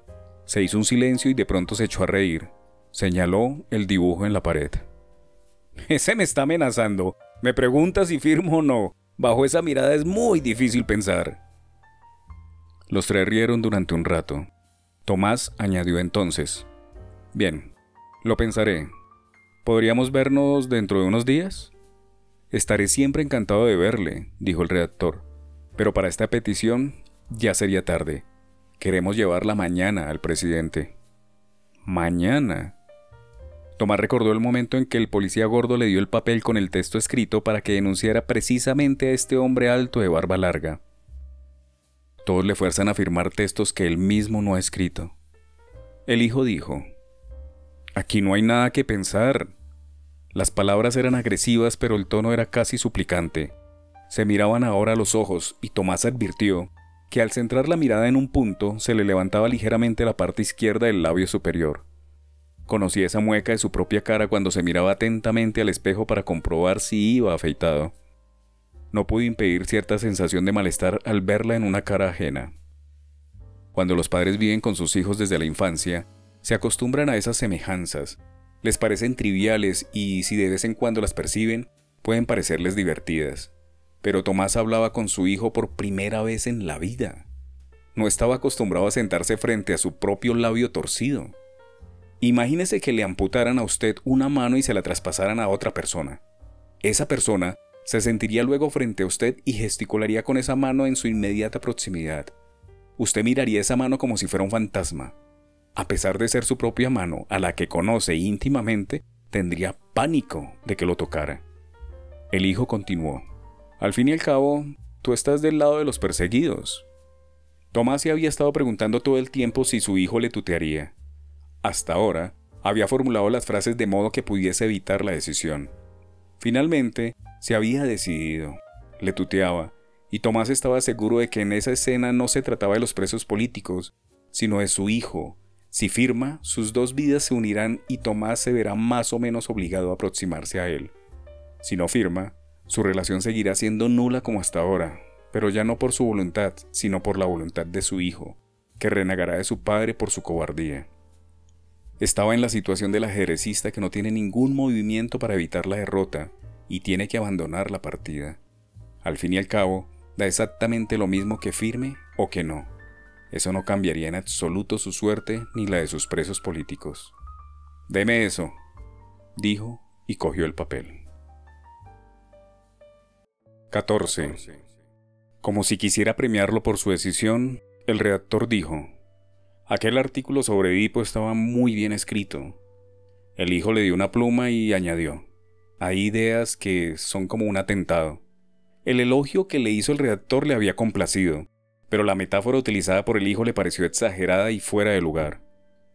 Speaker 2: Se hizo un silencio y de pronto se echó a reír. Señaló el dibujo en la pared. Ese me está amenazando. Me pregunta si firmo o no. Bajo esa mirada es muy difícil pensar. Los tres rieron durante un rato. Tomás añadió entonces. Bien, lo pensaré. ¿Podríamos vernos dentro de unos días? Estaré siempre encantado de verle, dijo el redactor. Pero para esta petición ya sería tarde. Queremos llevarla mañana al presidente. Mañana. Tomás recordó el momento en que el policía gordo le dio el papel con el texto escrito para que denunciara precisamente a este hombre alto de barba larga. Todos le fuerzan a firmar textos que él mismo no ha escrito. El hijo dijo, Aquí no hay nada que pensar. Las palabras eran agresivas, pero el tono era casi suplicante. Se miraban ahora a los ojos y Tomás advirtió que al centrar la mirada en un punto se le levantaba ligeramente la parte izquierda del labio superior. Conocía esa mueca de su propia cara cuando se miraba atentamente al espejo para comprobar si iba afeitado. No pudo impedir cierta sensación de malestar al verla en una cara ajena. Cuando los padres viven con sus hijos desde la infancia, se acostumbran a esas semejanzas, les parecen triviales y si de vez en cuando las perciben, pueden parecerles divertidas. Pero Tomás hablaba con su hijo por primera vez en la vida. No estaba acostumbrado a sentarse frente a su propio labio torcido. Imagínese que le amputaran a usted una mano y se la traspasaran a otra persona. Esa persona se sentiría luego frente a usted y gesticularía con esa mano en su inmediata proximidad. Usted miraría esa mano como si fuera un fantasma. A pesar de ser su propia mano, a la que conoce íntimamente, tendría pánico de que lo tocara. El hijo continuó. Al fin y al cabo, tú estás del lado de los perseguidos. Tomás se había estado preguntando todo el tiempo si su hijo le tutearía. Hasta ahora, había formulado las frases de modo que pudiese evitar la decisión. Finalmente, se había decidido. Le tuteaba, y Tomás estaba seguro de que en esa escena no se trataba de los presos políticos, sino de su hijo. Si firma, sus dos vidas se unirán y Tomás se verá más o menos obligado a aproximarse a él. Si no firma, su relación seguirá siendo nula como hasta ahora, pero ya no por su voluntad, sino por la voluntad de su hijo, que renegará de su padre por su cobardía. Estaba en la situación del ajedrecista que no tiene ningún movimiento para evitar la derrota y tiene que abandonar la partida. Al fin y al cabo, da exactamente lo mismo que firme o que no. Eso no cambiaría en absoluto su suerte ni la de sus presos políticos. Deme eso, dijo y cogió el papel. 14. Como si quisiera premiarlo por su decisión, el redactor dijo, Aquel artículo sobre Edipo estaba muy bien escrito. El hijo le dio una pluma y añadió, hay ideas que son como un atentado. El elogio que le hizo el redactor le había complacido, pero la metáfora utilizada por el hijo le pareció exagerada y fuera de lugar.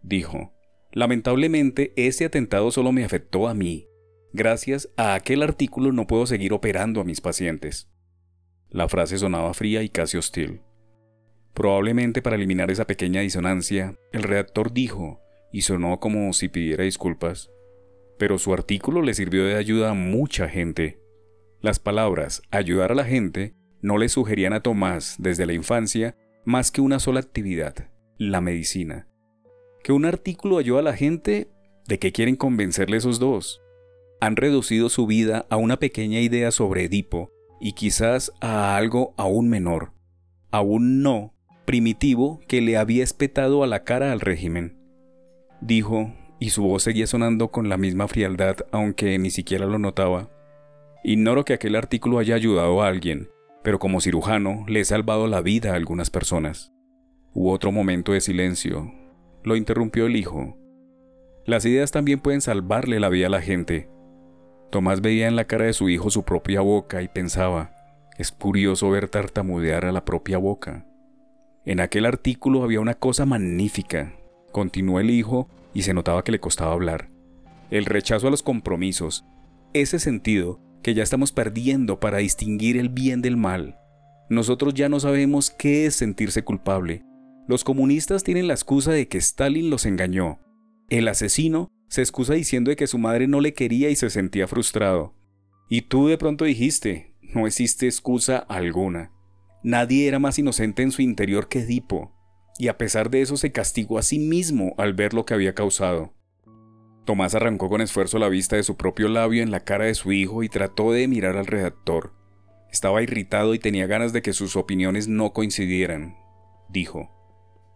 Speaker 2: Dijo, lamentablemente ese atentado solo me afectó a mí. Gracias a aquel artículo no puedo seguir operando a mis pacientes. La frase sonaba fría y casi hostil. Probablemente para eliminar esa pequeña disonancia, el redactor dijo, y sonó como si pidiera disculpas, pero su artículo le sirvió de ayuda a mucha gente. Las palabras ayudar a la gente no le sugerían a Tomás desde la infancia más que una sola actividad, la medicina. Que un artículo ayuda a la gente, ¿de qué quieren convencerle esos dos? Han reducido su vida a una pequeña idea sobre Edipo y quizás a algo aún menor, aún no primitivo que le había espetado a la cara al régimen. Dijo, y su voz seguía sonando con la misma frialdad, aunque ni siquiera lo notaba. Ignoro que aquel artículo haya ayudado a alguien, pero como cirujano le he salvado la vida a algunas personas. Hubo otro momento de silencio. Lo interrumpió el hijo. Las ideas también pueden salvarle la vida a la gente. Tomás veía en la cara de su hijo su propia boca y pensaba, es curioso ver tartamudear a la propia boca. En aquel artículo había una cosa magnífica, continuó el hijo y se notaba que le costaba hablar. El rechazo a los compromisos. Ese sentido que ya estamos perdiendo para distinguir el bien del mal. Nosotros ya no sabemos qué es sentirse culpable. Los comunistas tienen la excusa de que Stalin los engañó. El asesino se excusa diciendo de que su madre no le quería y se sentía frustrado. Y tú de pronto dijiste, no existe excusa alguna. Nadie era más inocente en su interior que Edipo, y a pesar de eso se castigó a sí mismo al ver lo que había causado. Tomás arrancó con esfuerzo la vista de su propio labio en la cara de su hijo y trató de mirar al redactor. Estaba irritado y tenía ganas de que sus opiniones no coincidieran. Dijo,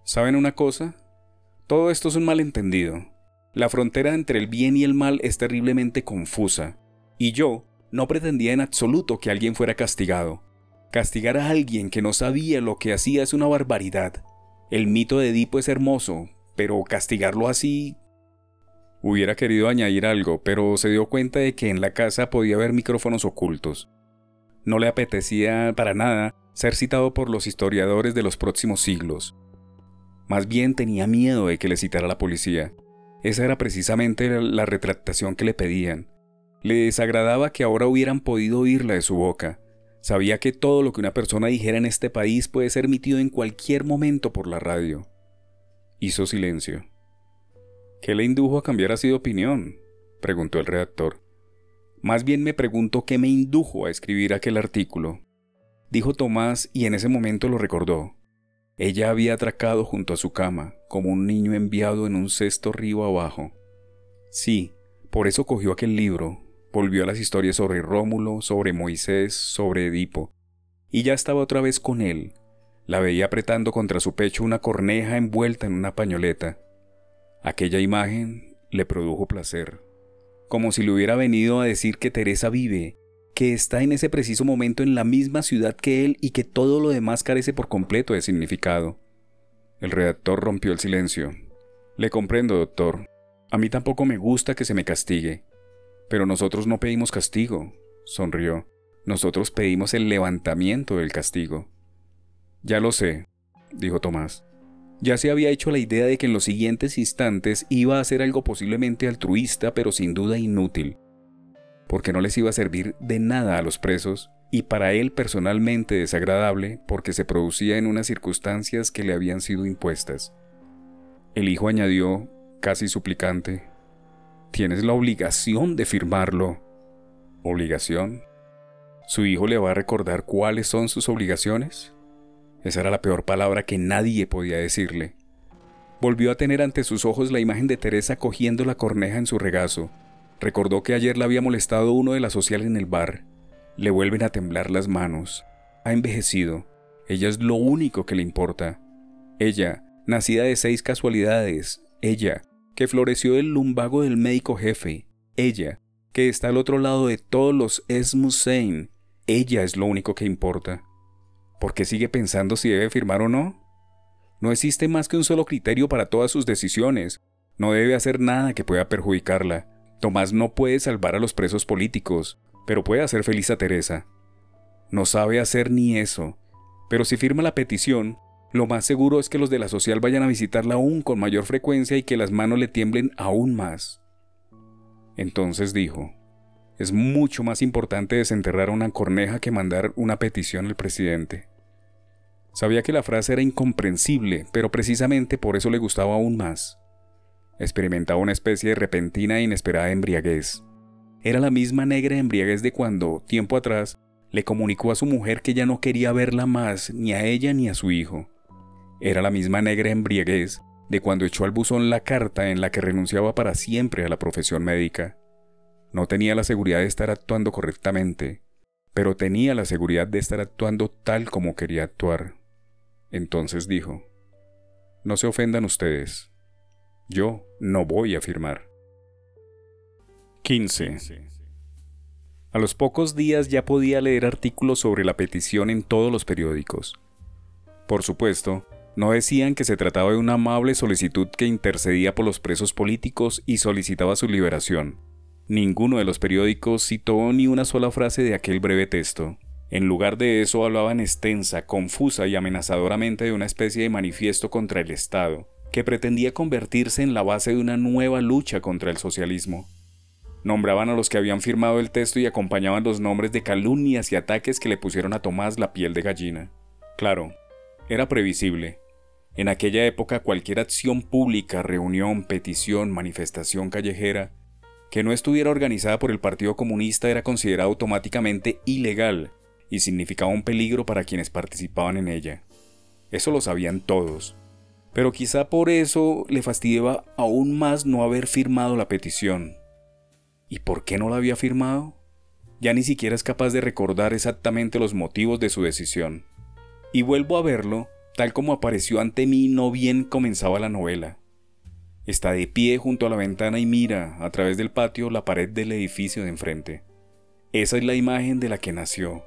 Speaker 2: ¿Saben una cosa? Todo esto es un malentendido. La frontera entre el bien y el mal es terriblemente confusa, y yo no pretendía en absoluto que alguien fuera castigado. Castigar a alguien que no sabía lo que hacía es una barbaridad. El mito de Edipo es hermoso, pero castigarlo así Hubiera querido añadir algo, pero se dio cuenta de que en la casa podía haber micrófonos ocultos. No le apetecía para nada ser citado por los historiadores de los próximos siglos. Más bien tenía miedo de que le citara la policía. Esa era precisamente la retractación que le pedían. Le desagradaba que ahora hubieran podido oírla de su boca. Sabía que todo lo que una persona dijera en este país puede ser emitido en cualquier momento por la radio. Hizo silencio. ¿Qué le indujo a cambiar así de opinión? preguntó el redactor. Más bien me pregunto qué me indujo a escribir aquel artículo. Dijo Tomás y en ese momento lo recordó. Ella había atracado junto a su cama, como un niño enviado en un cesto río abajo. Sí, por eso cogió aquel libro, volvió a las historias sobre Rómulo, sobre Moisés, sobre Edipo, y ya estaba otra vez con él. La veía apretando contra su pecho una corneja envuelta en una pañoleta. Aquella imagen le produjo placer, como si le hubiera venido a decir que Teresa vive, que está en ese preciso momento en la misma ciudad que él y que todo lo demás carece por completo de significado. El redactor rompió el silencio. Le comprendo, doctor. A mí tampoco me gusta que se me castigue. Pero nosotros no pedimos castigo, sonrió. Nosotros pedimos el levantamiento del castigo. Ya lo sé, dijo Tomás. Ya se había hecho la idea de que en los siguientes instantes iba a hacer algo posiblemente altruista, pero sin duda inútil, porque no les iba a servir de nada a los presos, y para él personalmente desagradable porque se producía en unas circunstancias que le habían sido impuestas. El hijo añadió, casi suplicante, Tienes la obligación de firmarlo. ¿Obligación? ¿Su hijo le va a recordar cuáles son sus obligaciones? Esa era la peor palabra que nadie podía decirle. Volvió a tener ante sus ojos la imagen de Teresa cogiendo la corneja en su regazo. Recordó que ayer la había molestado uno de la social en el bar. Le vuelven a temblar las manos. Ha envejecido. Ella es lo único que le importa. Ella, nacida de seis casualidades. Ella, que floreció del lumbago del médico jefe. Ella, que está al otro lado de todos los Esmusein. Ella es lo único que importa. ¿Por qué sigue pensando si debe firmar o no? No existe más que un solo criterio para todas sus decisiones. No debe hacer nada que pueda perjudicarla. Tomás no puede salvar a los presos políticos, pero puede hacer feliz a Teresa. No sabe hacer ni eso. Pero si firma la petición, lo más seguro es que los de la social vayan a visitarla aún con mayor frecuencia y que las manos le tiemblen aún más. Entonces dijo, es mucho más importante desenterrar una corneja que mandar una petición al presidente. Sabía que la frase era incomprensible, pero precisamente por eso le gustaba aún más. Experimentaba una especie de repentina e inesperada embriaguez. Era la misma negra embriaguez de cuando, tiempo atrás, le comunicó a su mujer que ya no quería verla más, ni a ella ni a su hijo. Era la misma negra embriaguez de cuando echó al buzón la carta en la que renunciaba para siempre a la profesión médica. No tenía la seguridad de estar actuando correctamente, pero tenía la seguridad de estar actuando tal como quería actuar. Entonces dijo, No se ofendan ustedes. Yo no voy a firmar. 15. A los pocos días ya podía leer artículos sobre la petición en todos los periódicos. Por supuesto, no decían que se trataba de una amable solicitud que intercedía por los presos políticos y solicitaba su liberación. Ninguno de los periódicos citó ni una sola frase de aquel breve texto. En lugar de eso hablaban extensa, confusa y amenazadoramente de una especie de manifiesto contra el Estado, que pretendía convertirse en la base de una nueva lucha contra el socialismo. Nombraban a los que habían firmado el texto y acompañaban los nombres de calumnias y ataques que le pusieron a Tomás la piel de gallina. Claro, era previsible. En aquella época cualquier acción pública, reunión, petición, manifestación callejera, que no estuviera organizada por el Partido Comunista era considerada automáticamente ilegal y significaba un peligro para quienes participaban en ella. Eso lo sabían todos. Pero quizá por eso le fastidiaba aún más no haber firmado la petición. ¿Y por qué no la había firmado? Ya ni siquiera es capaz de recordar exactamente los motivos de su decisión. Y vuelvo a verlo tal como apareció ante mí no bien comenzaba la novela. Está de pie junto a la ventana y mira, a través del patio, la pared del edificio de enfrente. Esa es la imagen de la que nació.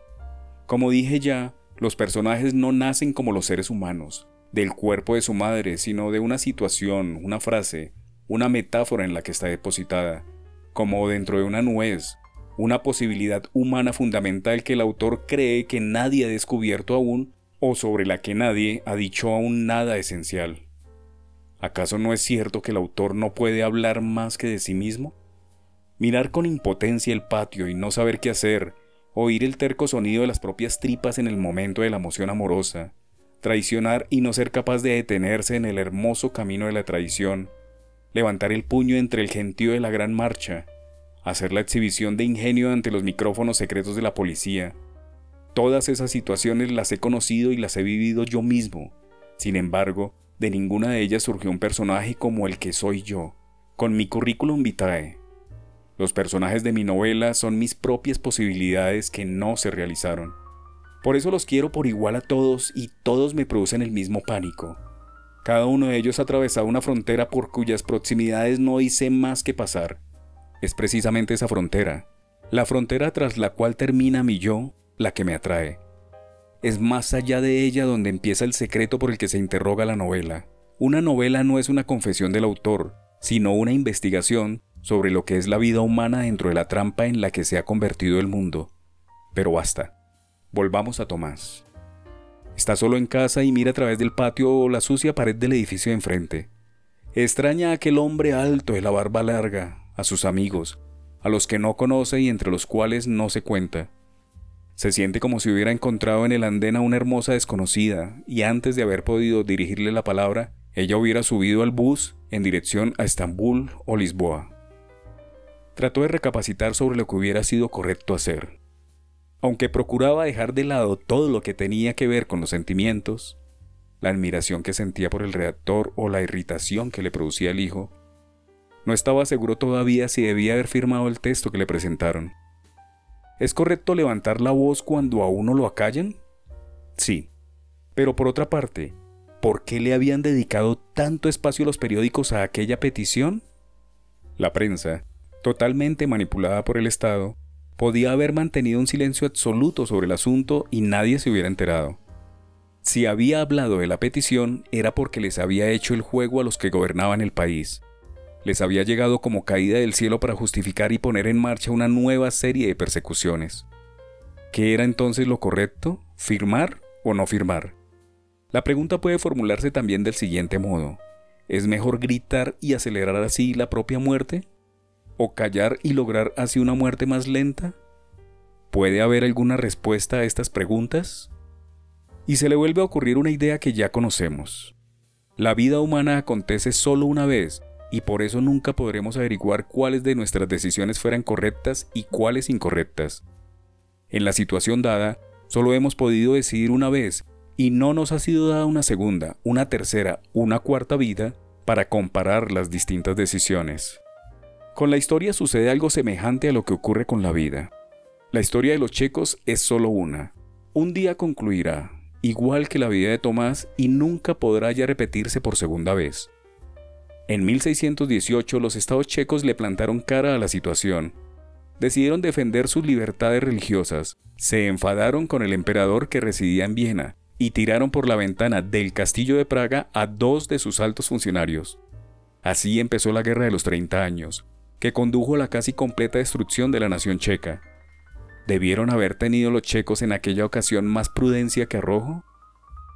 Speaker 2: Como dije ya, los personajes no nacen como los seres humanos, del cuerpo de su madre, sino de una situación, una frase, una metáfora en la que está depositada, como dentro de una nuez, una posibilidad humana fundamental que el autor cree que nadie ha descubierto aún o sobre la que nadie ha dicho aún nada esencial. ¿Acaso no es cierto que el autor no puede hablar más que de sí mismo? Mirar con impotencia el patio y no saber qué hacer, oír el terco sonido de las propias tripas en el momento de la emoción amorosa, traicionar y no ser capaz de detenerse en el hermoso camino de la traición, levantar el puño entre el gentío de la gran marcha, hacer la exhibición de ingenio ante los micrófonos secretos de la policía, Todas esas situaciones las he conocido y las he vivido yo mismo. Sin embargo, de ninguna de ellas surgió un personaje como el que soy yo, con mi currículum vitae. Los personajes de mi novela son mis propias posibilidades que no se realizaron. Por eso los quiero por igual a todos y todos me producen el mismo pánico. Cada uno de ellos ha atravesado una frontera por cuyas proximidades no hice más que pasar. Es precisamente esa frontera, la frontera tras la cual termina mi yo la que me atrae. Es más allá de ella donde empieza el secreto por el que se interroga la novela. Una novela no es una confesión del autor, sino una investigación sobre lo que es la vida humana dentro de la trampa en la que se ha convertido el mundo. Pero basta. Volvamos a Tomás. Está solo en casa y mira a través del patio la sucia pared del edificio de enfrente. Extraña a aquel hombre alto de la barba larga, a sus amigos, a los que no conoce y entre los cuales no se cuenta. Se siente como si hubiera encontrado en el andén a una hermosa desconocida y antes de haber podido dirigirle la palabra, ella hubiera subido al bus en dirección a Estambul o Lisboa. Trató de recapacitar sobre lo que hubiera sido correcto hacer. Aunque procuraba dejar de lado todo lo que tenía que ver con los sentimientos, la admiración que sentía por el redactor o la irritación que le producía el hijo, no estaba seguro todavía si debía haber firmado el texto que le presentaron. ¿Es correcto levantar la voz cuando a uno lo acallan? Sí. Pero por otra parte, ¿por qué le habían dedicado tanto espacio los periódicos a aquella petición? La prensa, totalmente manipulada por el Estado, podía haber mantenido un silencio absoluto sobre el asunto y nadie se hubiera enterado. Si había hablado de la petición era porque les había hecho el juego a los que gobernaban el país les había llegado como caída del cielo para justificar y poner en marcha una nueva serie de persecuciones. ¿Qué era entonces lo correcto? ¿Firmar o no firmar? La pregunta puede formularse también del siguiente modo. ¿Es mejor gritar y acelerar así la propia muerte? ¿O callar y lograr así una muerte más lenta? ¿Puede haber alguna respuesta a estas preguntas? Y se le vuelve a ocurrir una idea que ya conocemos. La vida humana acontece solo una vez y por eso nunca podremos averiguar cuáles de nuestras decisiones fueran correctas y cuáles incorrectas. En la situación dada, solo hemos podido decidir una vez y no nos ha sido dada una segunda, una tercera, una cuarta vida para comparar las distintas decisiones. Con la historia sucede algo semejante a lo que ocurre con la vida. La historia de los checos es solo una. Un día concluirá, igual que la vida de Tomás, y nunca podrá ya repetirse por segunda vez. En 1618 los estados checos le plantaron cara a la situación. Decidieron defender sus libertades religiosas, se enfadaron con el emperador que residía en Viena y tiraron por la ventana del castillo de Praga a dos de sus altos funcionarios. Así empezó la Guerra de los 30 años, que condujo a la casi completa destrucción de la nación checa. ¿Debieron haber tenido los checos en aquella ocasión más prudencia que arrojo?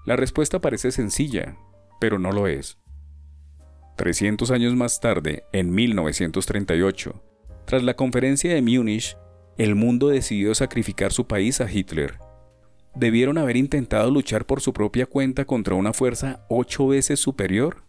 Speaker 2: La respuesta parece sencilla, pero no lo es. 300 años más tarde, en 1938, Tras la conferencia de Múnich, el mundo decidió sacrificar su país a Hitler. ¿Debieron haber intentado luchar por su propia cuenta contra una fuerza ocho veces superior?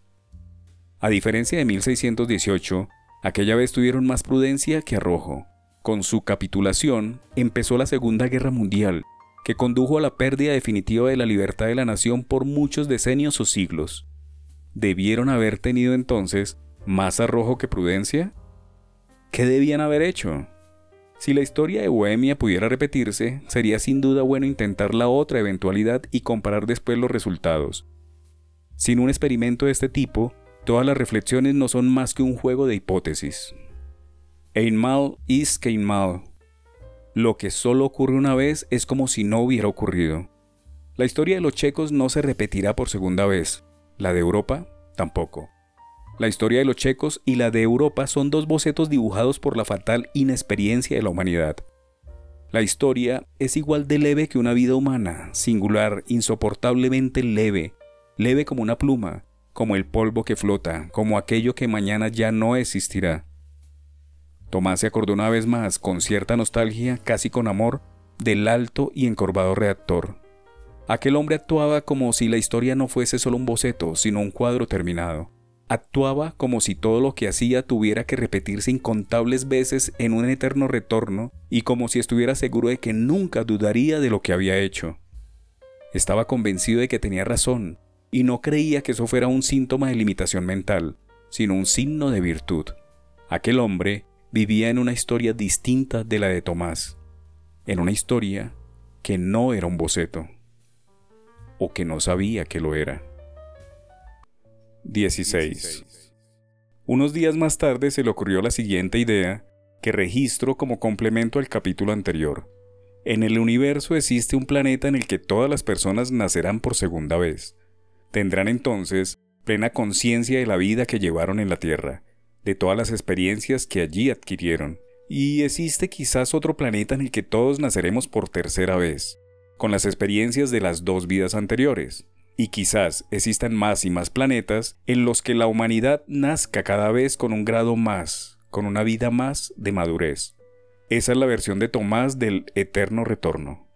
Speaker 2: A diferencia de 1618, aquella vez tuvieron más prudencia que arrojo. Con su capitulación empezó la Segunda Guerra Mundial, que condujo a la pérdida definitiva de la libertad de la nación por muchos decenios o siglos. ¿Debieron haber tenido entonces más arrojo que prudencia? ¿Qué debían haber hecho? Si la historia de Bohemia pudiera repetirse, sería sin duda bueno intentar la otra eventualidad y comparar después los resultados. Sin un experimento de este tipo, todas las reflexiones no son más que un juego de hipótesis. Einmal ist kein Mal. Lo que solo ocurre una vez es como si no hubiera ocurrido. La historia de los checos no se repetirá por segunda vez, la de Europa tampoco. La historia de los checos y la de Europa son dos bocetos dibujados por la fatal inexperiencia de la humanidad. La historia es igual de leve que una vida humana, singular, insoportablemente leve, leve como una pluma, como el polvo que flota, como aquello que mañana ya no existirá. Tomás se acordó una vez más, con cierta nostalgia, casi con amor, del alto y encorvado redactor. Aquel hombre actuaba como si la historia no fuese solo un boceto, sino un cuadro terminado. Actuaba como si todo lo que hacía tuviera que repetirse incontables veces en un eterno retorno y como si estuviera seguro de que nunca dudaría de lo que había hecho. Estaba convencido de que tenía razón y no creía que eso fuera un síntoma de limitación mental, sino un signo de virtud. Aquel hombre vivía en una historia distinta de la de Tomás, en una historia que no era un boceto, o que no sabía que lo era. 16. Unos días más tarde se le ocurrió la siguiente idea, que registro como complemento al capítulo anterior. En el universo existe un planeta en el que todas las personas nacerán por segunda vez. Tendrán entonces plena conciencia de la vida que llevaron en la Tierra, de todas las experiencias que allí adquirieron. Y existe quizás otro planeta en el que todos naceremos por tercera vez, con las experiencias de las dos vidas anteriores y quizás existan más y más planetas en los que la humanidad nazca cada vez con un grado más, con una vida más de madurez. Esa es la versión de Tomás del eterno retorno.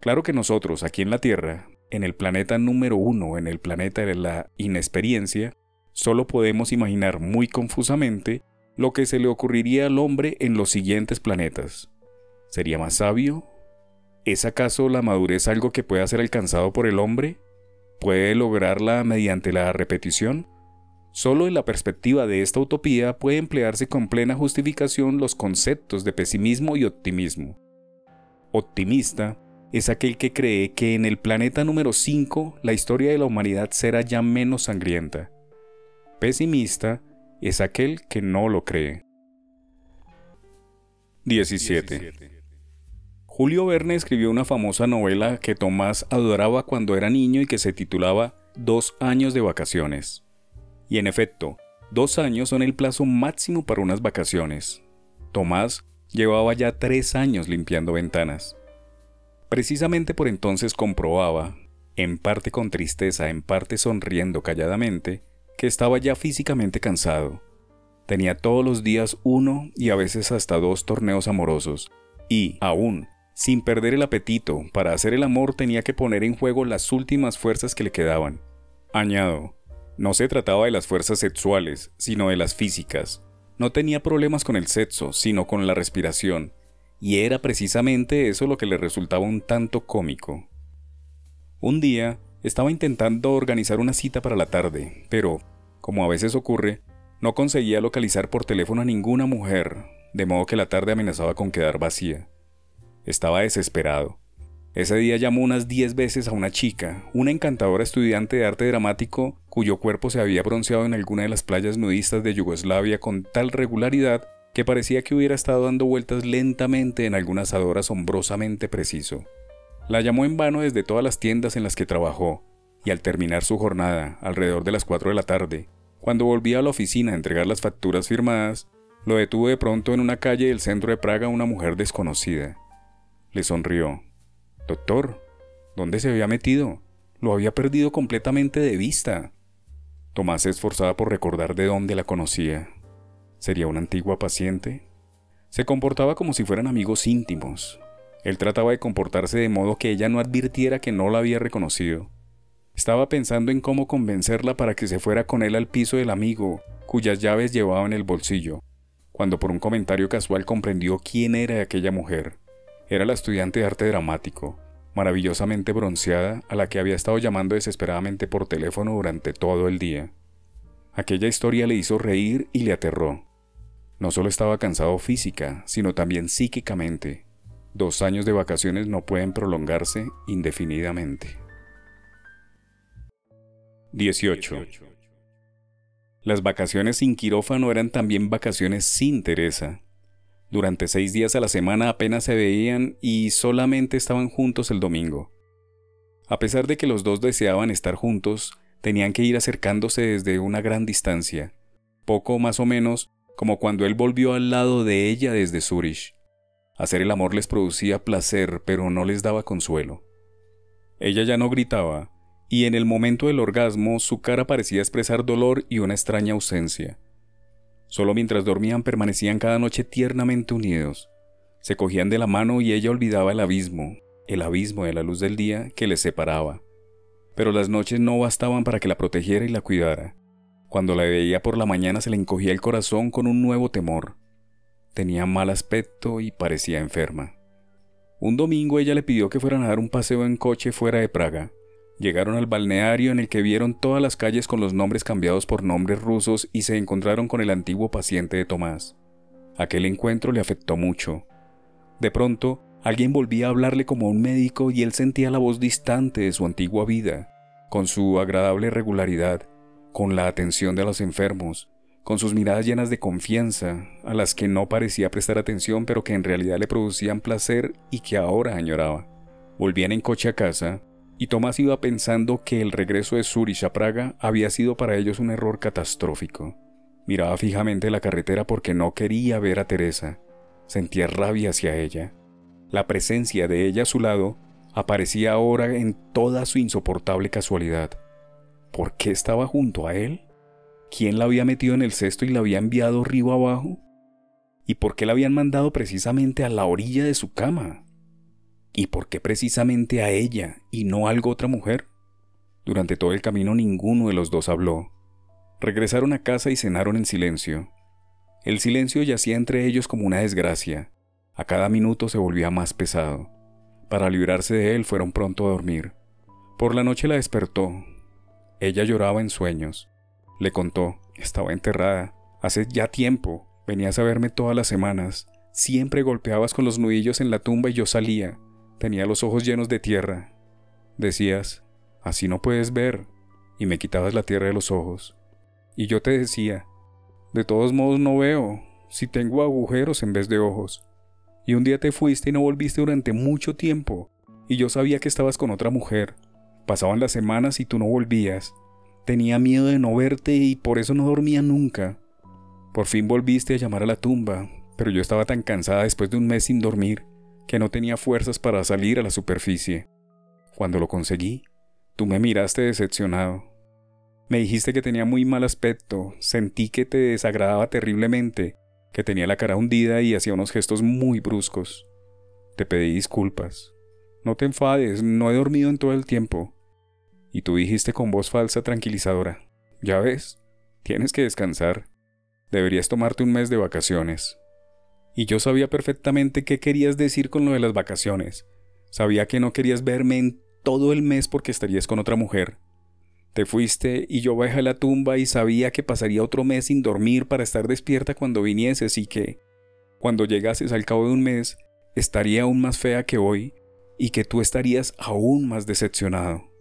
Speaker 2: Claro que nosotros, aquí en la Tierra, en el planeta número uno, en el planeta de la inexperiencia, solo podemos imaginar muy confusamente lo que se le ocurriría al hombre en los siguientes planetas. ¿Sería más sabio? ¿Es acaso la madurez algo que pueda ser alcanzado por el hombre? puede lograrla mediante la repetición? Solo en la perspectiva de esta utopía puede emplearse con plena justificación los conceptos de pesimismo y optimismo. Optimista es aquel que cree que en el planeta número 5 la historia de la humanidad será ya menos sangrienta. Pesimista es aquel que no lo cree. 17. Julio Verne escribió una famosa novela que Tomás adoraba cuando era niño y que se titulaba Dos años de vacaciones. Y en efecto, dos años son el plazo máximo para unas vacaciones. Tomás llevaba ya tres años limpiando ventanas. Precisamente por entonces comprobaba, en parte con tristeza, en parte sonriendo calladamente, que estaba ya físicamente cansado. Tenía todos los días uno y a veces hasta dos torneos amorosos, y, aún, sin perder el apetito, para hacer el amor tenía que poner en juego las últimas fuerzas que le quedaban. Añado, no se trataba de las fuerzas sexuales, sino de las físicas. No tenía problemas con el sexo, sino con la respiración, y era precisamente eso lo que le resultaba un tanto cómico. Un día, estaba intentando organizar una cita para la tarde, pero, como a veces ocurre, no conseguía localizar por teléfono a ninguna mujer, de modo que la tarde amenazaba con quedar vacía. Estaba desesperado. Ese día llamó unas diez veces a una chica, una encantadora estudiante de arte dramático cuyo cuerpo se había bronceado en alguna de las playas nudistas de Yugoslavia con tal regularidad que parecía que hubiera estado dando vueltas lentamente en algún asador asombrosamente preciso. La llamó en vano desde todas las tiendas en las que trabajó, y al terminar su jornada, alrededor de las cuatro de la tarde, cuando volvía a la oficina a entregar las facturas firmadas, lo detuvo de pronto en una calle del centro de Praga una mujer desconocida. Le sonrió. Doctor, ¿dónde se había metido? Lo había perdido completamente de vista. Tomás se esforzaba por recordar de dónde la conocía. ¿Sería una antigua paciente? Se comportaba como si fueran amigos íntimos. Él trataba de comportarse de modo que ella no advirtiera que no la había reconocido. Estaba pensando en cómo convencerla para que se fuera con él al piso del amigo, cuyas llaves llevaba en el bolsillo, cuando por un comentario casual comprendió quién era aquella mujer. Era la estudiante de arte dramático, maravillosamente bronceada, a la que había estado llamando desesperadamente por teléfono durante todo el día. Aquella historia le hizo reír y le aterró. No solo estaba cansado física, sino también psíquicamente. Dos años de vacaciones no pueden prolongarse indefinidamente. 18. Las vacaciones sin quirófano eran también vacaciones sin Teresa. Durante seis días a la semana apenas se veían y solamente estaban juntos el domingo. A pesar de que los dos deseaban estar juntos, tenían que ir acercándose desde una gran distancia, poco más o menos como cuando él volvió al lado de ella desde Zurich. Hacer el amor les producía placer, pero no les daba consuelo. Ella ya no gritaba, y en el momento del orgasmo su cara parecía expresar dolor y una extraña ausencia. Solo mientras dormían permanecían cada noche tiernamente unidos. Se cogían de la mano y ella olvidaba el abismo, el abismo de la luz del día que les separaba. Pero las noches no bastaban para que la protegiera y la cuidara. Cuando la veía por la mañana se le encogía el corazón con un nuevo temor. Tenía mal aspecto y parecía enferma. Un domingo ella le pidió que fueran a dar un paseo en coche fuera de Praga. Llegaron al balneario en el que vieron todas las calles con los nombres cambiados por nombres rusos y se encontraron con el antiguo paciente de Tomás. Aquel encuentro le afectó mucho. De pronto, alguien volvía a hablarle como un médico y él sentía la voz distante de su antigua vida, con su agradable regularidad, con la atención de los enfermos, con sus miradas llenas de confianza, a las que no parecía prestar atención pero que en realidad le producían placer y que ahora añoraba. Volvían en coche a casa, y Tomás iba pensando que el regreso de Zurich a Praga había sido para ellos un error catastrófico. Miraba fijamente la carretera porque no quería ver a Teresa. Sentía rabia hacia ella. La presencia de ella a su lado aparecía ahora en toda su insoportable casualidad. ¿Por qué estaba junto a él? quién la había metido en el cesto y la había enviado río abajo, y por qué la habían mandado precisamente a la orilla de su cama, y por qué precisamente a ella y no a algo otra mujer. Durante todo el camino ninguno de los dos habló. Regresaron a casa y cenaron en silencio. El silencio yacía entre ellos como una desgracia. A cada minuto se volvía más pesado. Para librarse de él fueron pronto a dormir. Por la noche la despertó. Ella lloraba en sueños. Le contó, estaba enterrada. Hace ya tiempo. Venías a verme todas las semanas. Siempre golpeabas con los nudillos en la tumba y yo salía. Tenía los ojos llenos de tierra. Decías, así no puedes ver. Y me quitabas la tierra de los ojos. Y yo te decía, de todos modos no veo, si tengo agujeros en vez de ojos. Y un día te fuiste y no volviste durante mucho tiempo. Y yo sabía que estabas con otra mujer. Pasaban las semanas y tú no volvías. Tenía miedo de no verte y por eso no dormía nunca. Por fin volviste a llamar a la tumba, pero yo estaba tan cansada después de un mes sin dormir que no tenía fuerzas para salir a la superficie. Cuando lo conseguí, tú me miraste decepcionado. Me dijiste que tenía muy mal aspecto, sentí que te desagradaba terriblemente, que tenía la cara hundida y hacía unos gestos muy bruscos. Te pedí disculpas. No te enfades, no he dormido en todo el tiempo. Y tú dijiste con voz falsa tranquilizadora, ya ves, tienes que descansar. Deberías tomarte un mes de vacaciones. Y yo sabía perfectamente qué querías decir con lo de las vacaciones. Sabía que no querías verme en todo el mes porque estarías con otra mujer. Te fuiste y yo bajé a la tumba y sabía que pasaría otro mes sin dormir para estar despierta cuando vinieses y que, cuando llegases al cabo de un mes, estaría aún más fea que hoy y que tú estarías aún más decepcionado.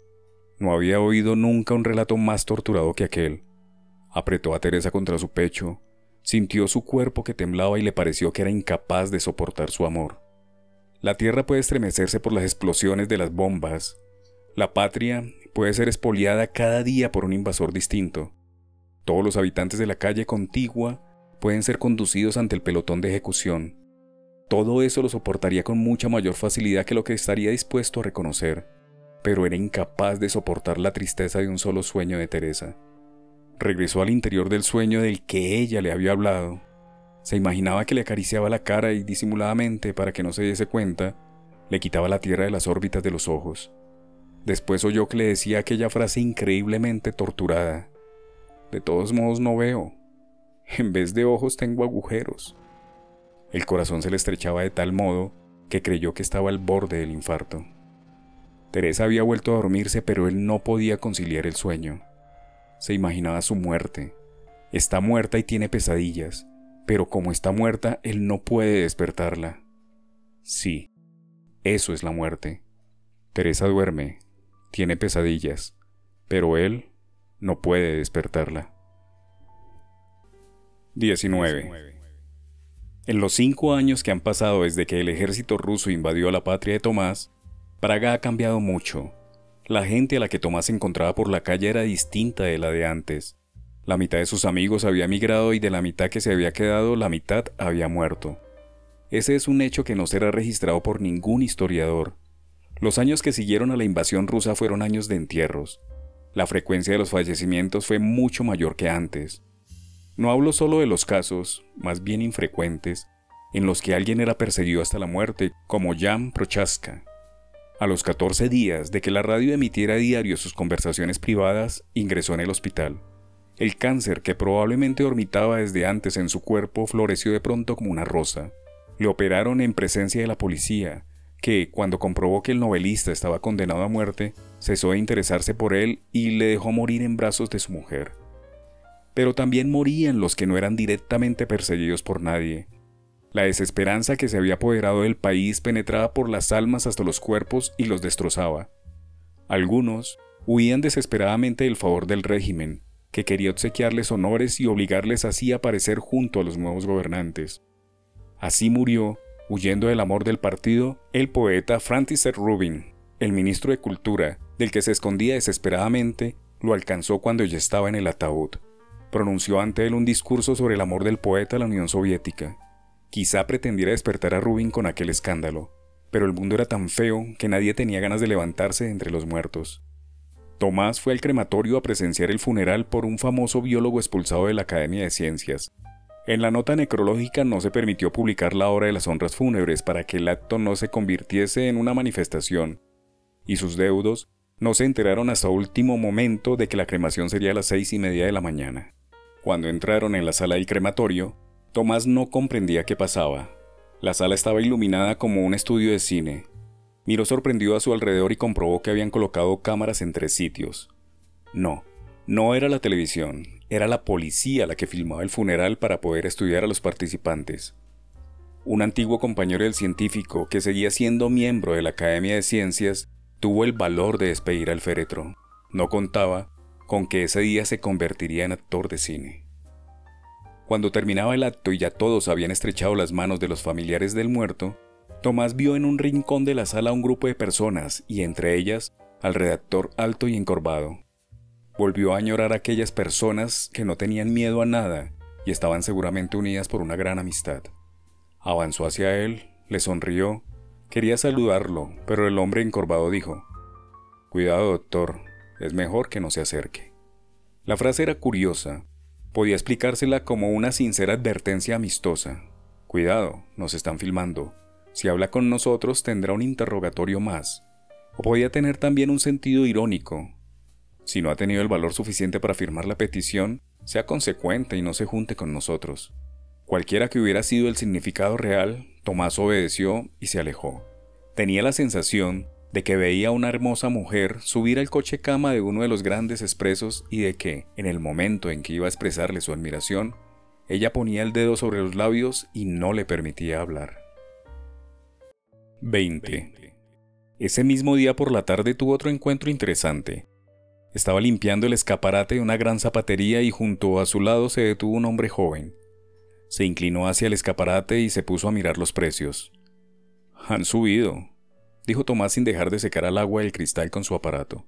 Speaker 2: No había oído nunca un relato más torturado que aquel. Apretó a Teresa contra su pecho, sintió su cuerpo que temblaba y le pareció que era incapaz de soportar su amor. La tierra puede estremecerse por las explosiones de las bombas. La patria puede ser expoliada cada día por un invasor distinto. Todos los habitantes de la calle contigua pueden ser conducidos ante el pelotón de ejecución. Todo eso lo soportaría con mucha mayor facilidad que lo que estaría dispuesto a reconocer pero era incapaz de soportar la tristeza de un solo sueño de Teresa. Regresó al interior del sueño del que ella le había hablado. Se imaginaba que le acariciaba la cara y disimuladamente, para que no se diese cuenta, le quitaba la tierra de las órbitas de los ojos. Después oyó que le decía aquella frase increíblemente torturada. De todos modos no veo. En vez de ojos tengo agujeros. El corazón se le estrechaba de tal modo que creyó que estaba al borde del infarto. Teresa había vuelto a dormirse, pero él no podía conciliar el sueño. Se imaginaba su muerte. Está muerta y tiene pesadillas, pero como está muerta, él no puede despertarla. Sí, eso es la muerte. Teresa duerme, tiene pesadillas, pero él no puede despertarla. 19. En los cinco años que han pasado desde que el ejército ruso invadió la patria de Tomás, Praga ha cambiado mucho. La gente a la que Tomás encontraba por la calle era distinta de la de antes. La mitad de sus amigos había migrado y de la mitad que se había quedado, la mitad había muerto. Ese es un hecho que no será registrado por ningún historiador. Los años que siguieron a la invasión rusa fueron años de entierros. La frecuencia de los fallecimientos fue mucho mayor que antes. No hablo solo de los casos, más bien infrecuentes, en los que alguien era perseguido hasta la muerte, como Jan Prochaska. A los 14 días de que la radio emitiera diario sus conversaciones privadas, ingresó en el hospital. El cáncer que probablemente orbitaba desde antes en su cuerpo floreció de pronto como una rosa. Le operaron en presencia de la policía, que, cuando comprobó que el novelista estaba condenado a muerte, cesó de interesarse por él y le dejó morir en brazos de su mujer pero también morían los que no eran directamente perseguidos por nadie. La desesperanza que se había apoderado del país penetraba por las almas hasta los cuerpos y los destrozaba. Algunos huían desesperadamente del favor del régimen, que quería obsequiarles honores y obligarles así a aparecer junto a los nuevos gobernantes. Así murió, huyendo del amor del partido, el poeta Francis Rubin, el ministro de Cultura, del que se escondía desesperadamente, lo alcanzó cuando ya estaba en el ataúd pronunció ante él un discurso sobre el amor del poeta a la Unión Soviética. Quizá pretendiera despertar a Rubin con aquel escándalo, pero el mundo era tan feo que nadie tenía ganas de levantarse entre los muertos. Tomás fue al crematorio a presenciar el funeral por un famoso biólogo expulsado de la Academia de Ciencias. En la nota necrológica no se permitió publicar la hora de las honras fúnebres para que el acto no se convirtiese en una manifestación, y sus deudos no se enteraron hasta último momento de que la cremación sería a las seis y media de la mañana. Cuando entraron en la sala del crematorio, Tomás no comprendía qué pasaba. La sala estaba iluminada como un estudio de cine. Miró sorprendido a su alrededor y comprobó que habían colocado cámaras en tres sitios. No, no era la televisión, era la policía la que filmaba el funeral para poder estudiar a los participantes. Un antiguo compañero del científico, que seguía siendo miembro de la Academia de Ciencias, tuvo el valor de despedir al féretro. No contaba con que ese día se convertiría en actor de cine. Cuando terminaba el acto y ya todos habían estrechado las manos de los familiares del muerto, Tomás vio en un rincón de la sala a un grupo de personas y entre ellas al redactor alto y encorvado. Volvió a añorar a aquellas personas que no tenían miedo a nada y estaban seguramente unidas por una gran amistad. Avanzó hacia él, le sonrió, quería saludarlo, pero el hombre encorvado dijo, Cuidado, doctor, es mejor que no se acerque. La frase era curiosa. Podía explicársela como una sincera advertencia amistosa. Cuidado, nos están filmando. Si habla con nosotros tendrá un interrogatorio más. O podía tener también un sentido irónico. Si no ha tenido el valor suficiente para firmar la petición, sea consecuente y no se junte con nosotros. Cualquiera que hubiera sido el significado real, Tomás obedeció y se alejó. Tenía la sensación de que veía a una hermosa mujer subir al coche cama de uno de los grandes expresos y de que, en el momento en que iba a expresarle su admiración, ella ponía el dedo sobre los labios y no le permitía hablar. 20. Ese mismo día por la tarde tuvo otro encuentro interesante. Estaba limpiando el escaparate de una gran zapatería y junto a su lado se detuvo un hombre joven. Se inclinó hacia el escaparate y se puso a mirar los precios. Han subido, dijo Tomás sin dejar de secar al agua el cristal con su aparato.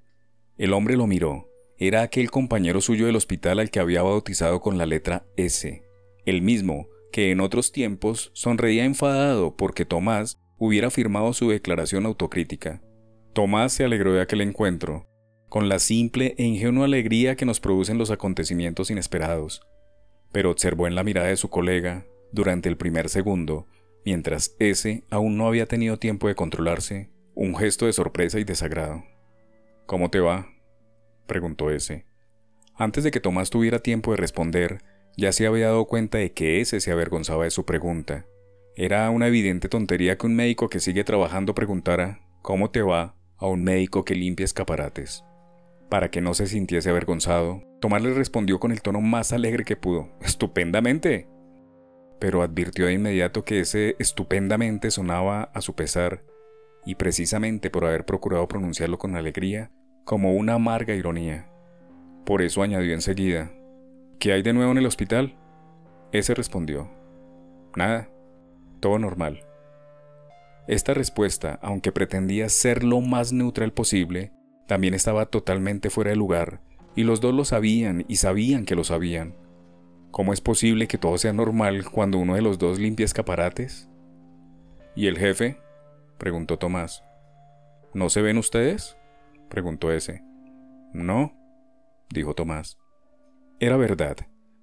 Speaker 2: El hombre lo miró. Era aquel compañero suyo del hospital al que había bautizado con la letra S, el mismo que en otros tiempos sonreía enfadado porque Tomás hubiera firmado su declaración autocrítica. Tomás se alegró de aquel encuentro, con la simple e ingenua alegría que nos producen los acontecimientos inesperados, pero observó en la mirada de su colega, Durante el primer segundo, mientras ese aún no había tenido tiempo de controlarse, un gesto de sorpresa y desagrado. ¿Cómo te va? preguntó ese. Antes de que Tomás tuviera tiempo de responder, ya se había dado cuenta de que ese se avergonzaba de su pregunta. Era una evidente tontería que un médico que sigue trabajando preguntara ¿Cómo te va? a un médico que limpia escaparates. Para que no se sintiese avergonzado, Tomás le respondió con el tono más alegre que pudo. Estupendamente. Pero advirtió de inmediato que ese estupendamente sonaba a su pesar, y precisamente por haber procurado pronunciarlo con alegría, como una amarga ironía. Por eso añadió enseguida, ¿Qué hay de nuevo en el hospital? Ese respondió, Nada, todo normal. Esta respuesta, aunque pretendía ser lo más neutral posible, también estaba totalmente fuera de lugar, y los dos lo sabían y sabían que lo sabían. ¿Cómo es posible que todo sea normal cuando uno de los dos limpia escaparates? ¿Y el jefe? preguntó Tomás. ¿No se ven ustedes? preguntó ese. No, dijo Tomás. Era verdad.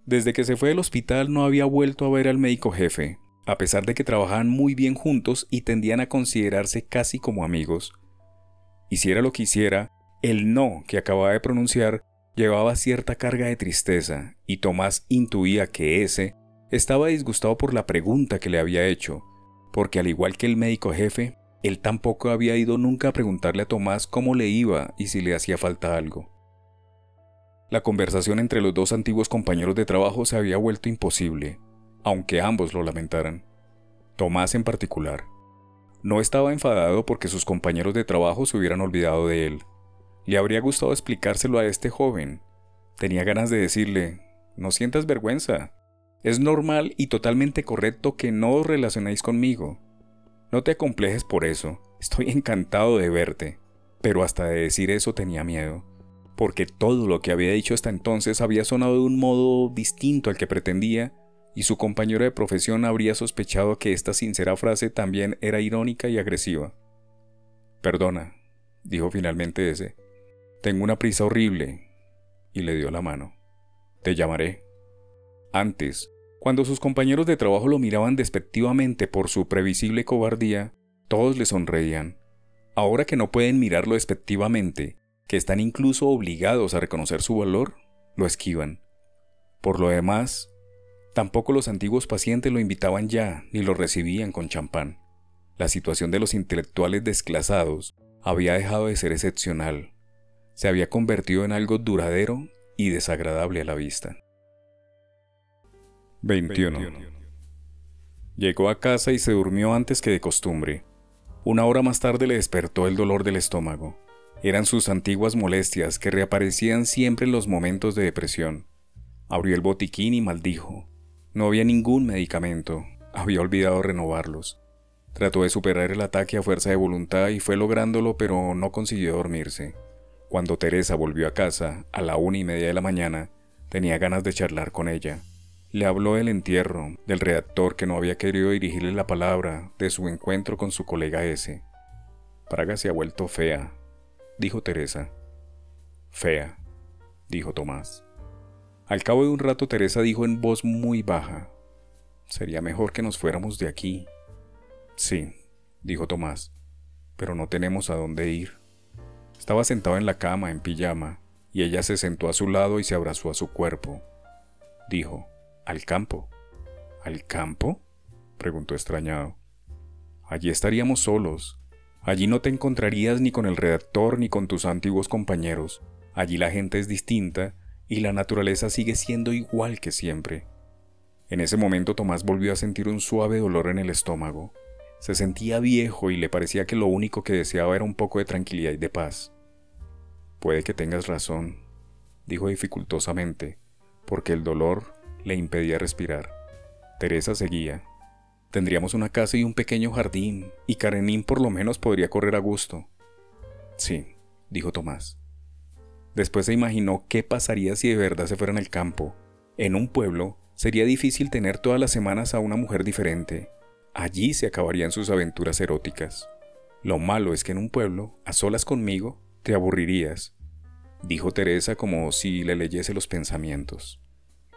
Speaker 2: Desde que se fue del hospital no había vuelto a ver al médico jefe, a pesar de que trabajaban muy bien juntos y tendían a considerarse casi como amigos. Hiciera lo que hiciera, el no que acababa de pronunciar llevaba cierta carga de tristeza, y Tomás intuía que ese estaba disgustado por la pregunta que le había hecho, porque al igual que el médico jefe, él tampoco había ido nunca a preguntarle a Tomás cómo le iba y si le hacía falta algo. La conversación entre los dos antiguos compañeros de trabajo se había vuelto imposible, aunque ambos lo lamentaran. Tomás en particular. No estaba enfadado porque sus compañeros de trabajo se hubieran olvidado de él. Le habría gustado explicárselo a este joven. Tenía ganas de decirle, no sientas vergüenza. Es normal y totalmente correcto que no os relacionéis conmigo. No te acomplejes por eso. Estoy encantado de verte. Pero hasta de decir eso tenía miedo, porque todo lo que había dicho hasta entonces había sonado de un modo distinto al que pretendía y su compañero de profesión habría sospechado que esta sincera frase también era irónica y agresiva. Perdona, dijo finalmente ese. Tengo una prisa horrible. Y le dio la mano. Te llamaré. Antes, cuando sus compañeros de trabajo lo miraban despectivamente por su previsible cobardía, todos le sonreían. Ahora que no pueden mirarlo despectivamente, que están incluso obligados a reconocer su valor, lo esquivan. Por lo demás, Tampoco los antiguos pacientes lo invitaban ya ni lo recibían con champán. La situación de los intelectuales desclasados había dejado de ser excepcional. Se había convertido en algo duradero y desagradable a la vista. 21. Llegó a casa y se durmió antes que de costumbre. Una hora más tarde le despertó el dolor del estómago. Eran sus antiguas molestias que reaparecían siempre en los momentos de depresión. Abrió el botiquín y maldijo. No había ningún medicamento, había olvidado renovarlos. Trató de superar el ataque a fuerza de voluntad y fue lográndolo, pero no consiguió dormirse. Cuando Teresa volvió a casa, a la una y media de la mañana, tenía ganas de charlar con ella. Le habló del entierro, del redactor que no había querido dirigirle la palabra, de su encuentro con su colega ese. Praga se ha vuelto fea, dijo Teresa. Fea, dijo Tomás. Al cabo de un rato Teresa dijo en voz muy baja, Sería mejor que nos fuéramos de aquí. Sí, dijo Tomás, pero no tenemos a dónde ir. Estaba sentado en la cama en pijama, y ella se sentó a su lado y se abrazó a su cuerpo. Dijo, ¿al campo? ¿Al campo? preguntó extrañado. Allí estaríamos solos. Allí no te encontrarías ni con el redactor ni con tus antiguos compañeros. Allí la gente es distinta y la naturaleza sigue siendo igual que siempre. En ese momento Tomás volvió a sentir un suave dolor en el estómago. Se sentía viejo y le parecía que lo único que deseaba era un poco de tranquilidad y de paz. Puede que tengas razón, dijo dificultosamente, porque el dolor le impedía respirar. Teresa seguía. Tendríamos una casa y un pequeño jardín, y Karenín por lo menos podría correr a gusto. Sí, dijo Tomás. Después se imaginó qué pasaría si de verdad se fueran al campo. En un pueblo sería difícil tener todas las semanas a una mujer diferente. Allí se acabarían sus aventuras eróticas. Lo malo es que en un pueblo, a solas conmigo, te aburrirías, dijo Teresa como si le leyese los pensamientos.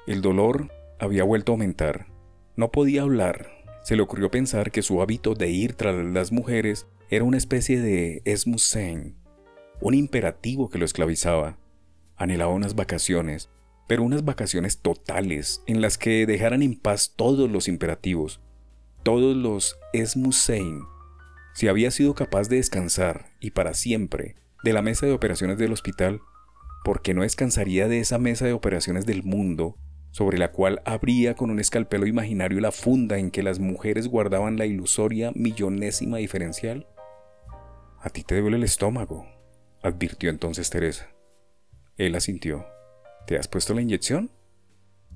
Speaker 2: El dolor había vuelto a aumentar. No podía hablar. Se le ocurrió pensar que su hábito de ir tras las mujeres era una especie de esmusen, un imperativo que lo esclavizaba. Anhelaba unas vacaciones, pero unas vacaciones totales en las que dejaran en paz todos los imperativos, todos los esmusein. Si había sido capaz de descansar, y para siempre, de la mesa de operaciones del hospital, ¿por qué no descansaría de esa mesa de operaciones del mundo, sobre la cual abría con un escalpelo imaginario la funda en que las mujeres guardaban la ilusoria millonésima diferencial? A ti te duele el estómago, advirtió entonces Teresa. Él asintió. ¿Te has puesto la inyección?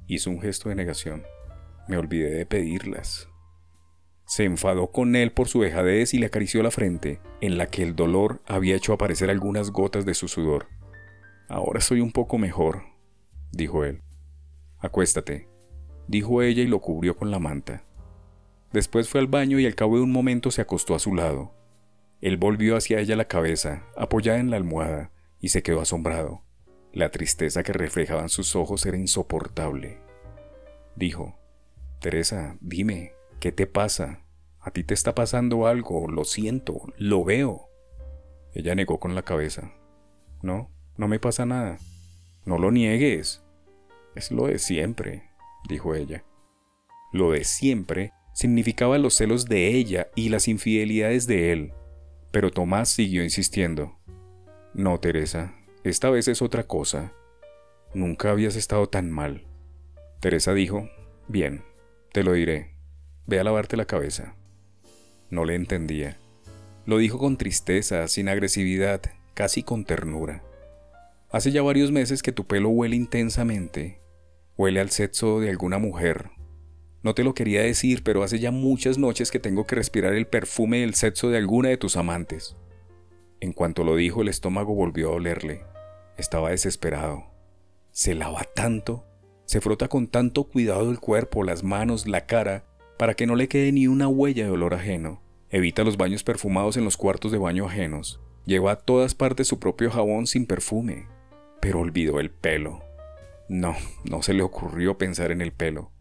Speaker 2: Hizo un gesto de negación. Me olvidé de pedirlas. Se enfadó con él por su dejadez y le acarició la frente, en la que el dolor había hecho aparecer algunas gotas de su sudor. Ahora estoy un poco mejor, dijo él. Acuéstate, dijo ella y lo cubrió con la manta. Después fue al baño y al cabo de un momento se acostó a su lado. Él volvió hacia ella la cabeza, apoyada en la almohada, y se quedó asombrado. La tristeza que reflejaban sus ojos era insoportable. Dijo, Teresa, dime, ¿Qué te pasa? A ti te está pasando algo, lo siento, lo veo. Ella negó con la cabeza. No, no me pasa nada. No lo niegues. Es lo de siempre, dijo ella. Lo de siempre significaba los celos de ella y las infidelidades de él. Pero Tomás siguió insistiendo. No, Teresa, esta vez es otra cosa. Nunca habías estado tan mal. Teresa dijo, bien, te lo diré. Ve a lavarte la cabeza. No le entendía. Lo dijo con tristeza, sin agresividad, casi con ternura. Hace ya varios meses que tu pelo huele intensamente. Huele al sexo de alguna mujer. No te lo quería decir, pero hace ya muchas noches que tengo que respirar el perfume del sexo de alguna de tus amantes. En cuanto lo dijo, el estómago volvió a olerle. Estaba desesperado. Se lava tanto, se frota con tanto cuidado el cuerpo, las manos, la cara, para que no le quede ni una huella de olor ajeno. Evita los baños perfumados en los cuartos de baño ajenos. Lleva a todas partes su propio jabón sin perfume. Pero olvidó el pelo. No, no se le ocurrió pensar en el pelo.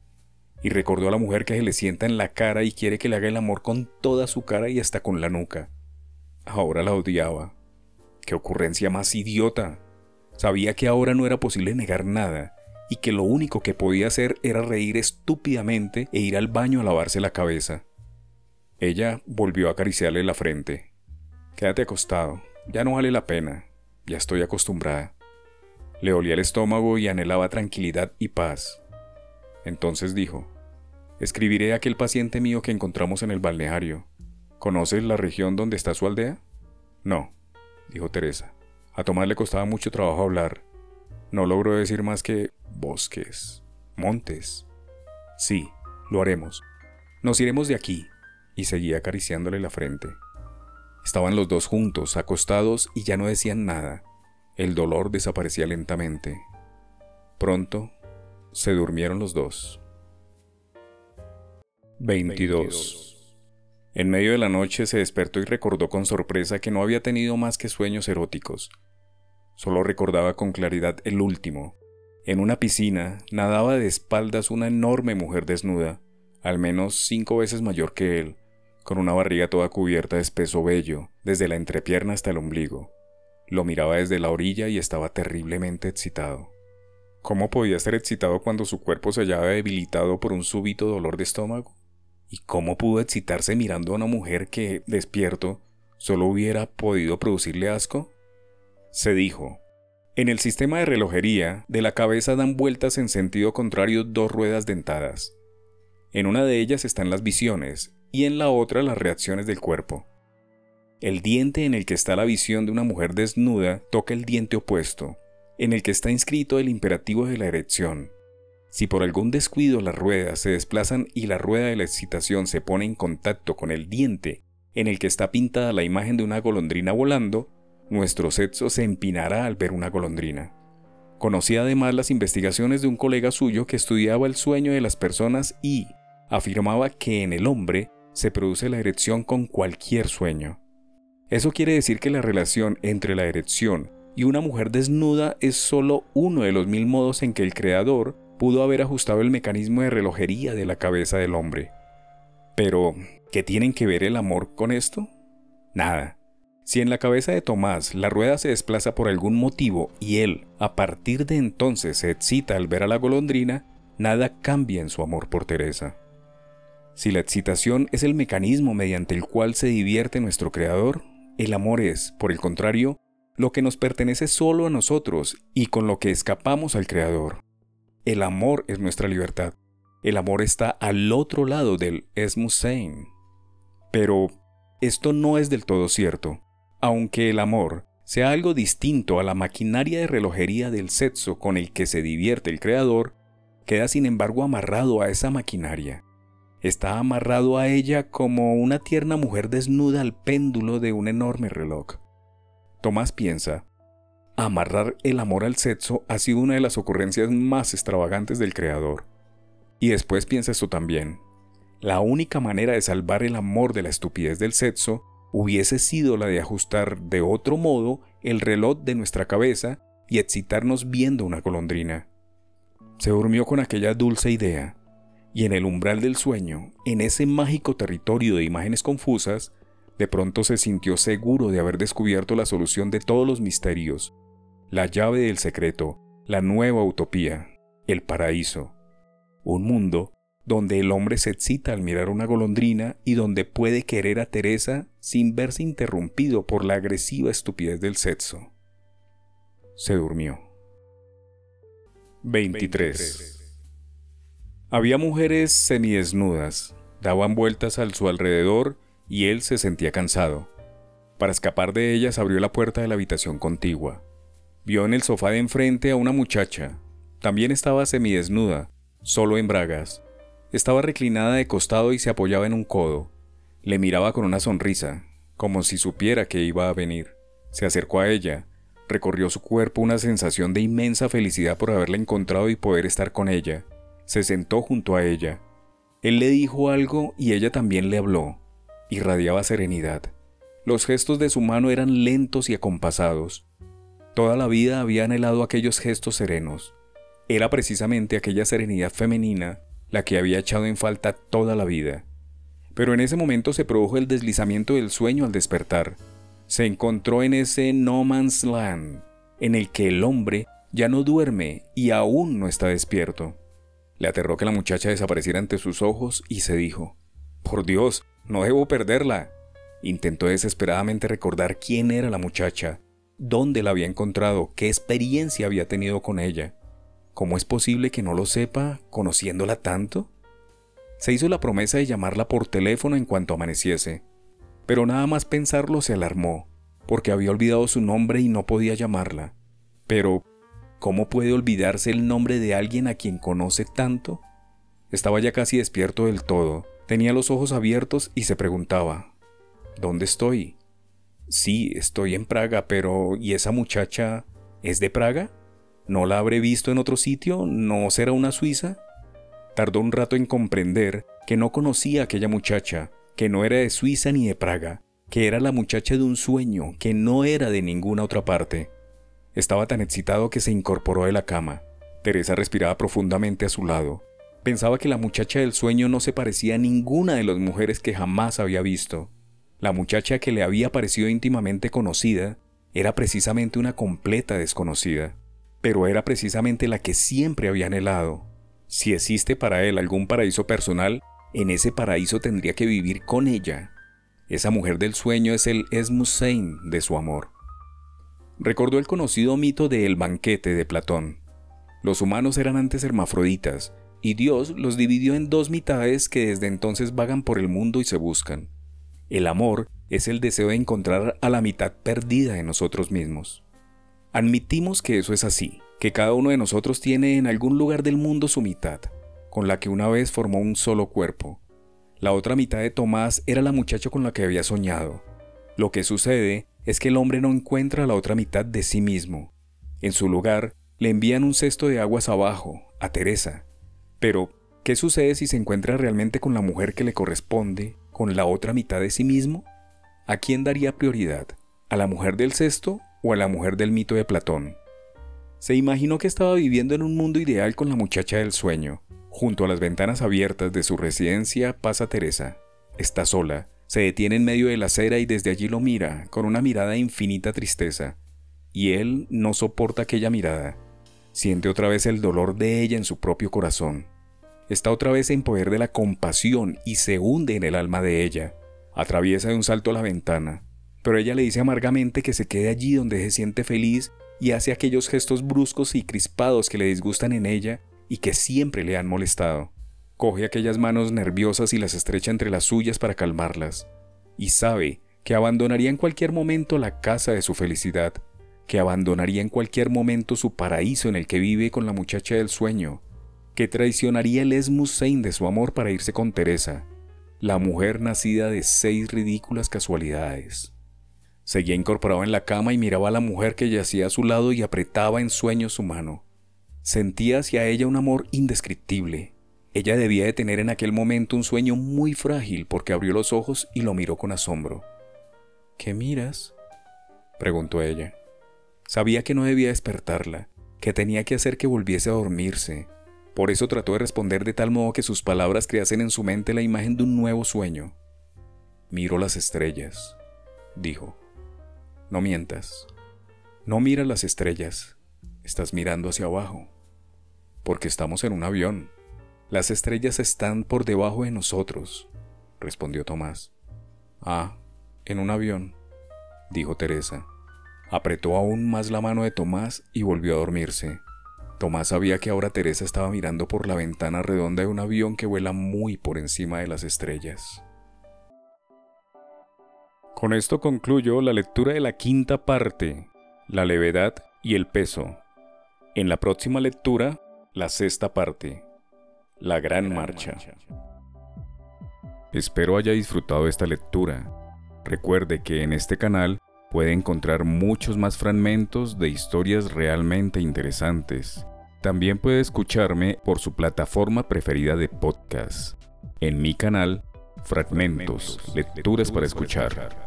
Speaker 2: Y recordó a la mujer que se le sienta en la cara y quiere que le haga el amor con toda su cara y hasta con la nuca. Ahora la odiaba. ¡Qué ocurrencia más idiota! Sabía que ahora no era posible negar nada, y que lo único que podía hacer era reír estúpidamente e ir al baño a lavarse la cabeza. Ella volvió a acariciarle la frente. Quédate acostado, ya no vale la pena, ya estoy acostumbrada. Le olía el estómago y anhelaba tranquilidad y paz. Entonces dijo, Escribiré a aquel paciente mío que encontramos en el balneario. ¿Conoces la región donde está su aldea? No, dijo Teresa. A Tomás le costaba mucho trabajo hablar. No logró decir más que bosques, montes. Sí, lo haremos. Nos iremos de aquí. Y seguía acariciándole la frente. Estaban los dos juntos, acostados, y ya no decían nada. El dolor desaparecía lentamente. Pronto se durmieron los dos. 22. En medio de la noche se despertó y recordó con sorpresa que no había tenido más que sueños eróticos. Solo recordaba con claridad el último, en una piscina nadaba de espaldas una enorme mujer desnuda, al menos cinco veces mayor que él, con una barriga toda cubierta de espeso vello, desde la entrepierna hasta el ombligo. Lo miraba desde la orilla y estaba terriblemente excitado. ¿Cómo podía estar excitado cuando su cuerpo se hallaba debilitado por un súbito dolor de estómago? ¿Y cómo pudo excitarse mirando a una mujer que, despierto, solo hubiera podido producirle asco? Se dijo, en el sistema de relojería, de la cabeza dan vueltas en sentido contrario dos ruedas dentadas. En una de ellas están las visiones y en la otra las reacciones del cuerpo. El diente en el que está la visión de una mujer desnuda toca el diente opuesto, en el que está inscrito el imperativo de la erección. Si por algún descuido las ruedas se desplazan y la rueda de la excitación se pone en contacto con el diente en el que está pintada la imagen de una golondrina volando, nuestro sexo se empinará al ver una golondrina. Conocía además las investigaciones de un colega suyo que estudiaba el sueño de las personas y afirmaba que en el hombre se produce la erección con cualquier sueño. Eso quiere decir que la relación entre la erección y una mujer desnuda es solo uno de los mil modos en que el Creador pudo haber ajustado el mecanismo de relojería de la cabeza del hombre. Pero, ¿qué tienen que ver el amor con esto? Nada. Si en la cabeza de Tomás la rueda se desplaza por algún motivo y él, a partir de entonces, se excita al ver a la golondrina, nada cambia en su amor por Teresa. Si la excitación es el mecanismo mediante el cual se divierte nuestro Creador, el amor es, por el contrario, lo que nos pertenece solo a nosotros y con lo que escapamos al Creador. El amor es nuestra libertad. El amor está al otro lado del Esmusein. Pero esto no es del todo cierto. Aunque el amor sea algo distinto a la maquinaria de relojería del sexo con el que se divierte el Creador, queda sin embargo amarrado a esa maquinaria está amarrado a ella como una tierna mujer desnuda al péndulo de un enorme reloj. Tomás piensa, amarrar el amor al sexo ha sido una de las ocurrencias más extravagantes del Creador. Y después piensa esto también, la única manera de salvar el amor de la estupidez del sexo hubiese sido la de ajustar de otro modo el reloj de nuestra cabeza y excitarnos viendo una golondrina. Se durmió con aquella dulce idea, y en el umbral del sueño, en ese mágico territorio de imágenes confusas, de pronto se sintió seguro de haber descubierto la solución de todos los misterios, la llave del secreto, la nueva utopía, el paraíso. Un mundo donde el hombre se excita al mirar una golondrina y donde puede querer a Teresa sin verse interrumpido por la agresiva estupidez del sexo. Se durmió. 23. Había mujeres semidesnudas, daban vueltas a su alrededor y él se sentía cansado. Para escapar de ellas abrió la puerta de la habitación contigua. Vio en el sofá de enfrente a una muchacha. También estaba semidesnuda, solo en bragas. Estaba reclinada de costado y se apoyaba en un codo. Le miraba con una sonrisa, como si supiera que iba a venir. Se acercó a ella, recorrió su cuerpo una sensación de inmensa felicidad por haberla encontrado y poder estar con ella se sentó junto a ella. Él le dijo algo y ella también le habló. Irradiaba serenidad. Los gestos de su mano eran lentos y acompasados. Toda la vida había anhelado aquellos gestos serenos. Era precisamente aquella serenidad femenina la que había echado en falta toda la vida. Pero en ese momento se produjo el deslizamiento del sueño al despertar. Se encontró en ese no man's land, en el que el hombre ya no duerme y aún no está despierto. Le aterró que la muchacha desapareciera ante sus ojos y se dijo, Por Dios, no debo perderla. Intentó desesperadamente recordar quién era la muchacha, dónde la había encontrado, qué experiencia había tenido con ella. ¿Cómo es posible que no lo sepa, conociéndola tanto? Se hizo la promesa de llamarla por teléfono en cuanto amaneciese, pero nada más pensarlo se alarmó, porque había olvidado su nombre y no podía llamarla. Pero, ¿Cómo puede olvidarse el nombre de alguien a quien conoce tanto? Estaba ya casi despierto del todo, tenía los ojos abiertos y se preguntaba, ¿dónde estoy? Sí, estoy en Praga, pero ¿y esa muchacha es de Praga? ¿No la habré visto en otro sitio? ¿No será una suiza? Tardó un rato en comprender que no conocía a aquella muchacha, que no era de Suiza ni de Praga, que era la muchacha de un sueño, que no era de ninguna otra parte. Estaba tan excitado que se incorporó de la cama. Teresa respiraba profundamente a su lado. Pensaba que la muchacha del sueño no se parecía a ninguna de las mujeres que jamás había visto. La muchacha que le había parecido íntimamente conocida era precisamente una completa desconocida, pero era precisamente la que siempre había anhelado. Si existe para él algún paraíso personal, en ese paraíso tendría que vivir con ella. Esa mujer del sueño es el Esmusein de su amor recordó el conocido mito de El banquete de Platón. Los humanos eran antes hermafroditas, y Dios los dividió en dos mitades que desde entonces vagan por el mundo y se buscan. El amor es el deseo de encontrar a la mitad perdida en nosotros mismos. Admitimos que eso es así, que cada uno de nosotros tiene en algún lugar del mundo su mitad, con la que una vez formó un solo cuerpo. La otra mitad de Tomás era la muchacha con la que había soñado. Lo que sucede es que el hombre no encuentra la otra mitad de sí mismo. En su lugar, le envían un cesto de aguas abajo, a Teresa. Pero, ¿qué sucede si se encuentra realmente con la mujer que le corresponde, con la otra mitad de sí mismo? ¿A quién daría prioridad? ¿A la mujer del cesto o a la mujer del mito de Platón? Se imaginó que estaba viviendo en un mundo ideal con la muchacha del sueño. Junto a las ventanas abiertas de su residencia pasa Teresa. Está sola, se detiene en medio de la acera y desde allí lo mira, con una mirada de infinita tristeza. Y él no soporta aquella mirada. Siente otra vez el dolor de ella en su propio corazón. Está otra vez en poder de la compasión y se hunde en el alma de ella. Atraviesa de un salto la ventana, pero ella le dice amargamente que se quede allí donde se siente feliz y hace aquellos gestos bruscos y crispados que le disgustan en ella y que siempre le han molestado. Coge aquellas manos nerviosas y las estrecha entre las suyas para calmarlas, y sabe que abandonaría en cualquier momento la casa de su felicidad, que abandonaría en cualquier momento su paraíso en el que vive con la muchacha del sueño, que traicionaría el Esmus de su amor para irse con Teresa, la mujer nacida de seis ridículas casualidades. Seguía incorporado en la cama y miraba a la mujer que yacía a su lado y apretaba en sueños su mano. Sentía hacia ella un amor indescriptible. Ella debía de tener en aquel momento un sueño muy frágil porque abrió los ojos y lo miró con asombro. ¿Qué miras? preguntó ella. Sabía que no debía despertarla, que tenía que hacer que volviese a dormirse. Por eso trató de responder de tal modo que sus palabras creasen en su mente la imagen de un nuevo sueño. Miro las estrellas, dijo. No mientas. No miras las estrellas. Estás mirando hacia abajo. Porque estamos en un avión. Las estrellas están por debajo de nosotros, respondió Tomás. Ah, en un avión, dijo Teresa. Apretó aún más la mano de Tomás y volvió a dormirse. Tomás sabía que ahora Teresa estaba mirando por la ventana redonda de un avión que vuela muy por encima de las estrellas. Con esto concluyo la lectura de la quinta parte, la levedad y el peso. En la próxima lectura, la sexta parte, la gran, marcha. marcha. Espero haya disfrutado esta lectura. Recuerde que en este canal puede encontrar muchos más fragmentos de historias realmente interesantes. También puede escucharme por su plataforma preferida de podcast. En mi canal, Fragmentos, lecturas para escuchar.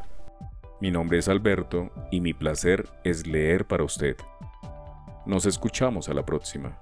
Speaker 2: Mi nombre es Alberto y mi placer es leer para usted. Nos escuchamos a la próxima.